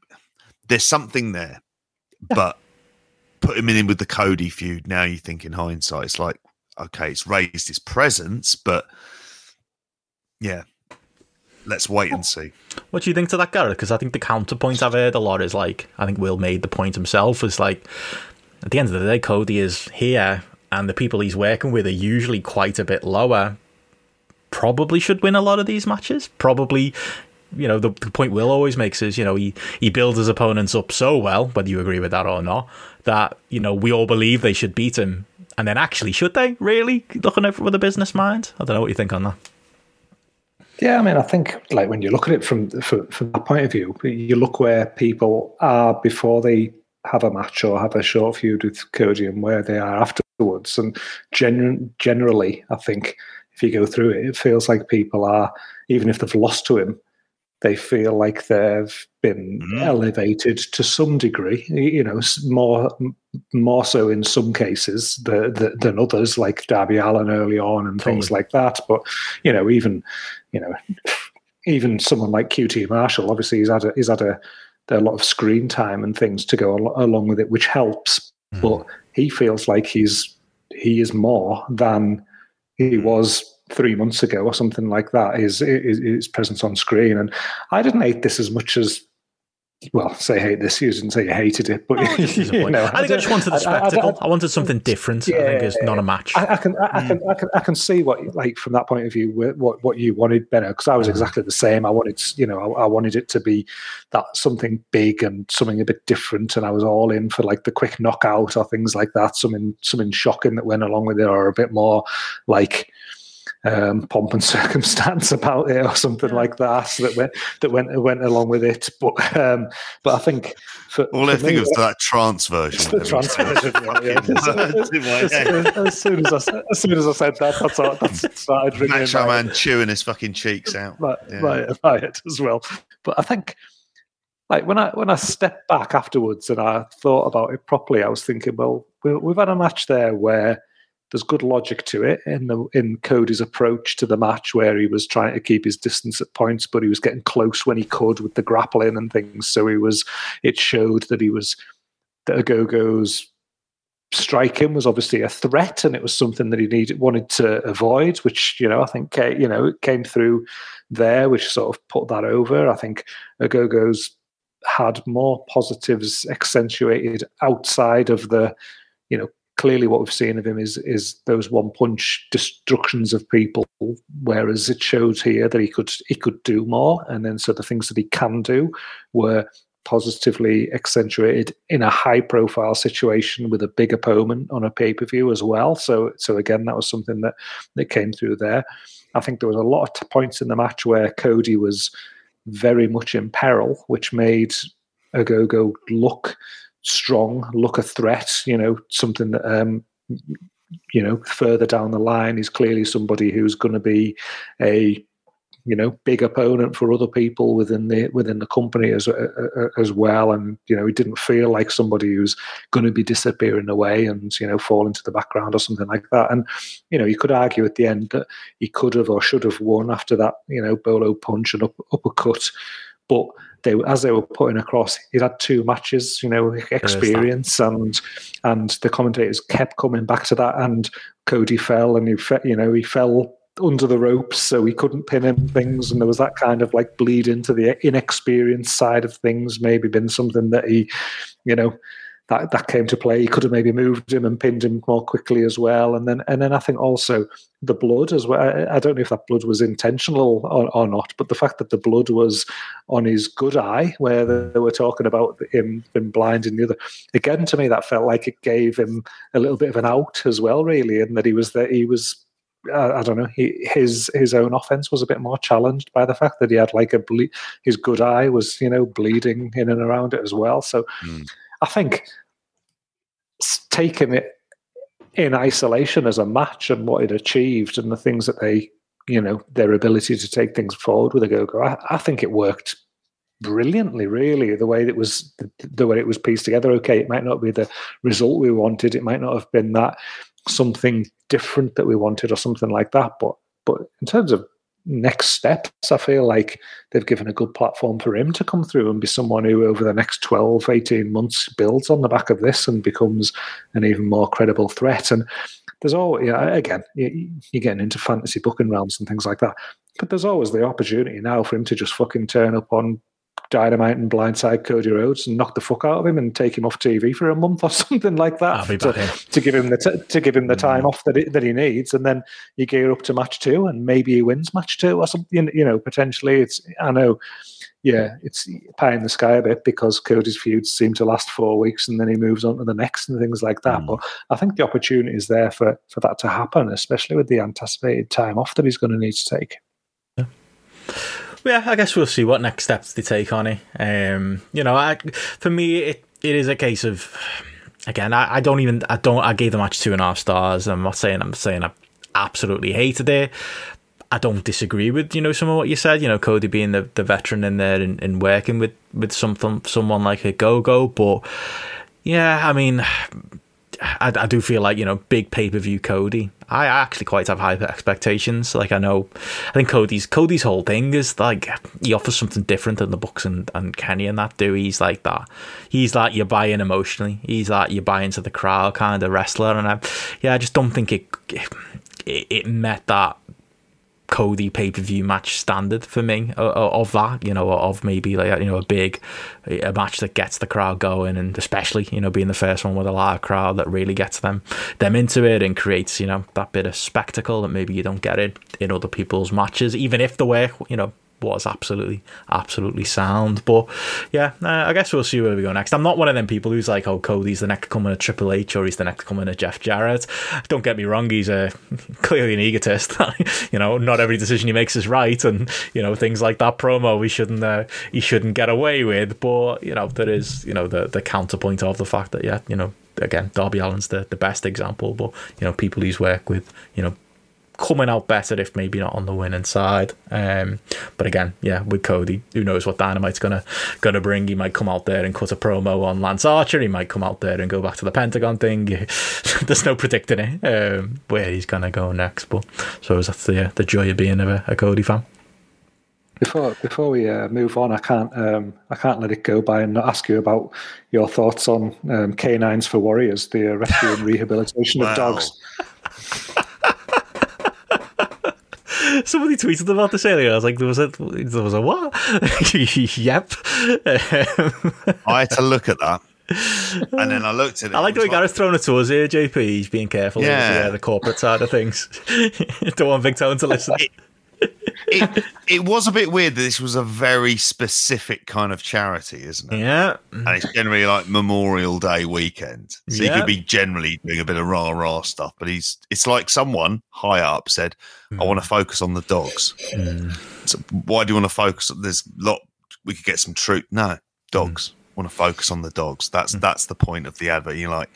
there's something there, but put him in with the Cody feud. Now you think in hindsight, it's like okay, it's raised his presence, but yeah, let's wait and see. What do you think to that, Gareth? Because I think the counterpoint I've heard a lot is like, I think Will made the point himself. Is like, at the end of the day, Cody is here, and the people he's working with are usually quite a bit lower. Probably should win a lot of these matches. Probably, you know, the, the point Will always makes is, you know, he he builds his opponents up so well, whether you agree with that or not, that you know we all believe they should beat him. And then actually, should they really looking over with a business mind? I don't know what you think on that. Yeah, I mean, I think like when you look at it from from, from that point of view, you look where people are before they have a match or have a short feud with Cody and where they are afterwards. And gen- generally, I think if you go through it, it feels like people are, even if they've lost to him, they feel like they've been Mhm. elevated to some degree. You know, more more so in some cases the, the, than others, like Darby Allin early on and things like that. But you know, even you know, even someone like QT Marshall, obviously he's had a, he's had a, a lot of screen time and things to go al- along with it, which helps. But he feels like he's he is more than he was three months ago or something like that is, his, his presence on screen, and I didn't hate this as much as. Well, say hate this. You didn't say you hated it, but just you know, I think I just wanted the I- I- I- spectacle. I, wanted something different. I think it's not a match. I, I can, I, I hmm. can, I can, I can see what, like, from that point of view, what what you wanted, Benno, because I was hmm. exactly the same. I wanted, you know, I, I wanted it to be that something big and something a bit different, and I was all in for like the quick knockout or things like that, something something shocking that went along with it, or a bit more like um, pomp and circumstance about it, or something like that that went that went went along with it. But um, but I think for All I for think me, was that trance version. the trans version, yeah, yeah. as, as- as soon as I as soon as I said that, that's all, that's started ringing in Macho my, Man chewing his fucking cheeks out. my, Yeah. my, my head as well. But I think, like when I when I stepped back afterwards and I thought about it properly, I was thinking, well, we, we've had a match there where there's good logic to it in the in Cody's approach to the match, where he was trying to keep his distance at points, but he was getting close when he could with the grappling and things. So he was. It showed that he was that Ogogo's striking was obviously a threat, and it was something that he needed wanted to avoid. Which you know, I think you know it came through there, which sort of put that over. I think Ogogo's had more positives accentuated outside of the, you know, clearly what we've seen of him is is those one punch destructions of people, whereas it showed here that he could he could do more, and then so the things that he can do were positively accentuated in a high profile situation with a big opponent on a pay per view as well. So so again, that was something that that came through there. I think there was a lot of points in the match where Cody was very much in peril, which made Ogogo look strong, look a threat. You know, something that um, you know further down the line is clearly somebody who's going to be a you know big opponent for other people within the within the company as uh, uh, as well and you know he didn't feel like somebody who's going to be disappearing away and you know fall into the background or something like that and you know you could argue at the end that he could have or should have won after that you know bolo punch and up, uppercut but they as they were putting across he'd had two matches you know experience and and the commentators kept coming back to that and Cody fell and he fe- you know he fell under the ropes so he couldn't pin him things and there was that kind of like bleed into the inexperienced side of things maybe been something that he you know that that came to play he could have maybe moved him and pinned him more quickly as well and then and then I think also the blood as well I, I don't know if that blood was intentional or, or not but the fact that the blood was on his good eye where they, were talking about him being blind in the other again to me that felt like it gave him a little bit of an out as well really and that he was that he was I don't know. He, his his own offense was a bit more challenged by the fact that he had like a ble- his good eye was you know bleeding in and around it as well. So Mm. I think taking it in isolation as a match and what it achieved and the things that they you know their ability to take things forward with a go go, I, I think it worked brilliantly. Really, the way it was the, the way it was pieced together. Okay, it might not be the result we wanted. It might not have been that something different that we wanted or something like that. But but in terms of next steps, I feel like they've given a good platform for him to come through and be someone who over the next 12, 18 months builds on the back of this and becomes an even more credible threat. And there's always, yeah, again, you- you're getting into fantasy booking realms and things like that. But there's always the opportunity now for him to just fucking turn up on Dynamite and blindside Cody Rhodes and knock the fuck out of him and take him off TV for a month or something like that to, to give him the t- to give him the time off that he, that he needs, and then you gear up to match two, and maybe he wins match two or something. You know, potentially it's I know, yeah, it's pie in the sky a bit because Cody's feuds seem to last four weeks and then he moves on to the next and things like that. Mm. But I think the opportunity is there for for that to happen, especially with the anticipated time off that he's going to need to take. yeah, I guess we'll see what next steps they take on it. Um, you know, I for me it, it is a case of again, I, I don't even I don't I gave the match two and a half stars. I'm not saying I'm saying I absolutely hated it. I don't disagree with you know some of what you said. You know, Cody being the, the veteran in there and, and working with with something someone like a go go, but yeah, I mean. I, I do feel like you know big pay per view Cody. I actually quite have high expectations. Like I know, I think Cody's Cody's whole thing is like he offers something different than the Bucks and, and Kenny and that do. He's like that. He's like you buy in emotionally. He's like you buy into the crowd kind of wrestler. And I, yeah, I just don't think it it, it met that Cody pay per view match standard for me of, that, you know, of maybe like you know a big a match that gets the crowd going, and especially you know being the first one with a live crowd that really gets them them into it and creates you know that bit of spectacle that maybe you don't get it in other people's matches, even if the work you know was absolutely absolutely sound. But yeah, uh, I guess we'll see where we go next. I'm not one of them people who's like, oh, Cody's the next coming of Triple H or he's the next coming of Jeff Jarrett. Don't get me wrong, he's a clearly an egotist. you know, not every decision he makes is right, and you know things like that promo we shouldn't uh, he shouldn't get away with. But you know there is you know the the counterpoint of the fact that yeah you know again Darby Allin's the the best example, but you know people he's worked with you know coming out better if maybe not on the winning side. Um, but again, yeah, with Cody, who knows what Dynamite's gonna gonna bring? He might come out there and cut a promo on Lance Archer. He might come out there and go back to the Pentagon thing. There's no predicting it um, where he's gonna go next. But so that's the the joy of being a, a Cody fan. Before before we uh, move on, I can't um, I can't let it go by and not ask you about your thoughts on um, canines for warriors, the uh, rescue and rehabilitation Wow. of dogs. Somebody tweeted about this earlier. I was like, there was a there was a what? yep. Um, I had to look at that, and then I looked at it. I like the way was Gareth's throwing it to us here, JP. He's being careful with Yeah. the, the corporate side of things. Don't want Big Tone to listen. it, it was a bit weird that this was a very specific kind of charity, isn't it? Yeah. And it's generally like Memorial Day weekend. So Yeah. he could be generally doing a bit of rah rah stuff, but he's it's like someone high up said, Hmm. I want to focus on the dogs. So why do you want to focus on there's lot we could get some truth. No, dogs. Hmm. Want to focus on the dogs. That's that's the point of the advert. You're like,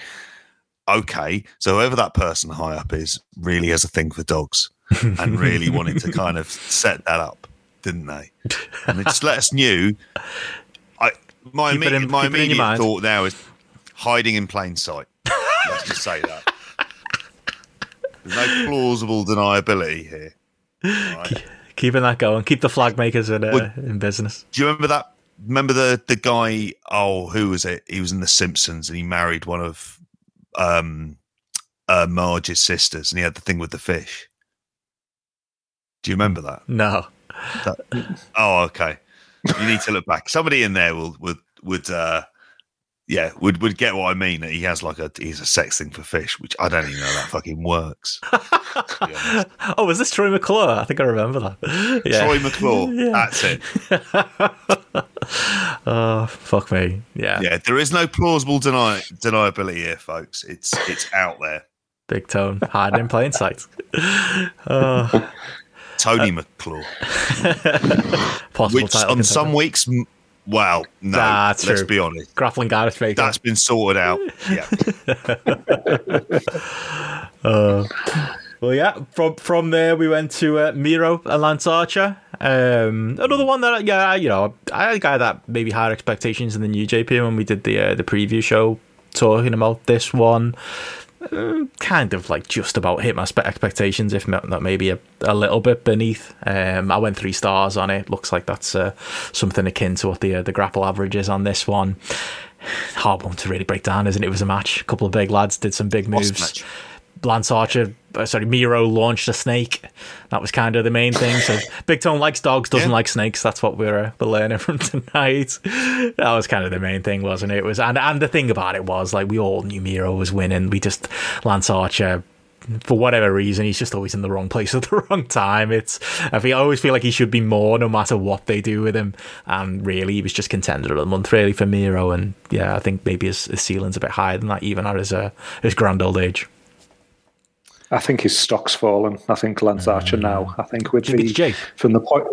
okay, so whoever that person high up is really has a thing for dogs and really wanted to kind of set that up, didn't they? And they just let us knew. I my Keep immediate, in- my keep it in your immediate thought now is hiding in plain sight. Let's just say that. There's no plausible deniability here. Right. Keeping that going. Keep the flag makers in, uh, Would- in business. Do you remember that? Remember the the guy? Oh, who was it? He was in The Simpsons, and he married one of um, uh, Marge's sisters, and he had the thing with the fish. Do you remember that? No. Oh, okay. You need to look back. Somebody in there will would would uh, yeah would would get what I mean. That he has like a he's a sex thing for fish, which I don't even know that fucking works. to be honest. Oh, was this Troy McClure? I think I remember that. Yeah. Troy McClure, Yeah. that's it. Oh, fuck me. Yeah. Yeah, there is no plausible deny deniability here, folks. It's it's out there. Big Tone hiding in plain sight. Oh, Tony McClure, possible which title on some weeks, well, no, Nah, let's true. be honest, grappling Gareth Baker. that's been sorted out. Yeah, Well, yeah. From from there, we went to uh, Miro and Lance Archer. Um, another one that, yeah, you know, I think I had that maybe higher expectations in the new JP when we did the uh, the preview show talking about this one. Uh, kind of like just about hit my expectations, if not maybe a, a little bit beneath. Um, I went three stars on it. Looks like that's uh, something akin to what the uh, the grapple average is on this one. Hard one to really break down, isn't it? It was a match. A couple of big lads did some big moves. Lance Archer, sorry, Miro launched a snake. That was kind of the main thing. So Big Tone likes dogs, doesn't Yeah. like snakes. That's what we're, uh, we're learning from tonight. That was kind of the main thing, wasn't it? it? Was and and the thing about it was like we all knew Miro was winning. We just Lance Archer. For whatever reason, he's just always in the wrong place at the wrong time. It's I feel I always feel like he should be more, no matter what they do with him. And really, he was just contender of the month, really for Miro. And yeah, I think maybe his, his ceiling's a bit higher than that, even at his uh, his grand old age. I think his stock's fallen. I think Lance mm. Archer now. I think with Maybe the from the point.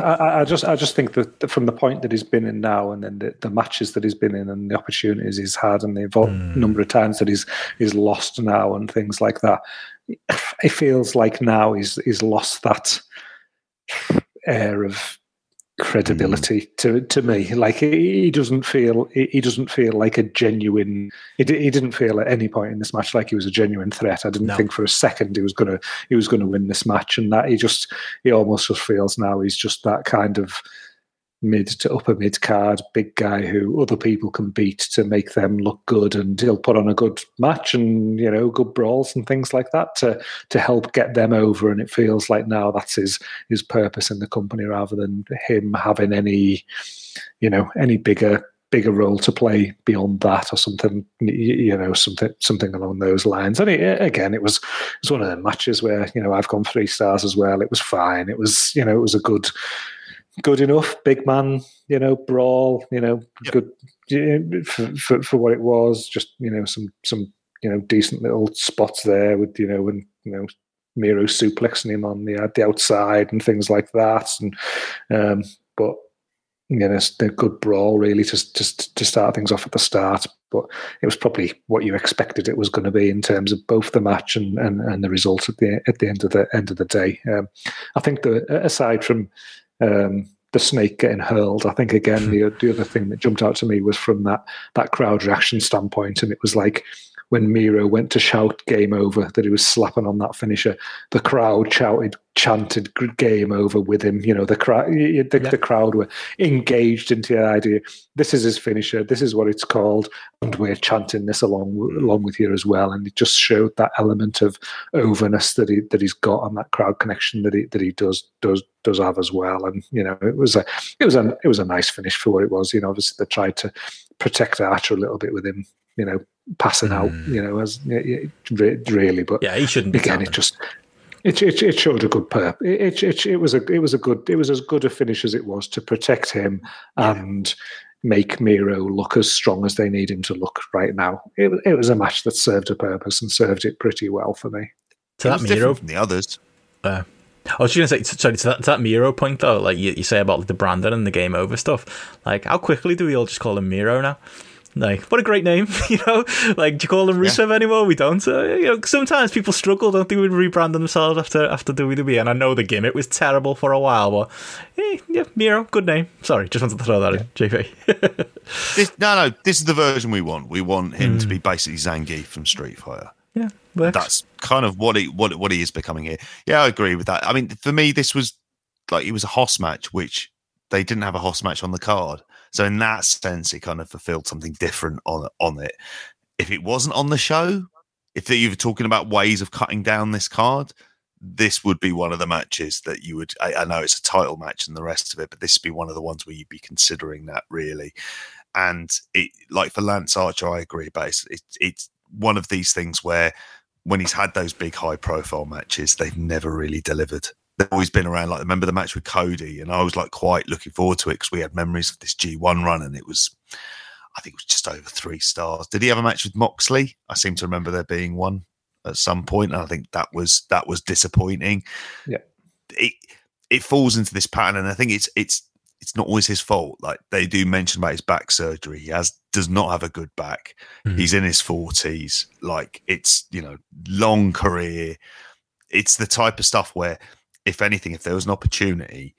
I- I, just, I just think that from the point that he's been in now, and then the, the matches that he's been in, and the opportunities he's had, and the vo- mm. number of times that he's he's lost now, and things like that, it feels like now he's he's lost that air of credibility hmm. to to me. Like he, doesn't feel he, doesn't feel like a genuine. He, he didn't feel at any point in this match like he was a genuine threat. I didn't No. think for a second he was gonna he was gonna win this match, and that he just he almost just feels now he's just that kind of mid to upper mid card big guy who other people can beat to make them look good and he'll put on a good match and you know good brawls and things like that to to help get them over and it feels like now that's his his purpose in the company rather than him having any you know any bigger bigger role to play beyond that or something you know something something along those lines. And it, again it was it was one of the matches where you know I've gone three stars as well. It was fine. It was you know it was a good good enough big man you know brawl you know Yep. good for, for for what it was just you know some some you know decent little spots there with you know when you know Miro suplexing him on the uh, the outside and things like that and um but you know it's a good brawl really just just to start things off at the start but it was probably what you expected it was going to be in terms of both the match and and, and the result at the at the end of the end of the day um, I think the aside from um, the snake getting hurled. I think again the the other thing that jumped out to me was from that that crowd reaction standpoint, and it was like when Miro went to shout "game over" that he was slapping on that finisher. The crowd shouted, chanted "game over" with him. You know, the crowd the, Yeah. the crowd were engaged into the idea. This is his finisher. This is what it's called, and we're chanting this along along with you as well. And it just showed that element of overness that he that he's got on that crowd connection that he that he does does does have as well. And you know, it was a it was a it was a nice finish for what it was. You know, obviously they tried to protect Archer a little bit with him. You know, passing out. You know, as yeah, yeah, really, but Yeah, he shouldn't be again, down it just. It, it, it showed a good perp. It, it, it, it was a it was a good it was as good a finish as it was to protect him and make Miro look as strong as they need him to look right now. It, was- it was a match that served a purpose and served it pretty well for me. to It that was different Miro. from the others. Uh, I was just gonna say, sorry, to that, to that Miro point though, like you, you say about like, the Brandon and the game over stuff. Like, how quickly do we all just call him Miro now? Like, what a great name, you know? Like, do you call them Rusev anymore? We don't. Uh, you know, sometimes people struggle, don't they, with rebranding themselves after after WWE? And I know the gimmick was terrible for a while, but eh, yeah, Miro, good name. Sorry, just wanted to throw that in, JP. This, no, no, this is the version we want. We want him to be basically Zangief from Street Fighter. yeah, works. That's kind of what he what what he is becoming here. Yeah, I agree with that. I mean, for me, this was like it was a Hoss match, which they didn't have a Hoss match on the card. So in that sense, it kind of fulfilled something different on on it. If it wasn't on the show, if you were talking about ways of cutting down this card, this would be one of the matches that you would. I, I know it's a title match and the rest of it, but this would be one of the ones where you'd be considering that really. And it, like for Lance Archer, I agree. But it's, it's it's one of these things where when he's had those big high profile matches, they've never really delivered. They've always been around. Like remember the match with Cody, and I was like quite looking forward to it because we had memories of this G1 run, and it was. I think it was just over three stars. Did he have a match with Moxley? I seem to remember there being one at some point, and I think that was that was disappointing. Yeah, it it falls into this pattern, and I think it's it's it's not always his fault. Like they do mention about his back surgery, he has does not have a good back. Mm-hmm. He's in his forties. Like it's you know long career. It's the type of stuff where, if anything, if there was an opportunity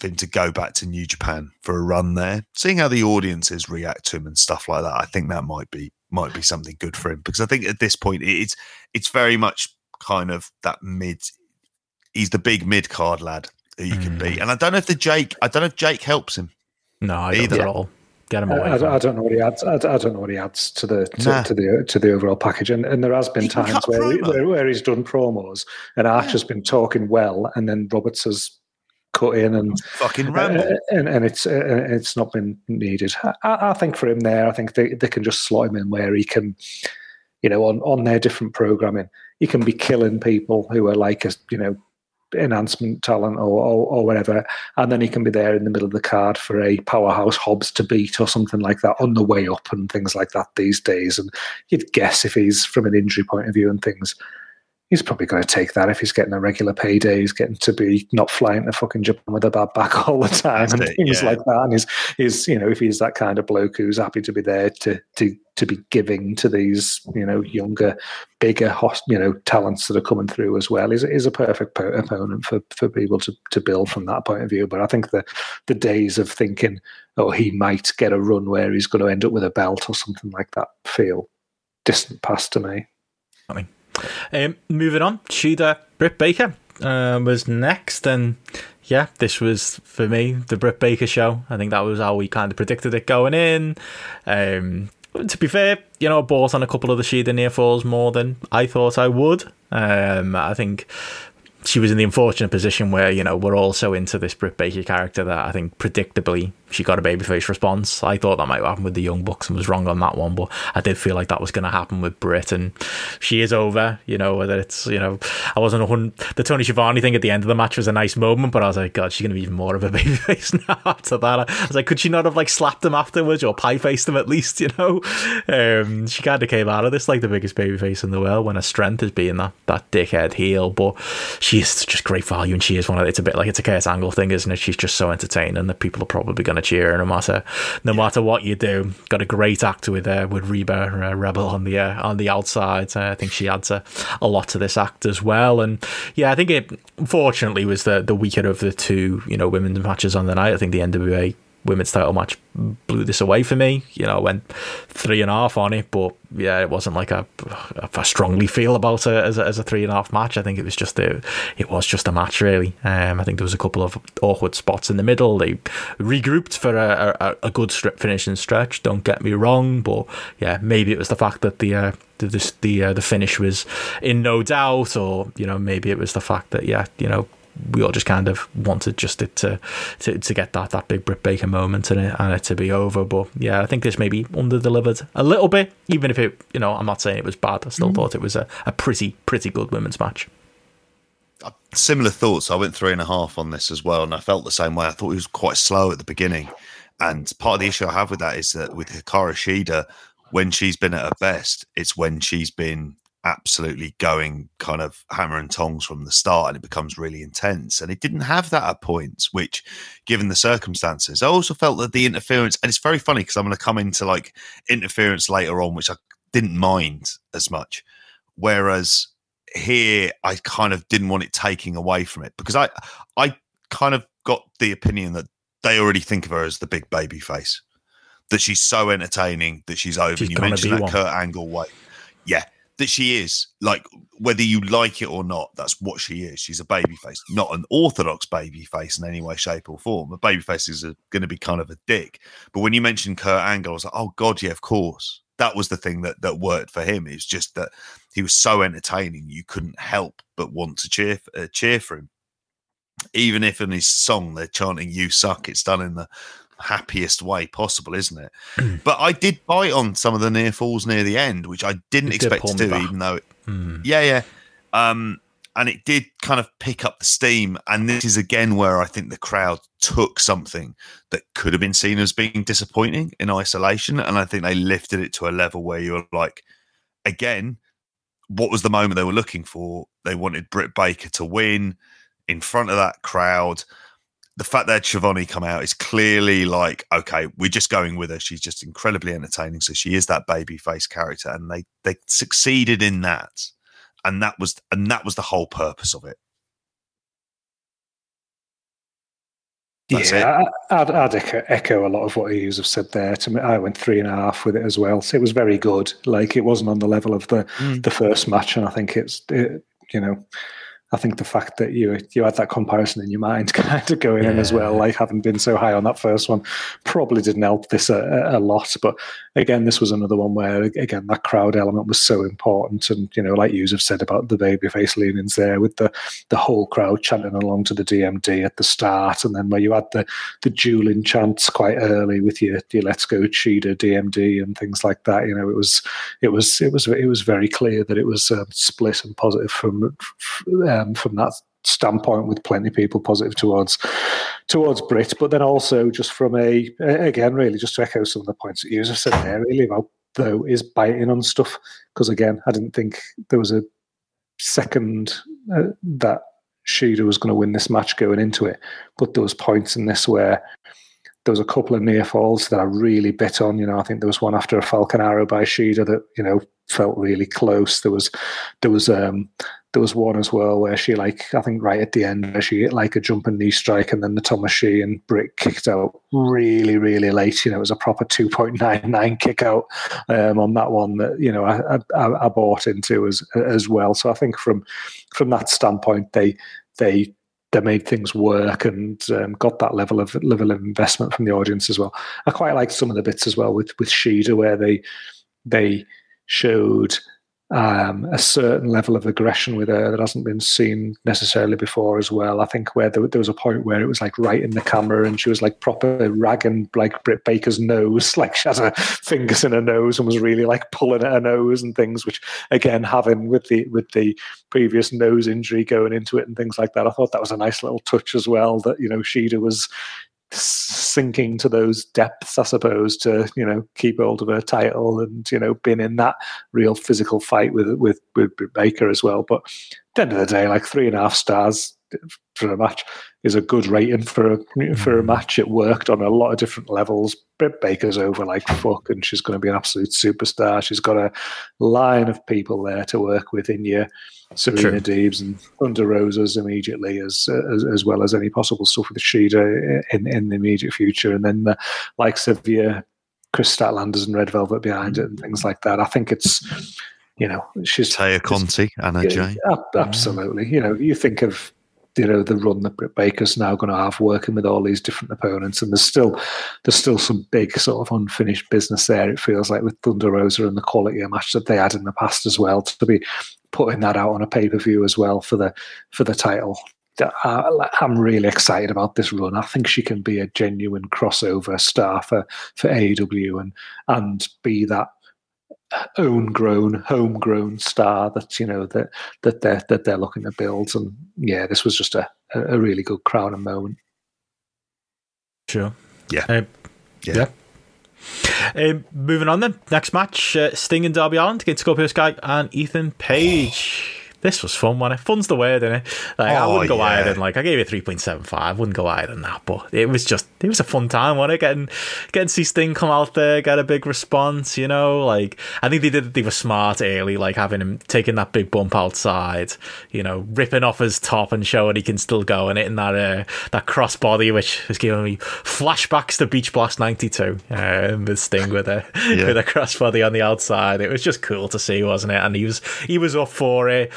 for him to go back to New Japan for a run there, seeing how the audiences react to him and stuff like that, I think that might be might be something good for him because I think at this point it's it's very much kind of that mid. He's the big mid card lad who you mm. can be, and I don't know if the Jake. I don't know if Jake helps him. No, I don't at all. Get him away. I, I, I, don't know what he adds. I, I, don't know what he adds to the to, nah. to, the to the overall package. And, and there has been he times where, he, where, where he's done promos and Archer's yeah. been talking well, and then Roberts has cut in and fucking ramble. Uh, and, and it's uh, it's not been needed. I, I, think for him there, I think they, they can just slot him in where he can, you know, on on their different programming, he can be killing people who are like a you know enhancement talent or, or, or whatever, and then he can be there in the middle of the card for a powerhouse Hobbs to beat or something like that on the way up and things like that these days. And you'd guess if he's from an injury point of view and things he's probably going to take that if he's getting a regular payday. He's getting to be not flying to fucking Japan with a bad back all the time That's and it, things yeah. like that. And he's, he's, you know, if he's that kind of bloke who's happy to be there to to to be giving to these, you know, younger, bigger, you know, talents that are coming through as well, is is a perfect po- opponent for for people to to build from that point of view. But I think the the days of thinking, oh, he might get a run where he's going to end up with a belt or something like that, feel distant past to me. I mean, um, moving on, Shida Britt Baker uh, was next, and yeah, this was for me the Britt Baker show. I think that was how we kind of predicted it going in. Um, to be fair, you know, I bought on a couple of the Shida near falls more than I thought I would. Um, I think she was in the unfortunate position where you know we're all so into this Britt Baker character that I think predictably she got a babyface response. I thought that might happen with the Young Bucks and was wrong on that one, but I did feel like that was going to happen with Britt, and she is over. You know whether it's you know I wasn't a the Tony Schiavone thing at the end of the match was a nice moment, but I was like, God, she's going to be even more of a babyface now after that. I was like, could she not have like slapped him afterwards or pie faced him at least? You know, um, she kind of came out of this like the biggest babyface in the world when her strength is being that that dickhead heel, but she is just great value, and she is one of it's a bit like it's a Kurt Angle thing, isn't it? She's just so entertaining that people are probably going to no matter no yeah. matter what you do. Got a great actor with uh, with Reba uh, Rebel on the uh, on the outside. Uh, I think she adds a, a lot to this act as well. And yeah, I think it fortunately was the the weaker of the two you know women's matches on the night. I think the NWA women's title match blew this away for me. You know, I went three and a half on it, but yeah, it wasn't like a, I strongly feel about it as a, as a three and a half match. I think it was just a, it was just a match really. Um, I think there was a couple of awkward spots in the middle. They regrouped for a, a, a good strip finishing stretch. Don't get me wrong, but yeah, maybe it was the fact that the uh, the the the, uh, the finish was in no doubt, or you know maybe it was the fact that yeah, you know we all just kind of wanted just it to to, to get that that big Britt Baker moment and it, and it to be over. But yeah, I think this maybe under delivered a little bit, even if it, you know, I'm not saying it was bad. I still mm. thought it was a, a pretty pretty good women's match. Uh, similar thoughts. I went three and a half on this as well, and I felt the same way. I thought it was quite slow at the beginning, and part of the issue I have with that is that with Hikaru Shida, when she's been at her best, it's when she's been absolutely going kind of hammer and tongs from the start and it becomes really intense. And it didn't have that at points, which, given the circumstances, I also felt that the interference, and it's very funny because I'm going to come into like interference later on, which I didn't mind as much. Whereas here, I kind of didn't want it taking away from it because I, I kind of got the opinion that they already think of her as the big baby face. That she's so entertaining that she's over. She's you mentioned that one. Kurt Angle way. Yeah, that she is. Like whether you like it or not that's what she is. She's a baby face not an orthodox baby face in any way shape or form. A baby face is going to be kind of a dick. But when you mentioned kurt angle i was like oh god yeah of course. That was the thing that that worked for him. It's just that he was so entertaining you couldn't help but want to cheer uh, cheer for him. Even if in his song they're chanting you suck it's done in the happiest way possible, isn't it? Mm. but I did bite on some of the near falls near the end, which I didn't expect to do, even though, it, mm. yeah, yeah. Um, and it did kind of pick up the steam. And this is again where I think the crowd took something that could have been seen as being disappointing in isolation, and I think they lifted it to a level where you're like, again, what was the moment they were looking for? They wanted Britt Baker to win in front of that crowd. The fact that Schiavone come out is clearly like, okay, we're just going with her. She's just incredibly entertaining. So she is that baby face character, and they they succeeded in that, and that was and that was the whole purpose of it. That's yeah, I, I'd, I'd echo, echo, a lot of what you have said there. To me, I went three and a half with it as well. So it was very good. Like it wasn't on the level of the mm. the first match, and I think it's it, you know I think the fact that you you had that comparison in your mind kind of going yeah. in as well, like having been so high on that first one, probably didn't help this a, a, lot. But again, this was another one where again that crowd element was so important, and you know, like you have said about the babyface leanings there, with the the whole crowd chanting along to the DMD at the start, and then where you had the the dueling chants quite early with your your Let's Go Shida DMD and things like that. You know, it was it was it was it was very clear that it was um, split and positive from. from um, from that standpoint with plenty of people positive towards towards Britt, but then also just from a again really just to echo some of the points that you have said there really about though is biting on stuff because again I didn't think there was a second uh, that Shida was going to win this match going into it, but there was points in this where there was a couple of near falls that I really bit on. You know, I think there was one after a Falcon Arrow by Shida that you know felt really close. There was there was um there was one as well where she like I think right at the end where she hit like a jumping knee strike and then the Tomoshi and Britt kicked out really really late. You know, it was a proper two point nine nine kick out um, on that one that you know I, I, I bought into as as well. So I think from from that standpoint they they they made things work and um, got that level of level of investment from the audience as well. I quite liked some of the bits as well with with Shida where they they showed um, a certain level of aggression with her that hasn't been seen necessarily before as well. I think where there, there, was a point where it was like right in the camera and she was like proper ragging like Britt Baker's nose, like she has her fingers in her nose and was really like pulling at her nose and things, which again having with the with the previous nose injury going into it and things like that, I thought that was a nice little touch as well. That you know Shida was sinking to those depths, I suppose, to you know keep hold of her title and you know being in that real physical fight with with with Baker as well. But at the end of the day, like three and a half stars for a match is a good rating for a for a mm. match. It worked on a lot of different levels. Britt Baker's over like fuck, and she's going to be an absolute superstar. She's got a line of people there to work with in your Serena True. Deebs and Thunder Rosas immediately, as, as, as well as any possible stuff with Shida in in the immediate future, and then the likes of your Kris Statlanders and Red Velvet behind it and things like that. I think it's you know she's Tay Conti, Anna yeah, Jay, absolutely. You know, you think of you know the run that Britt Baker's now going to have working with all these different opponents, and there's still there's still some big sort of unfinished business there. It feels like with Thunder Rosa and the quality of match that they had in the past as well to be putting that out on a pay per view as well for the for the title. I'm really excited about this run. I think she can be a genuine crossover star for, for AEW and and be that own grown, homegrown star that you know that that they're that they're looking to build. And yeah, this was just a, a really good crowning moment. Sure. Yeah. Uh, yeah. yeah. Um, moving on then, next match: uh, Sting and Darby Allin against Scorpio Sky and Ethan Page this was fun, wasn't it? Fun's the word, isn't it? Like, oh, I wouldn't go yeah. higher than like I gave it three point seven five. Wouldn't go higher than that, but it was just it was a fun time, wasn't it? Getting getting to see Sting come out there, get a big response. You know, like I think they did they were smart early, like having him taking that big bump outside. You know, ripping off his top and showing he can still go in it, and hitting that uh, that crossbody, which is giving me flashbacks to Beach Blast '92 uh, with Sting with a yeah. with a crossbody on the outside. It was just cool to see, wasn't it? And he was he was up for it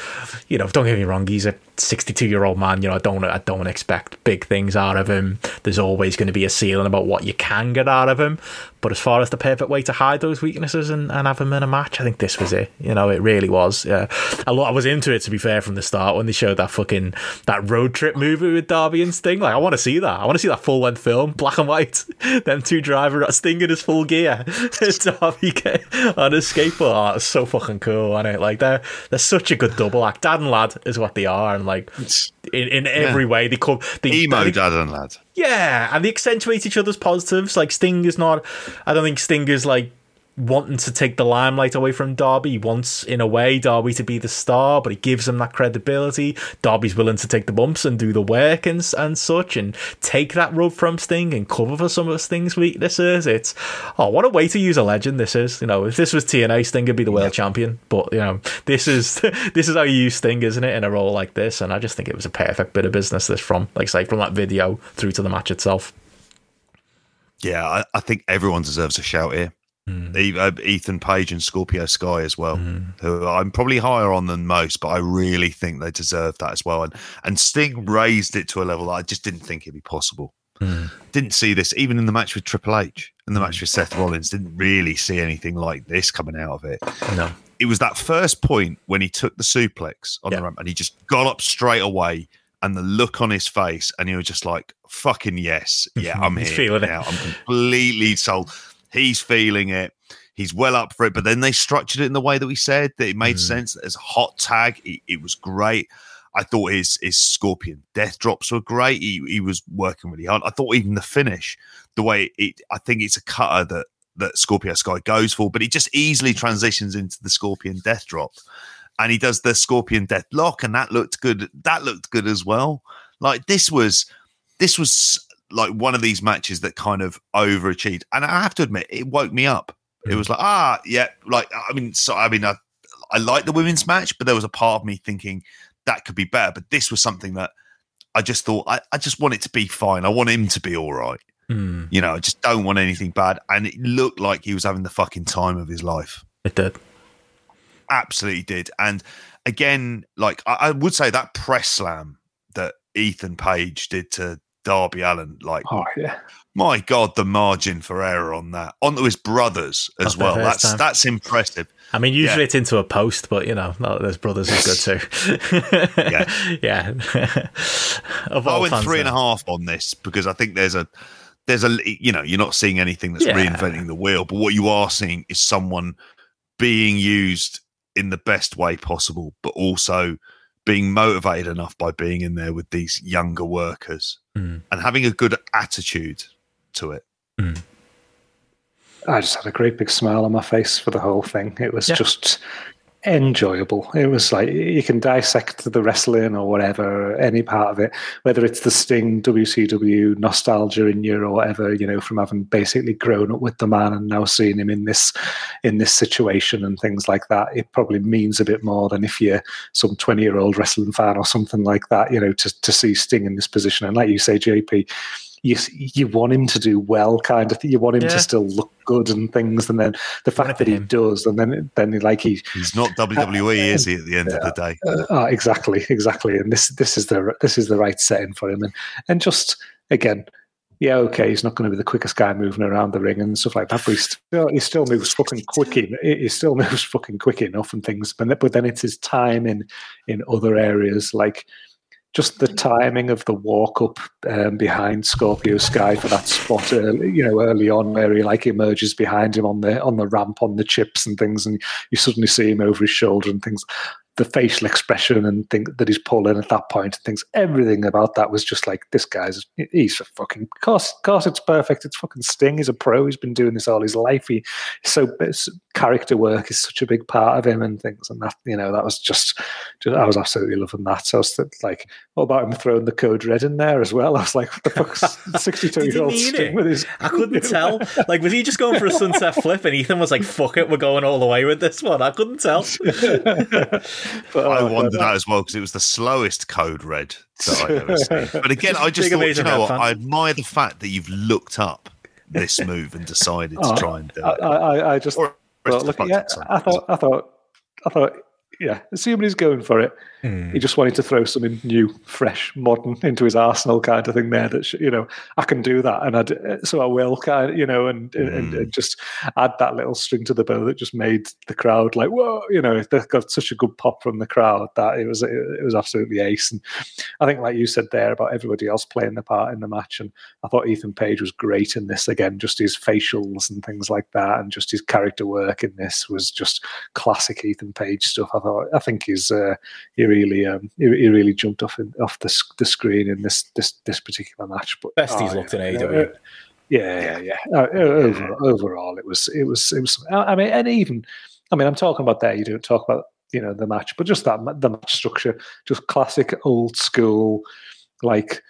you know, don't get me wrong, he's a 62 year old man. You know, I don't I don't expect big things out of him. There's always going to be a ceiling about what you can get out of him. But as far as the perfect way to hide those weaknesses and, and have them in a match, I think this was it. You know, it really was. Yeah, a lot. I was into it to be fair from the start when they showed that fucking that road trip movie with Darby and Sting. Like, I want to see that. I want to see that full length film, black and white. Them two driving, Sting in his full gear, Darby on a skateboard. Oh, it's so fucking cool, and it like they're they're such a good double act. Dad and lad is what they are, and like in, in every way they come. They, Emo they, dad and lad. Yeah, and they accentuate each other's positives. Like Sting is not. I don't think Sting is like wanting to take the limelight away from Darby. He wants, in a way, Darby to be the star, but he gives him that credibility. Darby's willing to take the bumps and do the work and and such, and take that rub from Sting and cover for some of Sting's weaknesses. It's oh, what a way to use a legend this is. You know, if this was TNA, Sting would be the world Yep. champion. But you know, this is this is how you use Sting, isn't it, in a role like this? And I just think it was a perfect bit of business. This from, like, say, from that video through to the match itself. Yeah, I, I think everyone deserves a shout here. Mm. E- uh, Ethan Page and Scorpio Sky as well, mm. who I'm probably higher on than most, but I really think they deserve that as well. And and Sting raised it to a level that I just didn't think it'd be possible. Mm. Didn't see this even in the match with Triple H and the match with Seth Rollins. Didn't really see anything like this coming out of it. No. It was that first point when he took the suplex on the ramp and he just got up straight away. And the look on his face, and he was just like, "Fucking yes, yeah, I'm He's here feeling it. now. I'm completely sold." He's feeling it. He's well up for it. But then they structured it in the way that we said that it made Mm. sense. As a hot tag, it, it was great. I thought his his Scorpion death drops were great. He he was working really hard. I thought even the finish, the way it, I think it's a cutter that that Scorpio Sky goes for, but he just easily transitions into the Scorpion death drop, and he does the Scorpion death lock, and that looked good. That looked good as well. Like this was this was like one of these matches that kind of overachieved, and I have to admit, it woke me up. It was like, ah, yeah, like I mean, so I mean, I, I like the women's match, but there was a part of me thinking that could be better. But this was something that I just thought I, I just want it to be fine. I want him to be all right. Mm, You know, I just don't want anything bad. And it looked like he was having the fucking time of his life. it did. Absolutely did. And again, like I, I would say that press slam that Ethan Page did to Darby Allin, like Oh yeah, my God, the margin for error on that. Onto his brothers as Not the well. That's time. that's impressive. I mean, usually Yeah. it's into a post, but you know, no, those brothers is good too. Yeah. yeah. I all went fans, three and a half on this because I think there's a there's a you know you're not seeing anything that's Yeah. reinventing the wheel, but what you are seeing is someone being used in the best way possible, but also being motivated enough by being in there with these younger workers Mm. and having a good attitude to it. I just had a great big smile on my face for the whole thing. It was Yeah. just enjoyable. It was like you can dissect the wrestling or whatever, any part of it, whether it's the Sting, WCW, nostalgia in you or whatever, you know, from having basically grown up with the man and now seeing him in this in this situation and things like that. It probably means a bit more than if you're some 20 year old wrestling fan or something like that, you know, to, to see Sting in this position. And like you say, JP, you you want him to do well, kind of. thing. You want him Yeah. to still look good and things, and then the fact that he him. does, and then then like he, He's not WWE, is he? At the end of the day, uh, ah, exactly, exactly, and this this is the this is the right setting for him, and and just again. Yeah, okay. He's not going to be the quickest guy moving around the ring and stuff like that, but he still he still moves fucking quick. en- He still moves fucking quick enough and things. But then- but then it's his time in in other areas, like just the timing of the walk up um, behind Scorpio Sky for that spot, early, you know, early on where he like emerges behind him on the on the ramp on the chips and things, and you suddenly see him over his shoulder and things. The facial expression and thing that he's pulling at that point and things, everything about that was just like this guy's. He's a fucking of course, course, it's perfect. It's fucking Sting. He's a pro. He's been doing this all his life. He so character work is such a big part of him and things, and that you know that was just, just I was absolutely loving that. So I was like, what about him throwing the code red in there as well? I was like, what the fuck's 62 year old Sting it? with his? I couldn't tell. Like, was he just going for a sunset flip and Ethan was like, fuck it, we're going all the way with this one? I couldn't tell. But, I oh, wondered that- as well because it was the slowest code red that I've ever seen. But again, I just thought, you know what? fan. I admire the fact that you've looked up this move and decided to Oh, try and do I, it. I, I just Or thought, look, yeah, I thought, I thought, I thought yeah, assuming he's going for it, Hmm. he just wanted to throw something new, fresh, modern into his arsenal kind of thing. There, that you know, I can do that, and I so I will, kind of, you know, and, and, and just add that little string to the bow that just made the crowd like, whoa, you know, they got such a good pop from the crowd that it was it was absolutely ace. And I think, like you said there about everybody else playing the part in the match, and I thought Ethan Page was great in this again, just his facials and things like that, and just his character work in this was just classic Ethan Page stuff. I thought I think he's uh, he really um, he, he really jumped off in, off the, the screen in this this this particular match. But Best he's oh, looked in AEW. Yeah, yeah, yeah. Uh, overall, overall, it was it was it was. I mean, and even I mean, I'm talking about there. You don't talk about you know the match, but just that the match structure, just classic old school, like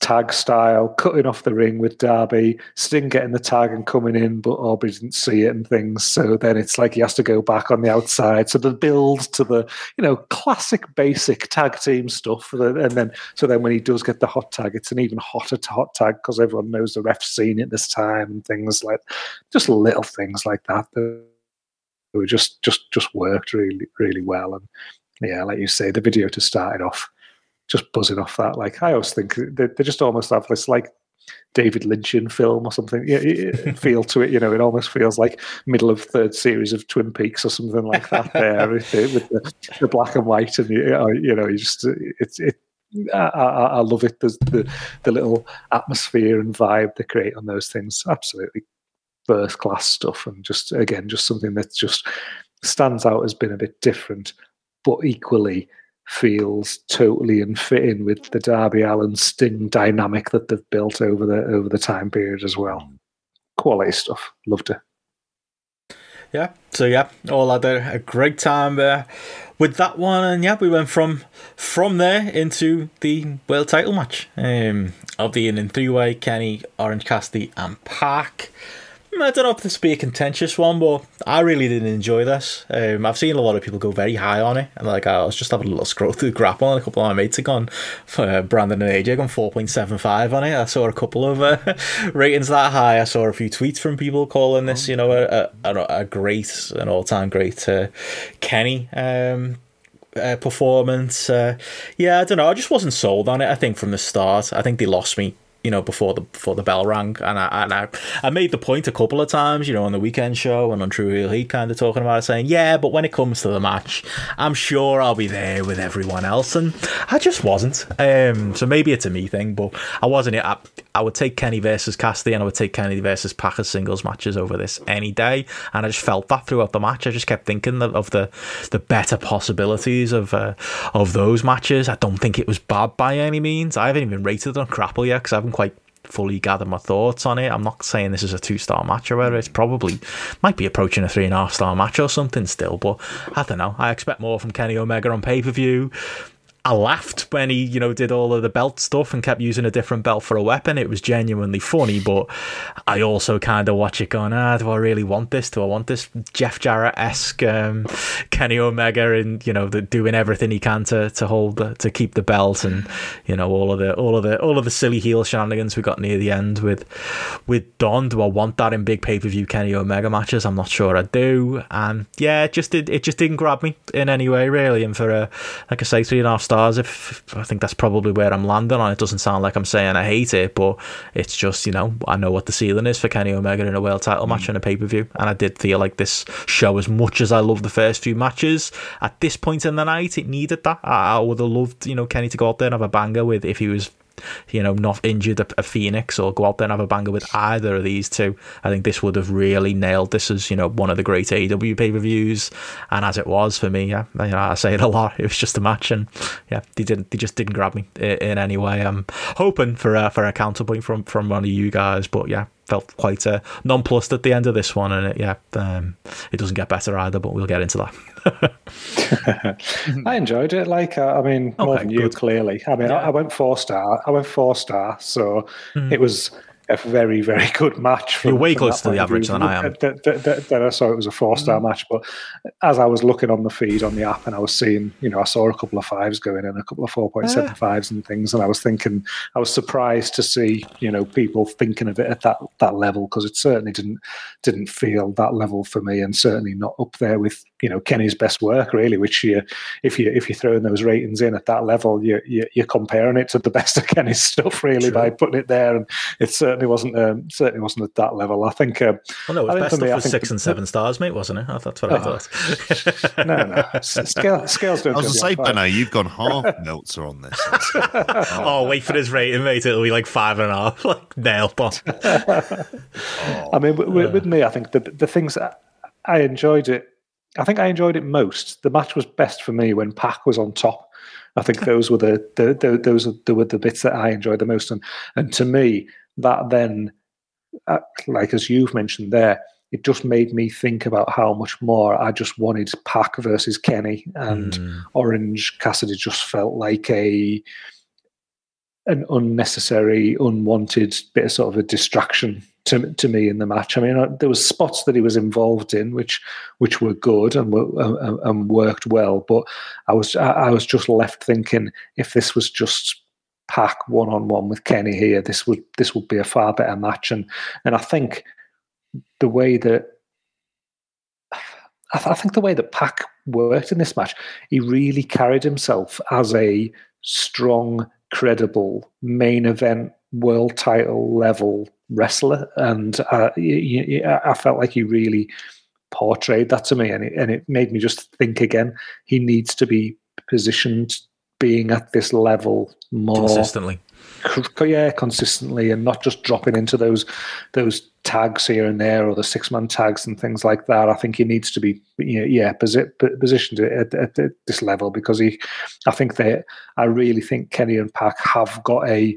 tag style, cutting off the ring with Darby, Sting getting the tag and coming in, but Aubrey didn't see it and things. So then it's like he has to go back on the outside. So the build to the you know classic basic tag team stuff, and then so then when he does get the hot tag, it's an even hotter hot tag because everyone knows the ref's seen it this time and things like just little things like that. that were just just just worked really really well and yeah like you say the video to start it off just buzzing off that like i always think they, they just almost have this like david lynchian film or something yeah, feel to it you know it almost feels like middle of third series of twin peaks or something like that there with, the, the, black and white and you know, you know you just it's it I, I, I love it. There's the the little atmosphere and vibe they create on those things. Absolutely first class stuff, and just again, just something that just stands out as being a bit different, but equally feels totally and fit in with the Darby Allin Sting dynamic that they've built over the over the time period as well. Quality stuff. Loved it. Yeah. So yeah, all had a, a great time there with that one, and yeah, we went from from there into the world title match um, of the in three way Kenny, Orange Cassidy, and Pac. I don't know if this will be a contentious one, but I really didn't enjoy this. Um, I've seen a lot of people go very high on it, and like I was just having a little scroll through Grapple, and a couple of my mates have gone for uh, Brandon and AJ gone four point seven five on it. I saw a couple of uh, ratings that high. I saw a few tweets from people calling this, you know, a, a, a great, an all time great uh, Kenny. Um, uh, performance. Uh, yeah, I don't know. I just wasn't sold on it. I think from the start, I think they lost me. You know, before the before the bell rang, and I and I, I made the point a couple of times. You know, on the weekend show and on True Heel Heat, kind of talking about it, saying, "Yeah, but when it comes to the match, I'm sure I'll be there with everyone else," and I just wasn't. Um, so maybe it's a me thing, but I wasn't. I, I would take Kenny versus Cassidy, and I would take Kenny versus Packers singles matches over this any day, and I just felt that throughout the match. I just kept thinking of, of the the better possibilities of uh, of those matches. I don't think it was bad by any means. I haven't even rated it on Grapple yet because I haven't quite fully gather my thoughts on it. I'm not saying this is a two star match or whatever. It's probably might be approaching a three and a half star match or something still, but I don't know. I expect more from Kenny Omega on pay per view. I laughed when he, you know, did all of the belt stuff and kept using a different belt for a weapon. It was genuinely funny, but I also kind of watch it going, ah, do I really want this? Do I want this Jeff Jarrett esque um, Kenny Omega and you know the, doing everything he can to to hold the, to keep the belt and you know all of the all of the all of the silly heel shenanigans we got near the end with with Don. Do I want that in big pay per view Kenny Omega matches? I'm not sure I do. And yeah, it just did it just didn't grab me in any way really. And for a like I say, three and a half stars. If I think that's probably where I'm landing on. It doesn't sound like I'm saying I hate it, but it's just you know I know what the ceiling is for Kenny Omega in a world title match mm. and a pay per view, and I did feel like this show as much as I love the first few matches at this point in the night, it needed that. I, I would have loved you know Kenny to go out there and have a banger with if he was you know, not injured a, a Phoenix or go out there and have a banger with either of these two. I think this would have really nailed this as, you know, one of the great AEW pay per views. And as it was for me, yeah, you know, I say it a lot. It was just a match, and yeah, they didn't, they just didn't grab me in, in any way. I'm hoping for a, for a counterpoint from from one of you guys, but yeah, felt quite uh, nonplussed at the end of this one, and it, yeah, um, it doesn't get better either. But we'll get into that. I enjoyed it. Like, uh, I mean, more Okay, than you, clearly. I mean, I, I went four star. I went four star. So it was a very, very good match. Hmm. You're way closer to the average than I am. That I saw it was a four star match. But as I was looking on the feed on the app and I was seeing, you know, I saw a couple of fives going in, a couple of 4.75s and things. And I was thinking, I was surprised to see, you know, people thinking of it at that, that level because it certainly didn't didn't feel that level for me and certainly not up there with, you know Kenny's best work really. Which you, if you if you're throwing those ratings in at that level, you, you you're comparing it to the best of Kenny's stuff really by putting it there, and it certainly wasn't um, certainly wasn't at that level. I think. Uh, well, no, it was best for me, stuff was six and seven stars, mate, wasn't it? That's what I Oh. thought. no, no, S- scale, scales don't. I was going to say, beyond. Benno, you've gone half Meltzer on this. oh, wait for his rating, mate. It'll be like five and a half, like nailed on. I mean, with, with- with me, I think the the things that I enjoyed it. I think I enjoyed it most. The match was best for me when Pac was on top. I think those were the, the, the those were the, were the bits that I enjoyed the most, and and to me that then, uh, like as you've mentioned there, it just made me think about how much more I just wanted Pac versus Kenny, and Mm. Orange Cassidy just felt like a an unnecessary, unwanted bit of sort of a distraction to to me in the match. I mean, uh, there was spots that he was involved in which which were good and were uh, and worked well, but I was I, I was just left thinking if this was just Pac one on one with Kenny here, this would this would be a far better match. And and I think the way that I, th- I think the way that Pac worked in this match, he really carried himself as a strong, credible main event world title level wrestler, and uh, y- I felt like he really portrayed that to me, and it, and it made me just think again. He needs to be positioned being at this level more Consistently. yeah, consistently, and not just dropping into those those tags here and there, or the six man tags and things like that. I think he needs to be, you know, yeah, posi- positioned at, at, at this level because he, I think they, I really think Kenny and Pac have got a,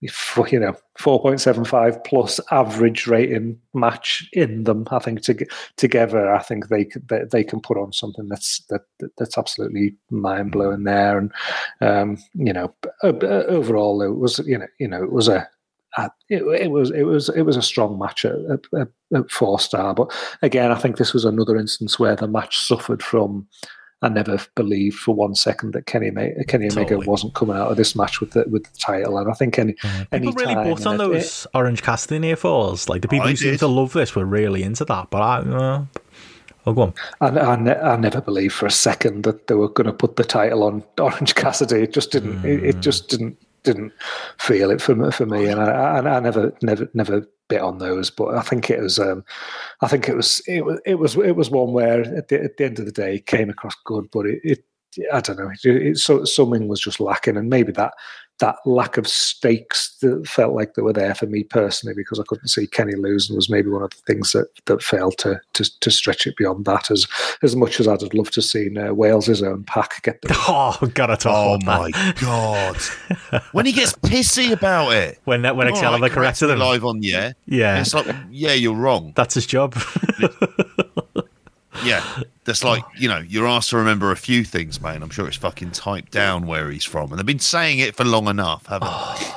you know, four point seven five plus average rating match in them. I think to, together, I think they they, they can put on something that's that that- that's absolutely mind blowing there, and um, you know, o- o- overall it was you know you know it was a. It, it was it was it was a strong match at, at, at, at four star, but again, I think this was another instance where the match suffered from. I never believed for one second that Kenny Ma- Kenny Omega Totally. wasn't coming out of this match with the with the title, and I think any any People really bought on that- those Orange Cassidy near falls. Like the people I who seem to love this were really into that. But I, uh, oh, go on. I, I, ne- I never believed for a second that they were going to put the title on Orange Cassidy. It just didn't. It, it just didn't didn't feel it for me, for me, and I, I, I never never never bit on those. But I think it was. Um, I think it was. It was. It was. It was one where at the, at the end of the day it came across good, but it. it I don't know. It, it, so, something was just lacking, and maybe that that lack of stakes that felt like they were there for me personally because I couldn't see Kenny losing was maybe one of the things that, that failed to, to to stretch it beyond that. As as much as I'd have loved to see uh, Wales's own Pac get the Oh, gotta talk Oh about my god! when he gets pissy about it, When when All Excalibur right, corrected me him. live on yeah, Yeah, it's like yeah, you're wrong. that's his job. Yeah, that's like oh. you know you're asked to remember a few things, man. I'm sure it's fucking typed down where he's from, and they've been saying it for long enough, haven't they? Oh.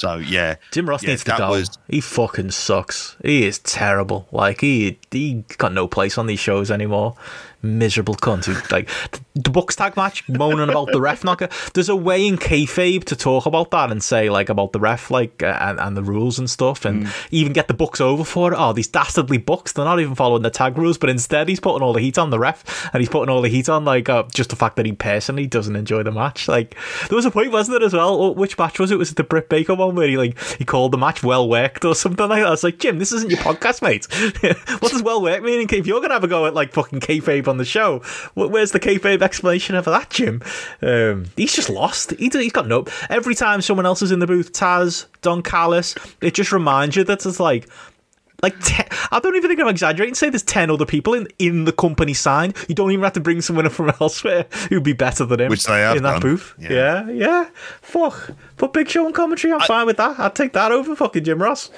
So yeah, Jim Ross yeah, needs to go. was- He fucking sucks. He is terrible. Like he he got no place on these shows anymore. Miserable cunt who like the Bucks tag match moaning about the ref knocker. There's a way in kayfabe to talk about that and say like about the ref like uh, and, and the rules and stuff and Mm. even get the Bucks over for it. Oh, these dastardly Bucks! They're not even following the tag rules, but instead he's putting all the heat on the ref and he's putting all the heat on like uh, just the fact that he personally doesn't enjoy the match. Like there was a point, wasn't there as well? Oh, Which match was it? Was it the Britt Baker one where he like he called the match well worked or something like that? I was like, Jim, this isn't your podcast, mate. what does well work mean? If you're gonna have a go at like fucking kayfabe on the show, where's the kayfabe explanation of that, Jim? Um, he's just lost. He, he's got no. Every time someone else is in the booth, Taz, Don Callis, it just reminds you that it's like like ten, I don't even think I'm exaggerating. Say there's ten other people in in the company signed. You don't even have to bring someone from elsewhere who'd be better than him. Which they have in that done. booth. Yeah. Yeah. yeah, Fuck. Put Big Show on commentary. I'm fine with that. I'd take that over fucking Jim Ross.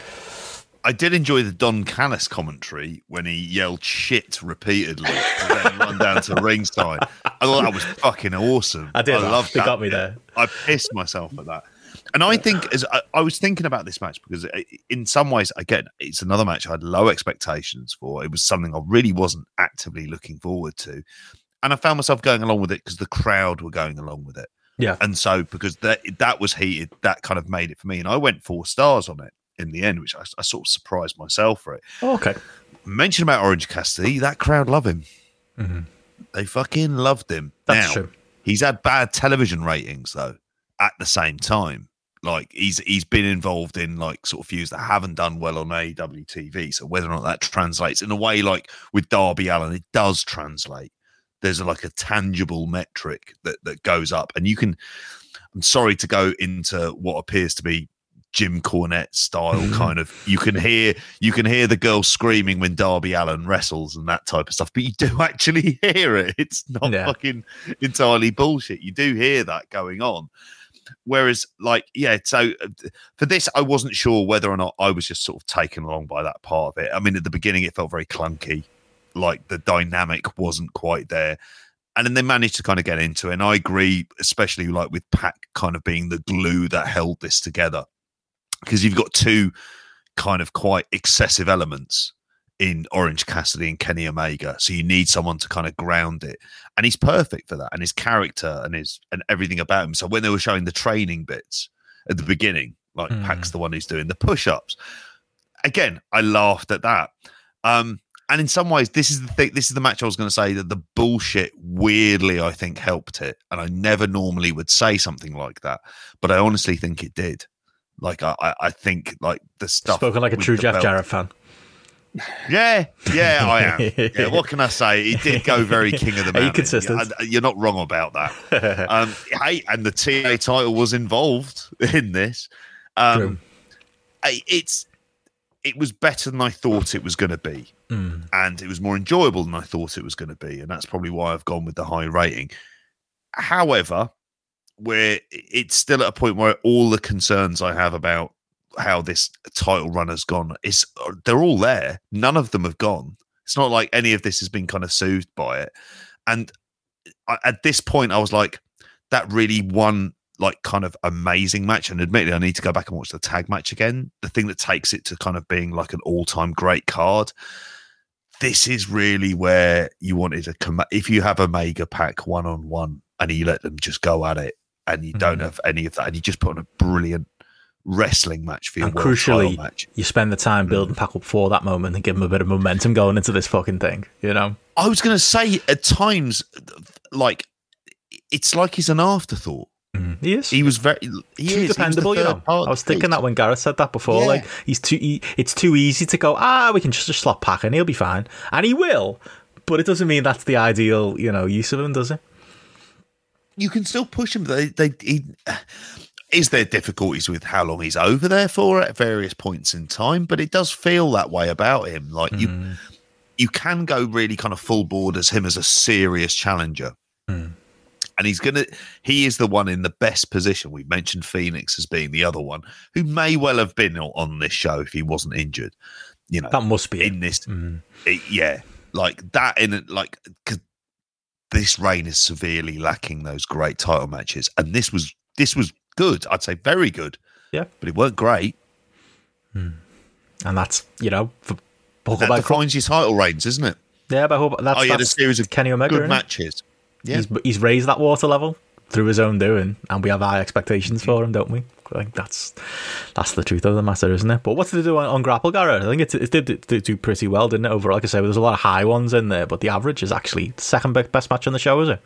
I did enjoy the Don Callis commentary when he yelled shit repeatedly and then run down to ringside. I thought that was fucking awesome. I did I loved that got me there. I pissed myself at that. And I think as I, I was thinking about this match because uh, in some ways, again, it's another match I had low expectations for. It was something I really wasn't actively looking forward to, and I found myself going along with it because the crowd were going along with it. Yeah. And so because that that was heated, that kind of made it for me, and I went four stars on it in the end, which I, I sort of surprised myself for it. Oh, okay. Mention about Orange Cassidy, that crowd love him. Mm-hmm. They fucking loved him. That's now, true. He's had bad television ratings though. At the same time, like he's he's been involved in like sort of feuds that haven't done well on AEW TV. So whether or not that translates in a way like with Darby Allin, it does translate. There's a, like a tangible metric that that goes up, and you can. I'm sorry to go into what appears to be Jim Cornette style kind of. You can hear you can hear the girl screaming when Darby Allin wrestles and that type of stuff, but you do actually hear it. It's not Yeah. fucking entirely bullshit. You do hear that going on. Whereas, like, yeah, so uh, for this, I wasn't sure whether or not I was just sort of taken along by that part of it. I mean, at the beginning, it felt very clunky, like the dynamic wasn't quite there. And then they managed to kind of get into it. And I agree, especially like with Pac kind of being the glue that held this together because you've got two kind of quite excessive elements in Orange Cassidy and Kenny Omega. So you need someone to kind of ground it. And he's perfect for that. And his character and his and everything about him. So when they were showing the training bits at the beginning, like Hmm. Pac's the one who's doing the push-ups. Again, I laughed at that. Um and in some ways, this is the thing. This is the match I was going to say that the bullshit weirdly, I think, helped it. And I never normally would say something like that, but I honestly think it did. Like I, I- think like the stuff. Spoken like a true Jeff belt- Jarrett fan. Yeah, yeah, I am. Yeah, what can I say? He did go very king of the Are you mountain. consistent? You're not wrong about that. um, hey, and the TA title was involved in this. Um. It's it was better than I thought it was going to be, Mm. and it was more enjoyable than I thought it was going to be, and that's probably why I've gone with the high rating. However, where it's still at a point where all the concerns I have about how this title run has gone is uh, they're all there. None of them have gone. It's not like any of this has been kind of soothed by it. And I, at this point, I was like, that really one like kind of amazing match. And admittedly, I need to go back and watch the tag match again. The thing that takes it to kind of being like an all time great card. This is really where you wanted to come. If you have Omega Pac one on one and you let them just go at it, and you don't Mhm. have any of that, and you just put on a brilliant wrestling match for your And world title crucially, match. you spend the time building Pac up for that moment and give him a bit of momentum going into this fucking thing. You know, I was going to say at times, like it's like he's an afterthought. he is. He was very he too is. Dependable, you know. I was thinking that when Gareth said that before. Yeah. Like he's too, he, it's too easy to go. Ah, we can just, just slot Pac and he'll be fine, and he will. But it doesn't mean that's the ideal, you know, use of him, does it? You can still push him. They, they, he, is there difficulties with how long he's over there for at various points in time? But it does feel that way about him. Like you, Mm. you can go really kind of full board as him as a serious challenger. Mm. And he's gonna. He is the one in the best position. We've mentioned Phoenix as being the other one, who may well have been on this show if he wasn't injured. You know, That must be it. in this Mm. it- yeah, like that in like like 'cause this reign is severely lacking those great title matches, and this was this was good. I'd say very good. Yeah. but it weren't great. Hmm. And that's you know, for That Huckleberry. defines your title reigns, isn't it? yeah, but that's, oh, you had a series of Kenny Omega. good matches. Yeah, He's, he's raised that water level through his own doing, and we have high expectations mm. for him, don't we? I think that's that's the truth of the matter, isn't it? But what did they do on, on Grapple Gareth? I think it, it did, it did do pretty well, didn't it? Overall, like I say, there's a lot of high ones in there, but the average is actually second best match on the show, is it?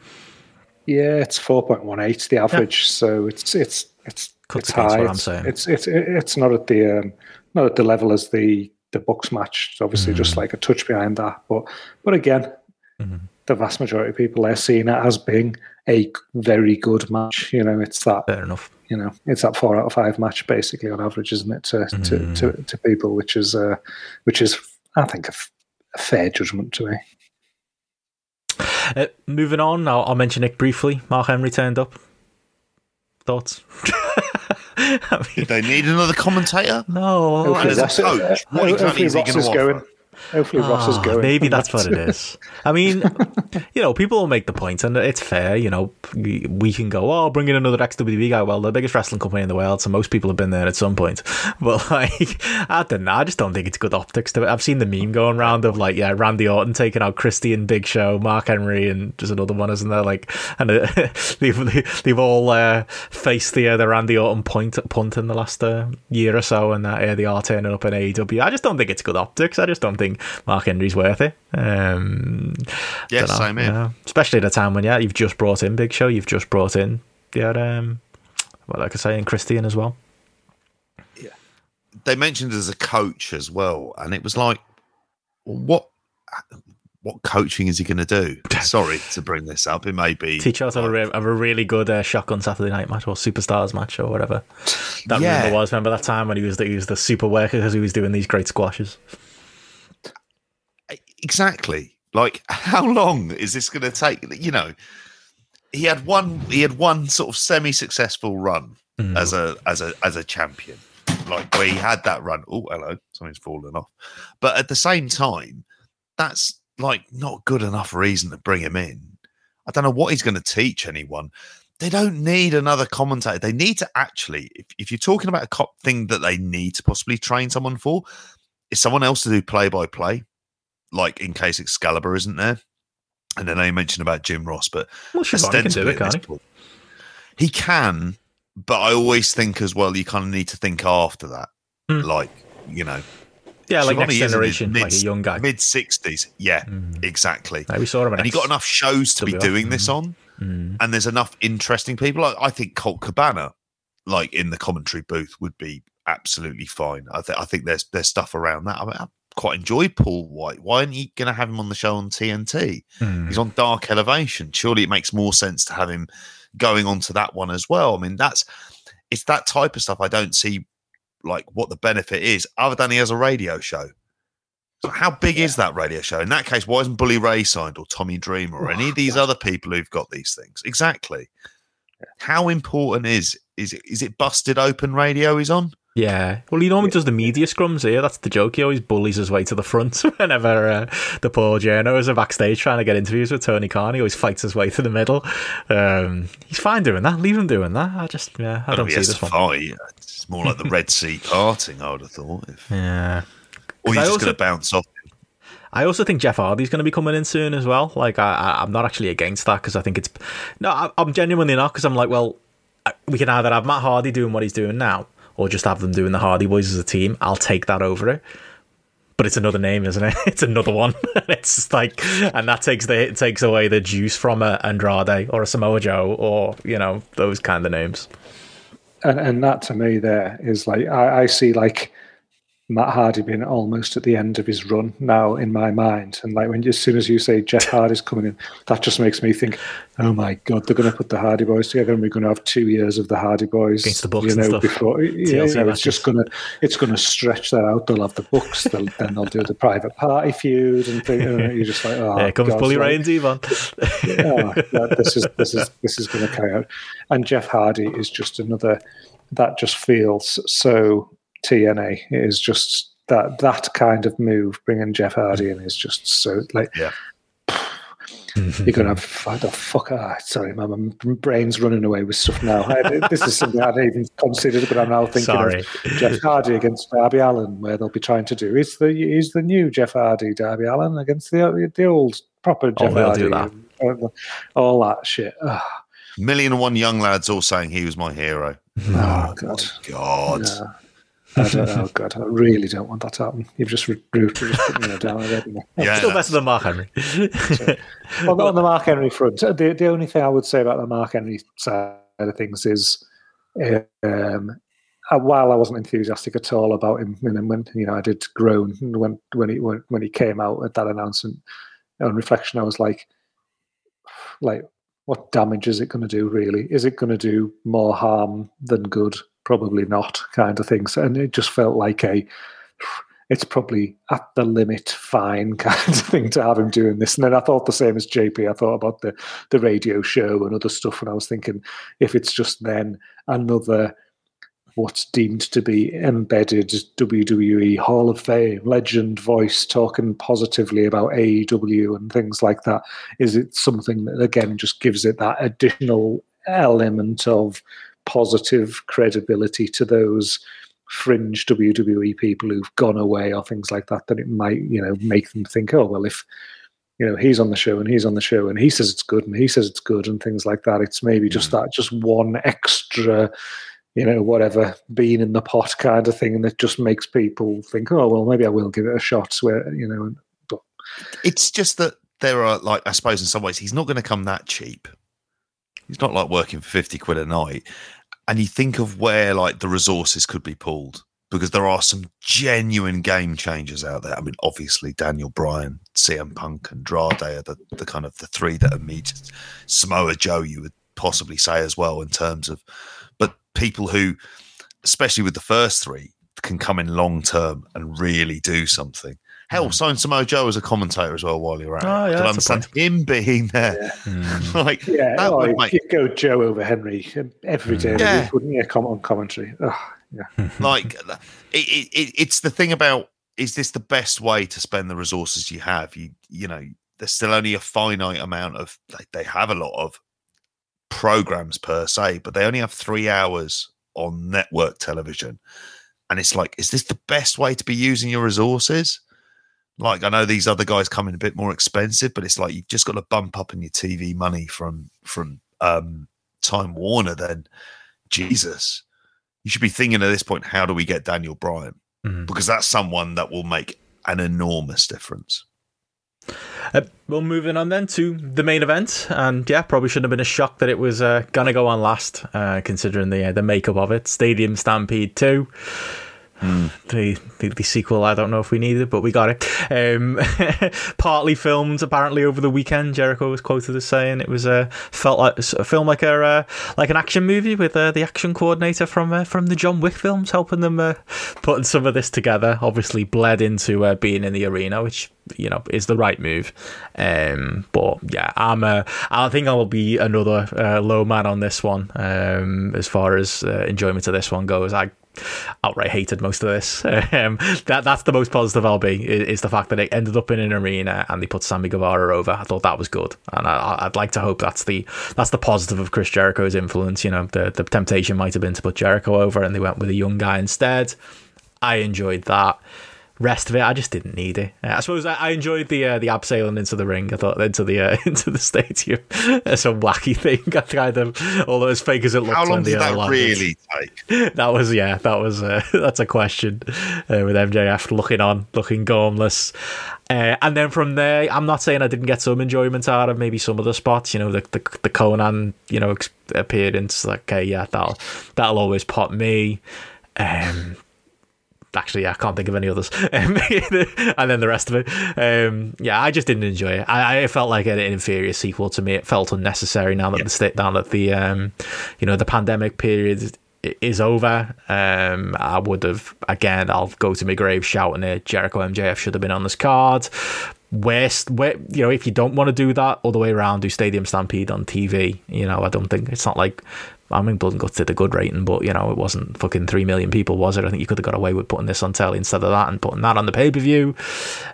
Yeah, it's four point one eight the average, so it's it's it's Cuts it's high. what I'm saying. It's it's it's not at the um, not at the level as the the Bucks match. It's obviously Mm. just like a touch behind that, but but again, Mm-hmm. The vast majority of people are seeing it as being a very good match. You know, it's that Fair enough. you know it's that four out of five match basically on average, isn't it? To to, Mm. to, to people, which is uh, which is I think a, f- a fair judgment to me. Uh, moving on, I'll, I'll mention it briefly. Mark Henry turned up. Thoughts? I mean, did they need another commentator? no, Hopefully as a coach, what exactly hopefully is he gonna offer? going. Hopefully Ross is Ah, going. Maybe that's what it is. I mean, you know, people will make the point, and it's fair. You know, we can go, oh, bring in another XWB guy. Well, the biggest wrestling company in the world, so most people have been there at some point. But like, I don't know. I just don't think it's good optics to it. I've seen the meme going around of like, yeah, Randy Orton taking out Christian and Big Show, Mark Henry, and there's another one, isn't there? Like, and uh, they've they've all uh, faced the uh, the Randy Orton point punt in the last uh, year or so, and uh, yeah, they are turning up in AEW. I just don't think it's good optics. I just don't think think Mark Henry's worth it. Um, Yeah, dunno, same here. you know, especially at a time when yeah, you've just brought in Big Show, you've just brought in yeah, um, well, like I say, and Christian as well. Yeah, they mentioned as a coach as well, and it was like, what what coaching is he going to do? Sorry to bring this up. It may be Teach us to re- have a really good uh, shotgun Saturday night match or superstars match or whatever that Yeah. was. Remember that time when he was the, he was the super worker because he was doing these great squashes. Exactly like how long is this going to take? You know, he had one he had one sort of semi successful run Mm. as a as a as a champion, like where he had that run. Oh, hello, something's fallen off. But at the same time, that's like not good enough reason to bring him in. I don't know what he's going to teach anyone. They don't need another commentator. They need to actually, if, if you're talking about a cop thing that they need to possibly train someone for, is someone else to do play by play, like in case Excalibur isn't there. And then they mentioned about Jim Ross, but Well, can do it, can't he? he can, but I always think as well, you kind of need to think after that. Hmm. Like, you know, Yeah, like Schiavone next in his generation, like a mid- young guy. mid 60s. Yeah, Mm. exactly. Like we saw him, And he got enough shows to be doing this on, Mm. and there's enough interesting people. Like, I think Colt Cabana, like in the commentary booth, would be absolutely fine. I, th- I think there's there's stuff around that. I, mean, I quite enjoy Paul White. Why aren't you going to have him on the show on TNT? Mm. He's on Dark Elevation. Surely it makes more sense to have him going on to that one as well. I mean, that's it's that type of stuff. I don't see like what the benefit is, other than he has a radio show. So how big is that radio show? In that case, why isn't Bully Ray signed or Tommy Dreamer or any of these other people who've got these things? Exactly. How important is is it, is it busted open radio he's on? Yeah. Well, he normally does the media scrums here. That's the joke. He always bullies his way to the front whenever uh, the poor journos are backstage trying to get interviews with Tony Khan. He always fights his way to the middle. Um, he's fine doing that. Leave him doing that. I just, yeah, I I don't see this to one. fight. It's more like the Red Sea parting, I would have thought. If, Yeah. or 'Cause you're I just also- going to bounce off. I also think Jeff Hardy's going to be coming in soon as well. Like, I, I, I'm not actually against that because I think it's no, I, I'm genuinely not because I'm like, well, I- we can either have Matt Hardy doing what he's doing now, or just have them doing the Hardy Boys as a team. I'll take that over it. But it's another name, isn't it? It's another one. it's just like, and that takes the it takes away the juice from a Andrade or a Samoa Joe or you know those kind of names. and and that to me there is like I, I see like Matt Hardy being almost at the end of his run now in my mind, and like when as soon as you say Jeff Hardy's coming in, that just makes me think, oh my god, they're going to put the Hardy Boys together, and we're going to have two years of the Hardy Boys Against the Bucks you know, before you TLC know, it's just going to it's going to stretch that out. They'll have the Bucks, they'll, then they'll do the private party feud, and thing, and you're just like, oh, Here comes God, Bully Ray and Devon. that- this is this is this is going to carry out. And Jeff Hardy is just another that just feels so TNA. It is just that that kind of move, bringing Jeff Hardy in, is just so like Yeah. you're gonna have the fuck. Ah, sorry, my, my brain's running away with stuff now. I, this is something I hadn't even considered, but I'm now thinking Sorry. of Jeff Hardy against Darby Allin, where they'll be trying to do is the is the new Jeff Hardy Darby Allin against the the old proper Jeff Oh, they'll Hardy, do that. and, all that shit. Million and one young lads all saying he was my hero. Oh God! God. No. I don't, oh God! I really don't want that to happen. You've just re- re- just put me down already. Yeah, Still that's- better than Mark Henry. Well, on the Mark Henry front, uh, the the only thing I would say about the Mark Henry side of things is, um, uh, while I wasn't enthusiastic at all about him, and when you know I did groan when when he when, when he came out at that announcement. On reflection, I was like, like, what damage is it going to do? Really, is it going to do more harm than good? Probably not, kind of things. And it just felt like a it's probably at the limit fine kind of thing to have him doing this. And then I thought the same as JP. I thought about the the radio show and other stuff, and I was thinking if it's just then another what's deemed to be embedded WWE Hall of Fame legend voice talking positively about AEW and things like that, is it something that again just gives it that additional element of positive credibility to those fringe WWE people who've gone away or things like that, that it might, you know, make them think, oh, well, if, you know, he's on the show and he's on the show and he says it's good and he says it's good and things like that, it's maybe just mm. that, just one extra, you know, whatever bean in the pot kind of thing, and it just makes people think, oh well, maybe I will give it a shot. Where you know, but It's just that there are like I suppose in some ways he's not going to come that cheap. He's not like working for fifty quid a night, and you think of where like the resources could be pulled because there are some genuine game changers out there. I mean, obviously Daniel Bryan, CM Punk, and Andrade are the, the kind of the three that immediate Samoa Joe you would possibly say as well in terms of, but people who, especially with the first three, can come in long term and really do something. Hell, mm. sign Samoa Joe as a commentator as well while you're at Oh, it. yeah, I can that's understand him being there. Mm. like yeah, that oh, would make you go Joe over Henry um, every day, of the Yeah. week, wouldn't you? Come on commentary. Oh, yeah. like it, it, it, it's the thing about is this the best way to spend the resources you have you you know there's still only a finite amount of like they have a lot of programs per se but they only have three hours on network television and it's like is this the best way to be using your resources like i know these other guys come in a bit more expensive but it's like you've just got to bump up in your tv money from from um time warner then jesus you should be thinking at this point, how do we get Daniel Bryan? Mhm. Because that's someone that will make an enormous difference. Uh, well, moving on then to the main event, and yeah, probably shouldn't have been a shock that it was uh, gonna go on last, uh, considering the uh, the makeup of it. Stadium Stampede Two. The, the the sequel, I don't know if we needed but we got it. Um, partly filmed apparently over the weekend. Jericho was quoted as saying it was uh, felt like a film like a uh, like an action movie with uh, the action coordinator from uh, from the John Wick films helping them uh, putting some of this together. Obviously, bled into uh, being in the arena, which you know is the right move. Um, but yeah, I'm uh, I think I will be another uh, low man on this one um, as far as uh, enjoyment of this one goes. I outright hated most of this. Um, that that's the most positive I'll be is, the fact that it ended up in an arena and they put Sammy Guevara over. I thought that was good, and I, I'd like to hope that's the that's the positive of Chris Jericho's influence. You know, the the temptation might have been to put Jericho over, and they went with a young guy instead. I enjoyed that. Rest of it, I just didn't need it. I suppose I, I enjoyed the uh, the abseiling into the ring. I thought into the uh, into the stadium. It's a wacky thing. I tried them, although as fake as it looked. How long did that landed. really take? That was yeah, that was uh, that's a question uh, with MJF looking on, looking gormless. Uh, and then from there, I'm not saying I didn't get some enjoyment out of maybe some of the spots. You know, the the, the Konnan, you know, appearance. Like, okay, yeah, that'll that'll always pop me. Um, actually, yeah, I can't think of any others. Um, and then the rest of it, um, yeah, I just didn't enjoy it. I, I felt like an inferior sequel to me. It felt unnecessary now that the state, now that the um, you know, the pandemic period is over. Um, I would have again. I'll go to my grave shouting it. Jericho MJF should have been on this card. West, where you know, if you don't want to do that all the way around, do Stadium Stampede on TV. You know, I don't think it's not like. I mean, Blood and Guts did a good rating, but you know, it wasn't fucking three million people, was it? I think you could have got away with putting this on telly instead of that and putting that on the pay per view.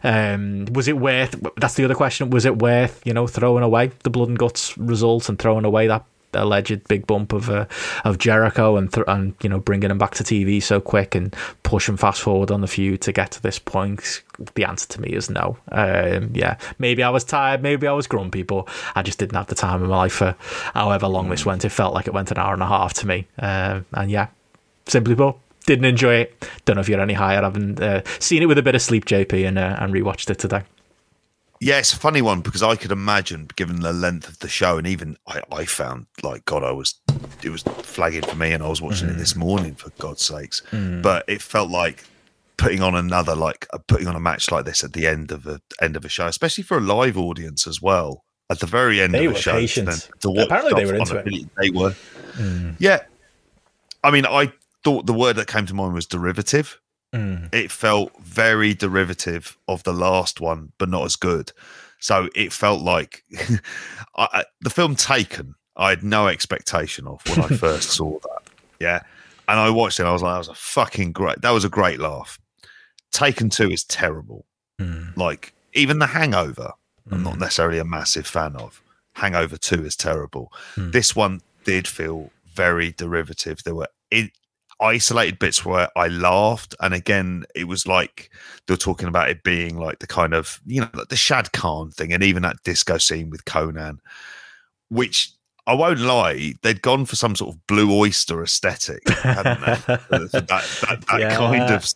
Um, was it worth? That's the other question. Was it worth you know throwing away the Blood and Guts result and throwing away that alleged big bump of uh, of Jericho and th- and you know bringing him back to TV so quick and pushing fast forward on the feud to get to this point? The answer to me is no. Um, yeah, maybe I was tired, maybe I was grumpy, but I just didn't have the time in my life for however long this went. It felt like it went an hour and a half to me, um, and yeah, simply put. Didn't enjoy it. Don't know if you're any higher. I haven't uh, seen it with a bit of sleep, JP, and uh, and rewatched it today. Yeah, it's a funny one because I could imagine, given the length of the show, and even I, I found like God, I was it was flagging for me, and I was watching it mm. this morning for God's sakes. Mm. But it felt like putting on another like putting on a match like this at the end of a end of a show, especially for a live audience as well. At the very end They of a show, then to watch Apparently they were into it. video- They were, mm. yeah. I mean, I thought the word that came to mind was derivative Mm. it felt very derivative of the last one, but not as good. So it felt like I, I- the film Taken. I had no expectation of when I first saw that. Yeah, and I watched it. I was like, that was a fucking great. That was a great laugh. Taken Two is terrible. Mm. Like even The Hangover, I'm not mm. necessarily a massive fan of. Hangover Two is terrible. This one did feel very derivative. There were in, isolated bits where I laughed, and again, it was like they were talking about it being like the kind of you know like the Shad Khan thing, and even that disco scene with Konnan, which I won't lie, they'd gone for some sort of blue oyster aesthetic, hadn't they? that that, that, that Yeah. kind of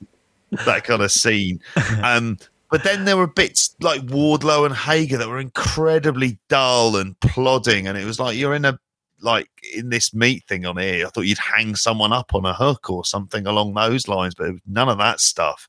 that kind of scene. Um, but then there were bits like Wardlow and Hager that were incredibly dull and plodding, and it was like you're in a like in this meat thing on here. I thought you'd hang someone up on a hook or something along those lines, but it was none of that stuff.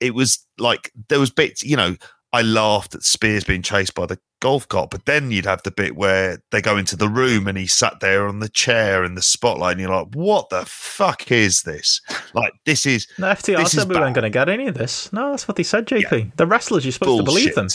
It was like there was bits, you know. I laughed at Spears being chased by the golf cart, but then you'd have the bit where they go into the room and he sat there on the chair in the spotlight, and you're like, "What the fuck is this? Like, this is No, FTR This is said we weren't going to get any of this. No, that's what they said, JP. The wrestlers, you're supposed to believe them.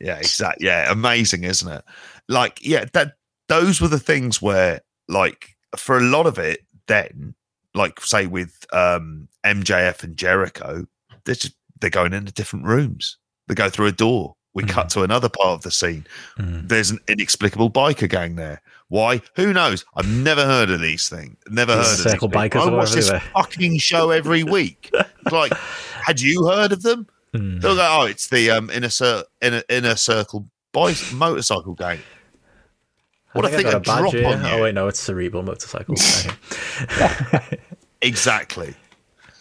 Yeah, exactly. Yeah, amazing, isn't it? Like, yeah, that those were the things where, like, for a lot of it, then, like, say with um MJF and Jericho, they're just they're going into different rooms. They go through a door. We cut to another part of the scene. Mm. There's an inexplicable biker gang there. Why? Who knows? I've never heard of these things. Never These heard of circle bikers I watch this fucking show every week. Like, had you heard of them? Mm. They'll go, oh, it's the um, inner, cir- inner, inner circle boys motorcycle gang. What I a think thing I to got a badge drop on you. Oh, wait, no, it's cerebral motorcycles. Exactly.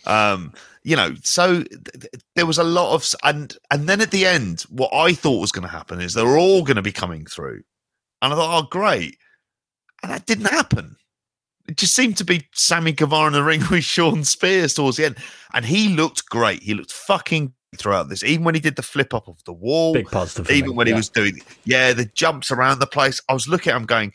Um, you know, so th- th- there was a lot of, and and then at the end, what I thought was going to happen is they were all going to be coming through, and I thought, oh, great, and that didn't happen. It just seemed to be Sammy Guevara in the ring with Shawn Spears towards the end, and he looked great. He looked fucking throughout this, even when he did the flip up of the wall, Big positive. even me. when he was doing yeah the jumps around the place i was looking at him going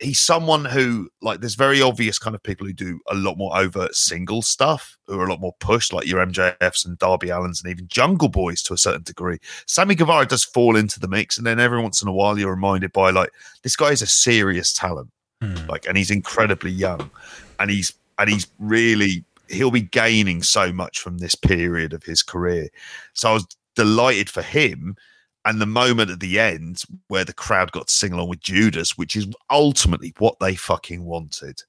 he's someone who like there's very obvious kind of people who do a lot more overt single stuff who are a lot more pushed like your mjfs and darby allins and even jungle boys to a certain degree sammy guevara does fall into the mix and then every once in a while you're reminded by like this guy is a serious talent Mm. like and he's incredibly young and he's and he's really he'll be gaining so much from this period of his career. So i was delighted for him and the moment at the end where the crowd got to sing along with judas which is ultimately what they fucking wanted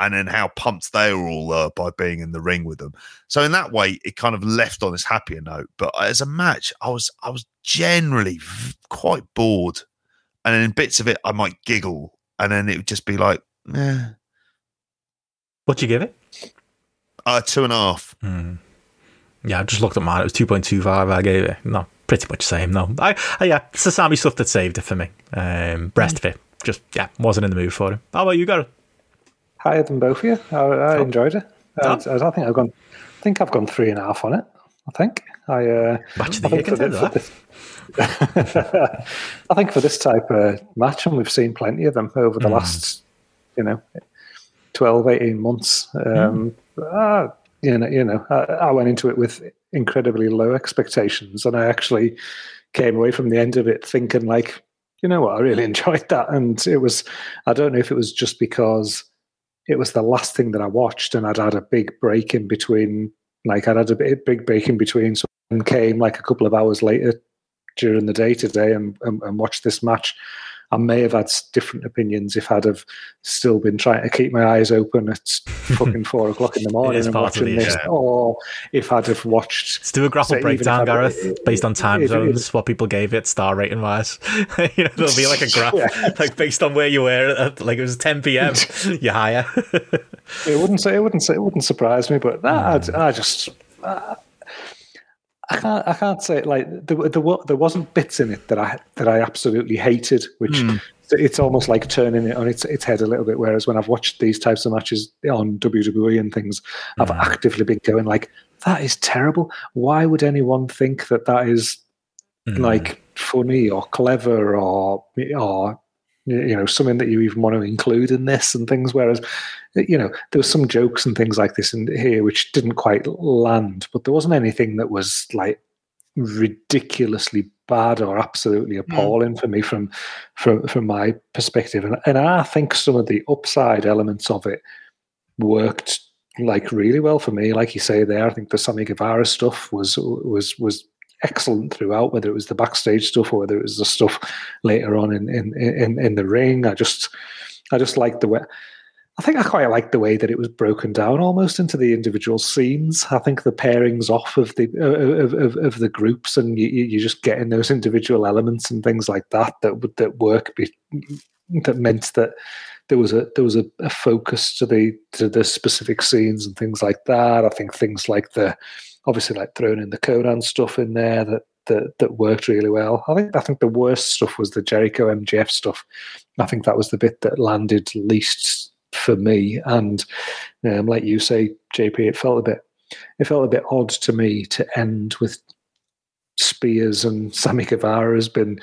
and then how pumped they were all uh, by being in the ring with them. So in that way it kind of left on this happier note. But as a match i was i was generally quite bored. And in bits of it i might giggle and then it would just be like eh, What'd you give it? Uh, two and a half Mm. Yeah, I just looked at mine. It was 2.25 I gave it. No, pretty much same. No, I, I yeah, it's the Sammy stuff that saved it for me. Um, breast fit. Just, yeah, wasn't in the mood for it. How about you, Gareth? Higher than both of you. I, I enjoyed it. I, Oh. I don't think I've gone. I think I've gone three and a half on it. I think I. Uh, Match of I the year think for, contender, for this, I think for this type of match, and we've seen plenty of them over the Hmm. last, you know, 12, 18 months. Um, ah, you know, you know, I, I went into it with incredibly low expectations, and I actually came away from the end of it thinking like, you know what, I really enjoyed that, and it was. I don't know if it was just because it was the last thing that I watched, and I'd had a big break in between. Like I'd had a big big break in between, so and came like a couple of hours later during the day today and, and, and watched this match. I may have had different opinions if I'd have still been trying to keep my eyes open at fucking four o'clock in the morning and watching the this, issue. or if I'd have watched Let's do a grapple So breakdown, Gareth, based on time it- zones, what people gave it star rating wise. you know, there'll be like a graph, Yeah. like based on where you were, at, like it was 10 p.m. you're higher. It wouldn't say it wouldn't say it wouldn't surprise me, but Hmm. I, I just uh, I can't I can't say it like there, there there wasn't bits in it that I that I absolutely hated, which Hmm. it's almost like turning it on its its head a little bit. Whereas when I've watched these types of matches on WWE and things, I've Hmm. actively been going like that is terrible. Why would anyone think that that is Mm. like funny or clever or or you know something that you even want to include in this and things whereas you know there was some jokes and things like this in here which didn't quite land but there wasn't anything that was like ridiculously bad or absolutely hmm. appalling for me from from from my perspective and, and i think some of the upside elements of it worked like really well for me like you say there i think the sammy guevara stuff was was was excellent throughout, whether it was the backstage stuff or whether it was the stuff later on in in in, in the ring. I just I just liked the way. I think I quite liked the way that it was broken down almost into the individual scenes. I think the pairings off of the uh, uh, of, of, of the groups and you, you just getting those individual elements and things like that that would that work be, that meant that there was a there was a, a, focus to the to the specific scenes and things like that. I think things like the obviously like throwing in the Konnan stuff in there that that that worked really well. I think I think the worst stuff was the Jericho MJF stuff. I think that was the bit that landed least for me. And um, like you say, JP, it felt a bit it felt a bit odd to me to end with Spears and Sammy Guevara has been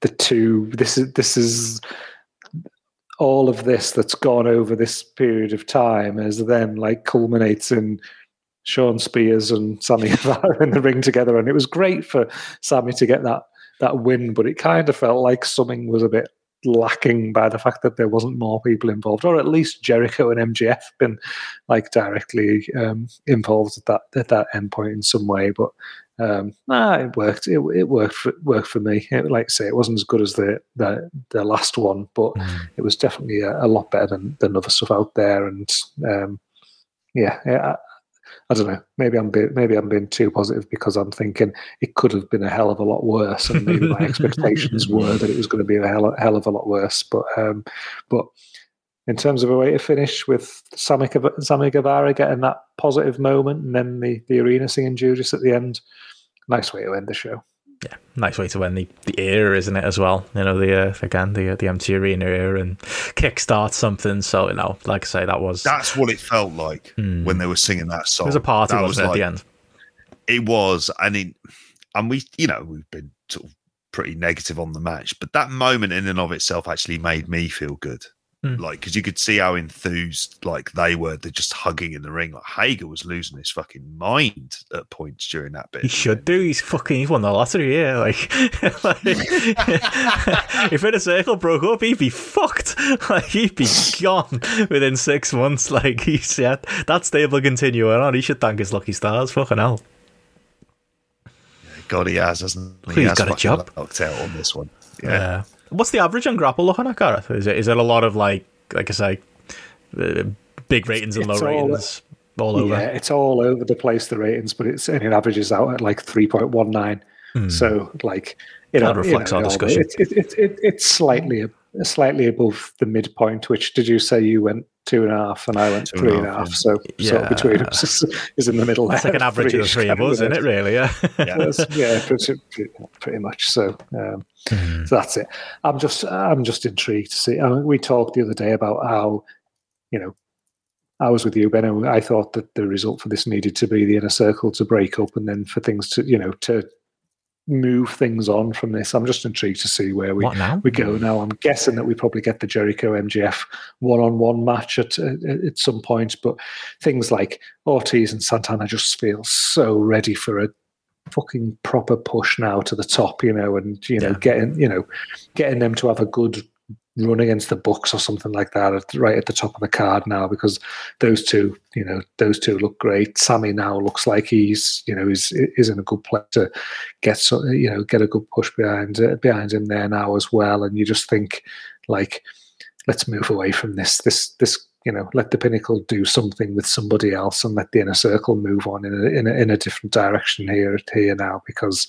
the two. This is this is all of this that's gone over this period of time as then like culminates in Shawn Spears and Sammy Guevara in the ring together, and it was great for Sammy to get that that win. But it kind of felt like something was a bit lacking by the fact that there wasn't more people involved, or at least Jericho and MJF been like directly um, involved at that at that endpoint in some way. But um, nah, it worked. It, it worked for worked for me. It, like I say, it wasn't as good as the the, the last one, but mm. it was definitely a, a, lot better than, than other stuff out there. And um, yeah, yeah I don't know. Maybe I'm being, maybe I'm being too positive because I'm thinking it could have been a hell of a lot worse, and maybe my expectations were that it was going to be a hell, hell of a lot worse. But um, but in terms of a way to finish with Sammy, Sammy Guevara getting that positive moment, and then the the arena singing Judas at the end, nice way to end the show yeah, nice way to end the, the era, isn't it? As well, you know, the uh, again the uh, the empty arena era and kickstart something. So you know, like I say, that was that's what it felt like mm. when they were singing that song. It was a party, that was like, at the end? It was, and it, and we, you know, we've been sort of pretty negative on the match, but that moment in and of itself actually made me feel good. Mm. Like, because you could see how enthused like they were. They're just hugging in the ring. Like Hager was losing his fucking mind at points during that bit. He should do. He's fucking. He's won the lottery. Yeah, like, like if Inner Circle broke up, he'd be fucked. Like he'd be gone within six months. Like he said, that stable continuing on. He should thank his lucky stars. Fucking hell. God, he has, hasn't he? He's he has got a job. Knocked out on this one. Yeah. yeah. What's the average on Grapple Gareth? Is it is it a lot of like like I say, uh, big ratings and low all, ratings all over? Yeah, it's all over the place the ratings, but it's and it averages out at like three point one nine. Mm. So like it that reflects you know, our discussion. It, it, it, it's slightly slightly above the midpoint. Which did you say you went two and a half, and I went two three and a half. Yeah. So yeah. sort of between us is in the middle. It's like an average of the three of us, isn't it? Really? Yeah. yeah, yeah pretty, pretty, much. So, um, mm-hmm. so that's it. I'm just I'm just intrigued to see. I mean, we talked the other day about how you know I was with you, Ben. And I thought that the result for this needed to be the inner circle to break up, and then for things to, you know, to move things on from this. I'm just intrigued to see where we we go now. I'm guessing that we probably get the Jericho MJF one-on-one match at at some point, but things like Ortiz and Santana just feel so ready for a fucking proper push now to the top, you know, and you know, yeah. getting you know, getting them to have a good run against the Bucks or something like that right at the top of the card now because those two you know those two look great. Sammy now looks like he's you know he's is in a good place to get so you know get a good push behind uh, behind him there now as well. And you just think like let's move away from this this this you know let the pinnacle do something with somebody else and let the inner circle move on in a, in a, in a different direction here here now because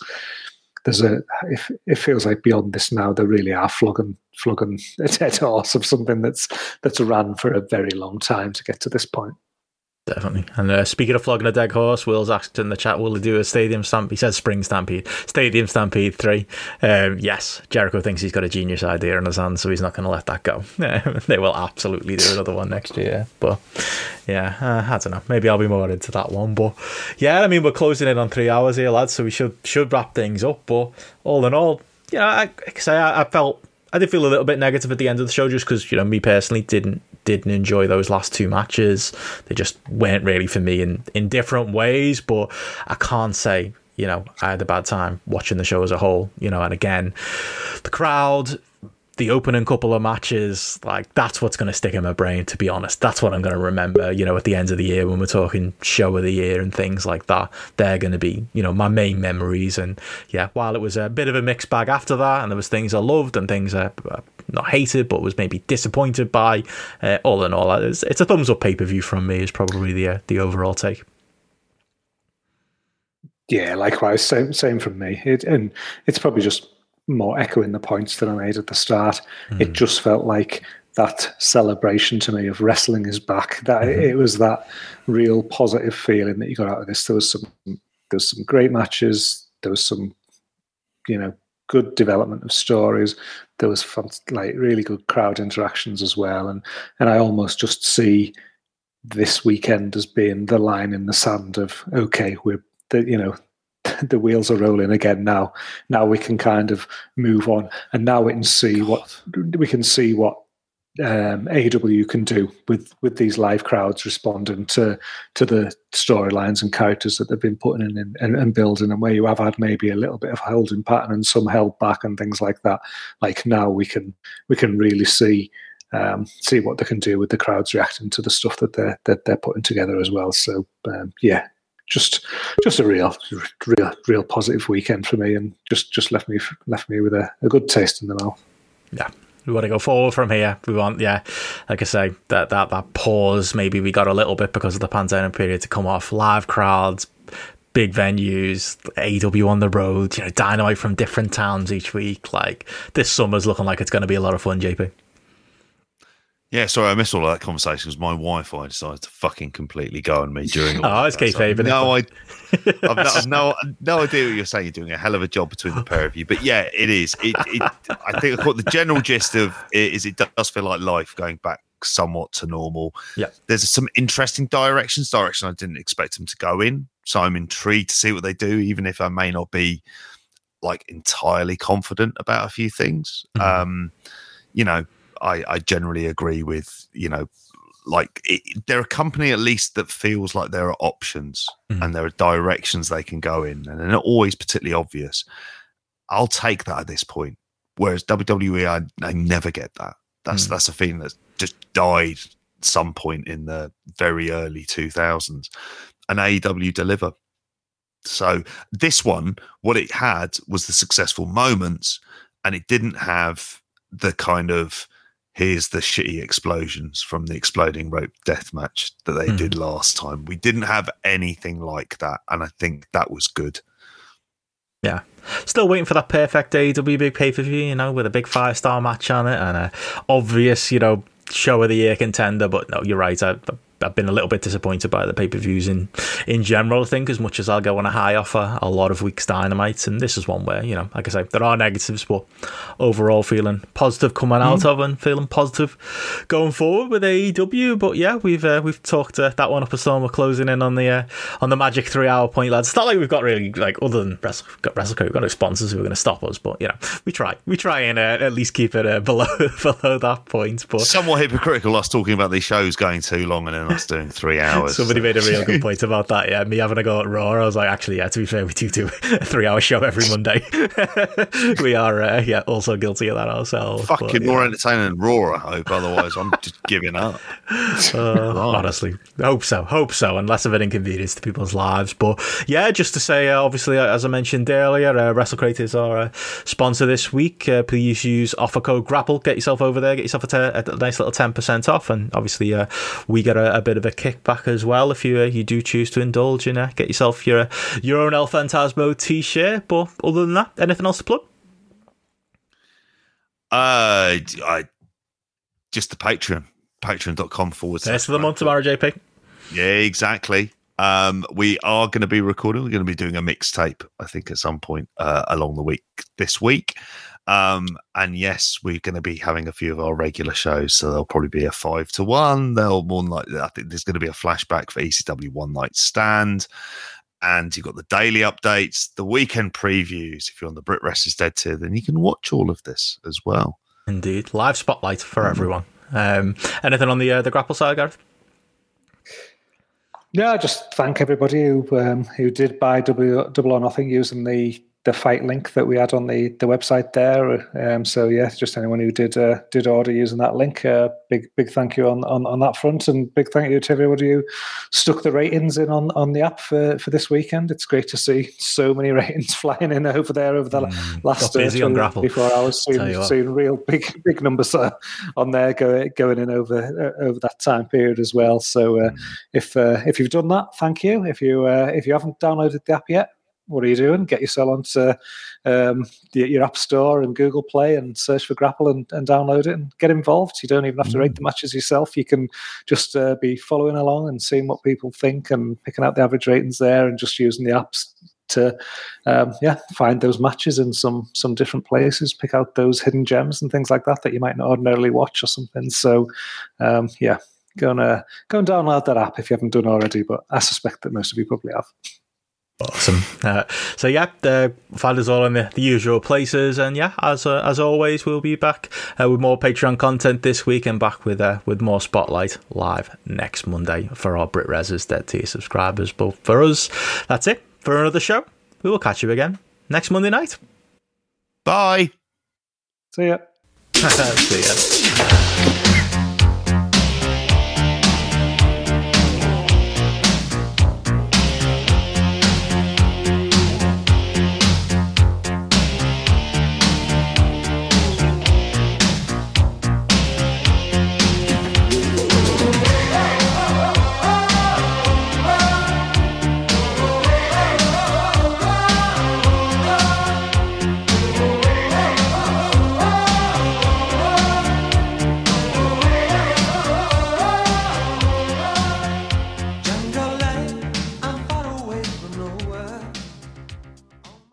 there's a it, it feels like beyond this now they really are flogging flogging a dead horse of something that's that's ran for a very long time to get to this point. Definitely. And uh, speaking of flogging a dead horse, Will's asked in the chat, will they do a stadium stampede? He says spring stampede. Stadium stampede 3. Um, yes, Jericho thinks he's got a genius idea in his hand, so he's not going to let that go. they will absolutely do another one next year. But yeah, uh, I don't know. Maybe I'll be more into that one. But yeah, I mean, we're closing in on three hours here, lads, so we should should wrap things up. But all in all, yeah, I, I, I felt I did feel a little bit negative at the end of the show just because you know me personally didn't didn't enjoy those last two matches. They just weren't really for me in in different ways. But I can't say you know I had a bad time watching the show as a whole. You know, and again, the crowd the opening couple of matches, like that's what's going to stick in my brain. To be honest, that's what I'm going to remember. You know, at the end of the year when we're talking show of the year and things like that, they're going to be you know my main memories. And yeah, while it was a bit of a mixed bag after that, and there was things I loved and things I not hated, but was maybe disappointed by. Uh, all in all, it's, it's a thumbs up pay per view from me. Is probably the uh, the overall take. Yeah, likewise, same same from me. It, and it's probably just more echoing the points that I made at the start. Mm. It just felt like that celebration to me of wrestling is back. That mm-hmm. it was that real positive feeling that you got out of this. There was some there was some great matches. There was some, you know, good development of stories. There was fun, like really good crowd interactions as well, and and I almost just see this weekend as being the line in the sand of okay, we're the you know the wheels are rolling again now. Now we can kind of move on, and now we can see what we can see what um, AEW can do with with these live crowds responding to to the storylines and characters that they've been putting in and, and, building, and where you have had maybe a little bit of holding pattern and some held back and things like that. Like now we can we can really see um, see what they can do with the crowds reacting to the stuff that they're that they're putting together as well. So um, yeah, just just a real real real positive weekend for me, and just just left me left me with a, a good taste in the mouth. Yeah, we want to go forward from here. We want, yeah, like I say, that that that pause. Maybe we got a little bit because of the pandemic period to come off. Live crowds, big venues, AW on the road. You know, dynamite from different towns each week. Like this summer's looking like it's going to be a lot of fun. JP. Yeah, sorry, I missed all of that conversation because my Wi-Fi decided to fucking completely go on me during. All oh, it's kayfabe. No, I, I've, no, I've no, no idea what you're saying. You're doing a hell of a job between the pair of you, but yeah, it is. It, it I think what the general gist of it is, it does feel like life going back somewhat to normal. Yeah, there's some interesting directions, direction I didn't expect them to go in. So I'm intrigued to see what they do, even if I may not be like entirely confident about a few things. Mm-hmm. Um, you know, I, I generally agree with you know like it, they're a company at least that feels like there are options mm. and there are directions they can go in and they're not always particularly obvious i'll take that at this point whereas wwe i, I never get that that's mm. that's a feeling that just died some point in the very early 2000s and aew deliver so this one what it had was the successful moments and it didn't have the kind of here's the shitty explosions from the exploding rope death match that they mm. did last time. We didn't have anything like that, and I think that was good. Yeah. Still waiting for that perfect AEW big pay per view, you know, with a big five star match on it and a obvious, you know, show of the year contender. But no, you're right. I, I've been a little bit disappointed by the pay per views in in general. I think as much as I'll go on a high offer a lot of weeks dynamite, and this is one where you know, like I say, there are negatives, but overall feeling positive coming out mm. of and feeling positive going forward with AEW. But yeah, we've uh, we've talked uh, that one up a storm. We're closing in on the uh, on the magic three hour point, lads. It's not like we've got really like other than Wrestle, got WrestleCrate, we've got no sponsors who are going to stop us, but you know, we try we try and uh, at least keep it uh, below below that point. But somewhat hypocritical us talking about these shows going too long and then us doing three hours. Somebody made a real good point about that. Yeah, me having a go at Raw. I was like, actually, yeah. To be fair, we do do a three-hour show every Monday. we are, uh, yeah, also guilty of that ourselves. Fucking but, more entertaining than Raw. I hope. Otherwise, I'm just giving up. Uh, honestly, hope so. Hope so. And less of an inconvenience to people's lives. But yeah, just to say, uh, obviously, uh, as I mentioned earlier, uh, WrestleCrate is our uh, sponsor this week. Uh, please use offer code Grapple. Get yourself over there. Get yourself a, t- a nice little ten percent off. And obviously, uh, we get a, a bit of a kickback as well if you uh, you do choose to indulge in uh, get yourself your uh, your own El Phantasmo t-shirt. But other than that, anything else to plug? Uh, I just the Patreon, patreon.com forward slash. for the month tomorrow, JP. Yeah, exactly. Um, we are going to be recording. We're going to be doing a mixtape, I think, at some point uh, along the week this week. Um, and yes, we're going to be having a few of our regular shows, so there'll probably be a five to one. There'll more like I think there's going to be a flashback for ECW One Night Stand, and you've got the daily updates, the weekend previews. If you're on the Brit Rest Wrestlers Dead tier, then you can watch all of this as well. Indeed, live spotlight for mm. everyone. Um, anything on the uh, the grapple side, Gareth? Yeah, just thank everybody who um, who did buy double, double or nothing using the the fight link that we had on the, the website there. Um, so yeah, just anyone who did uh, did order using that link, uh, big big thank you on, on, on that front, and big thank you to everybody who stuck the ratings in on, on the app for, for this weekend. It's great to see so many ratings flying in over there over the mm, last uh, busy on Grapple. before hours. Seeing, seeing real big big numbers uh, on there going going in over uh, over that time period as well. So uh, mm. if if you've done that, thank you. If you if you haven't downloaded the app yet what are you doing? Get yourself onto um, the, your App Store and Google Play and search for Grapple and, and, download it and get involved. You don't even have to rate the matches yourself. You can just uh, be following along and seeing what people think and picking out the average ratings there and just using the apps to um, yeah find those matches in some some different places pick out those hidden gems and things like that that you might not ordinarily watch or something so um, yeah go and uh, go and download that app if you haven't done already but i suspect that most of you probably have Awesome. Uh, so yeah, uh, find us all in the, the usual places, and yeah, as uh, as always, we'll be back uh, with more Patreon content this week, and back with uh, with more Spotlight live next Monday for our Brit Reses Dead Tier subscribers. But for us, that's it for another show. We will catch you again next Monday night. Bye. See ya. See ya.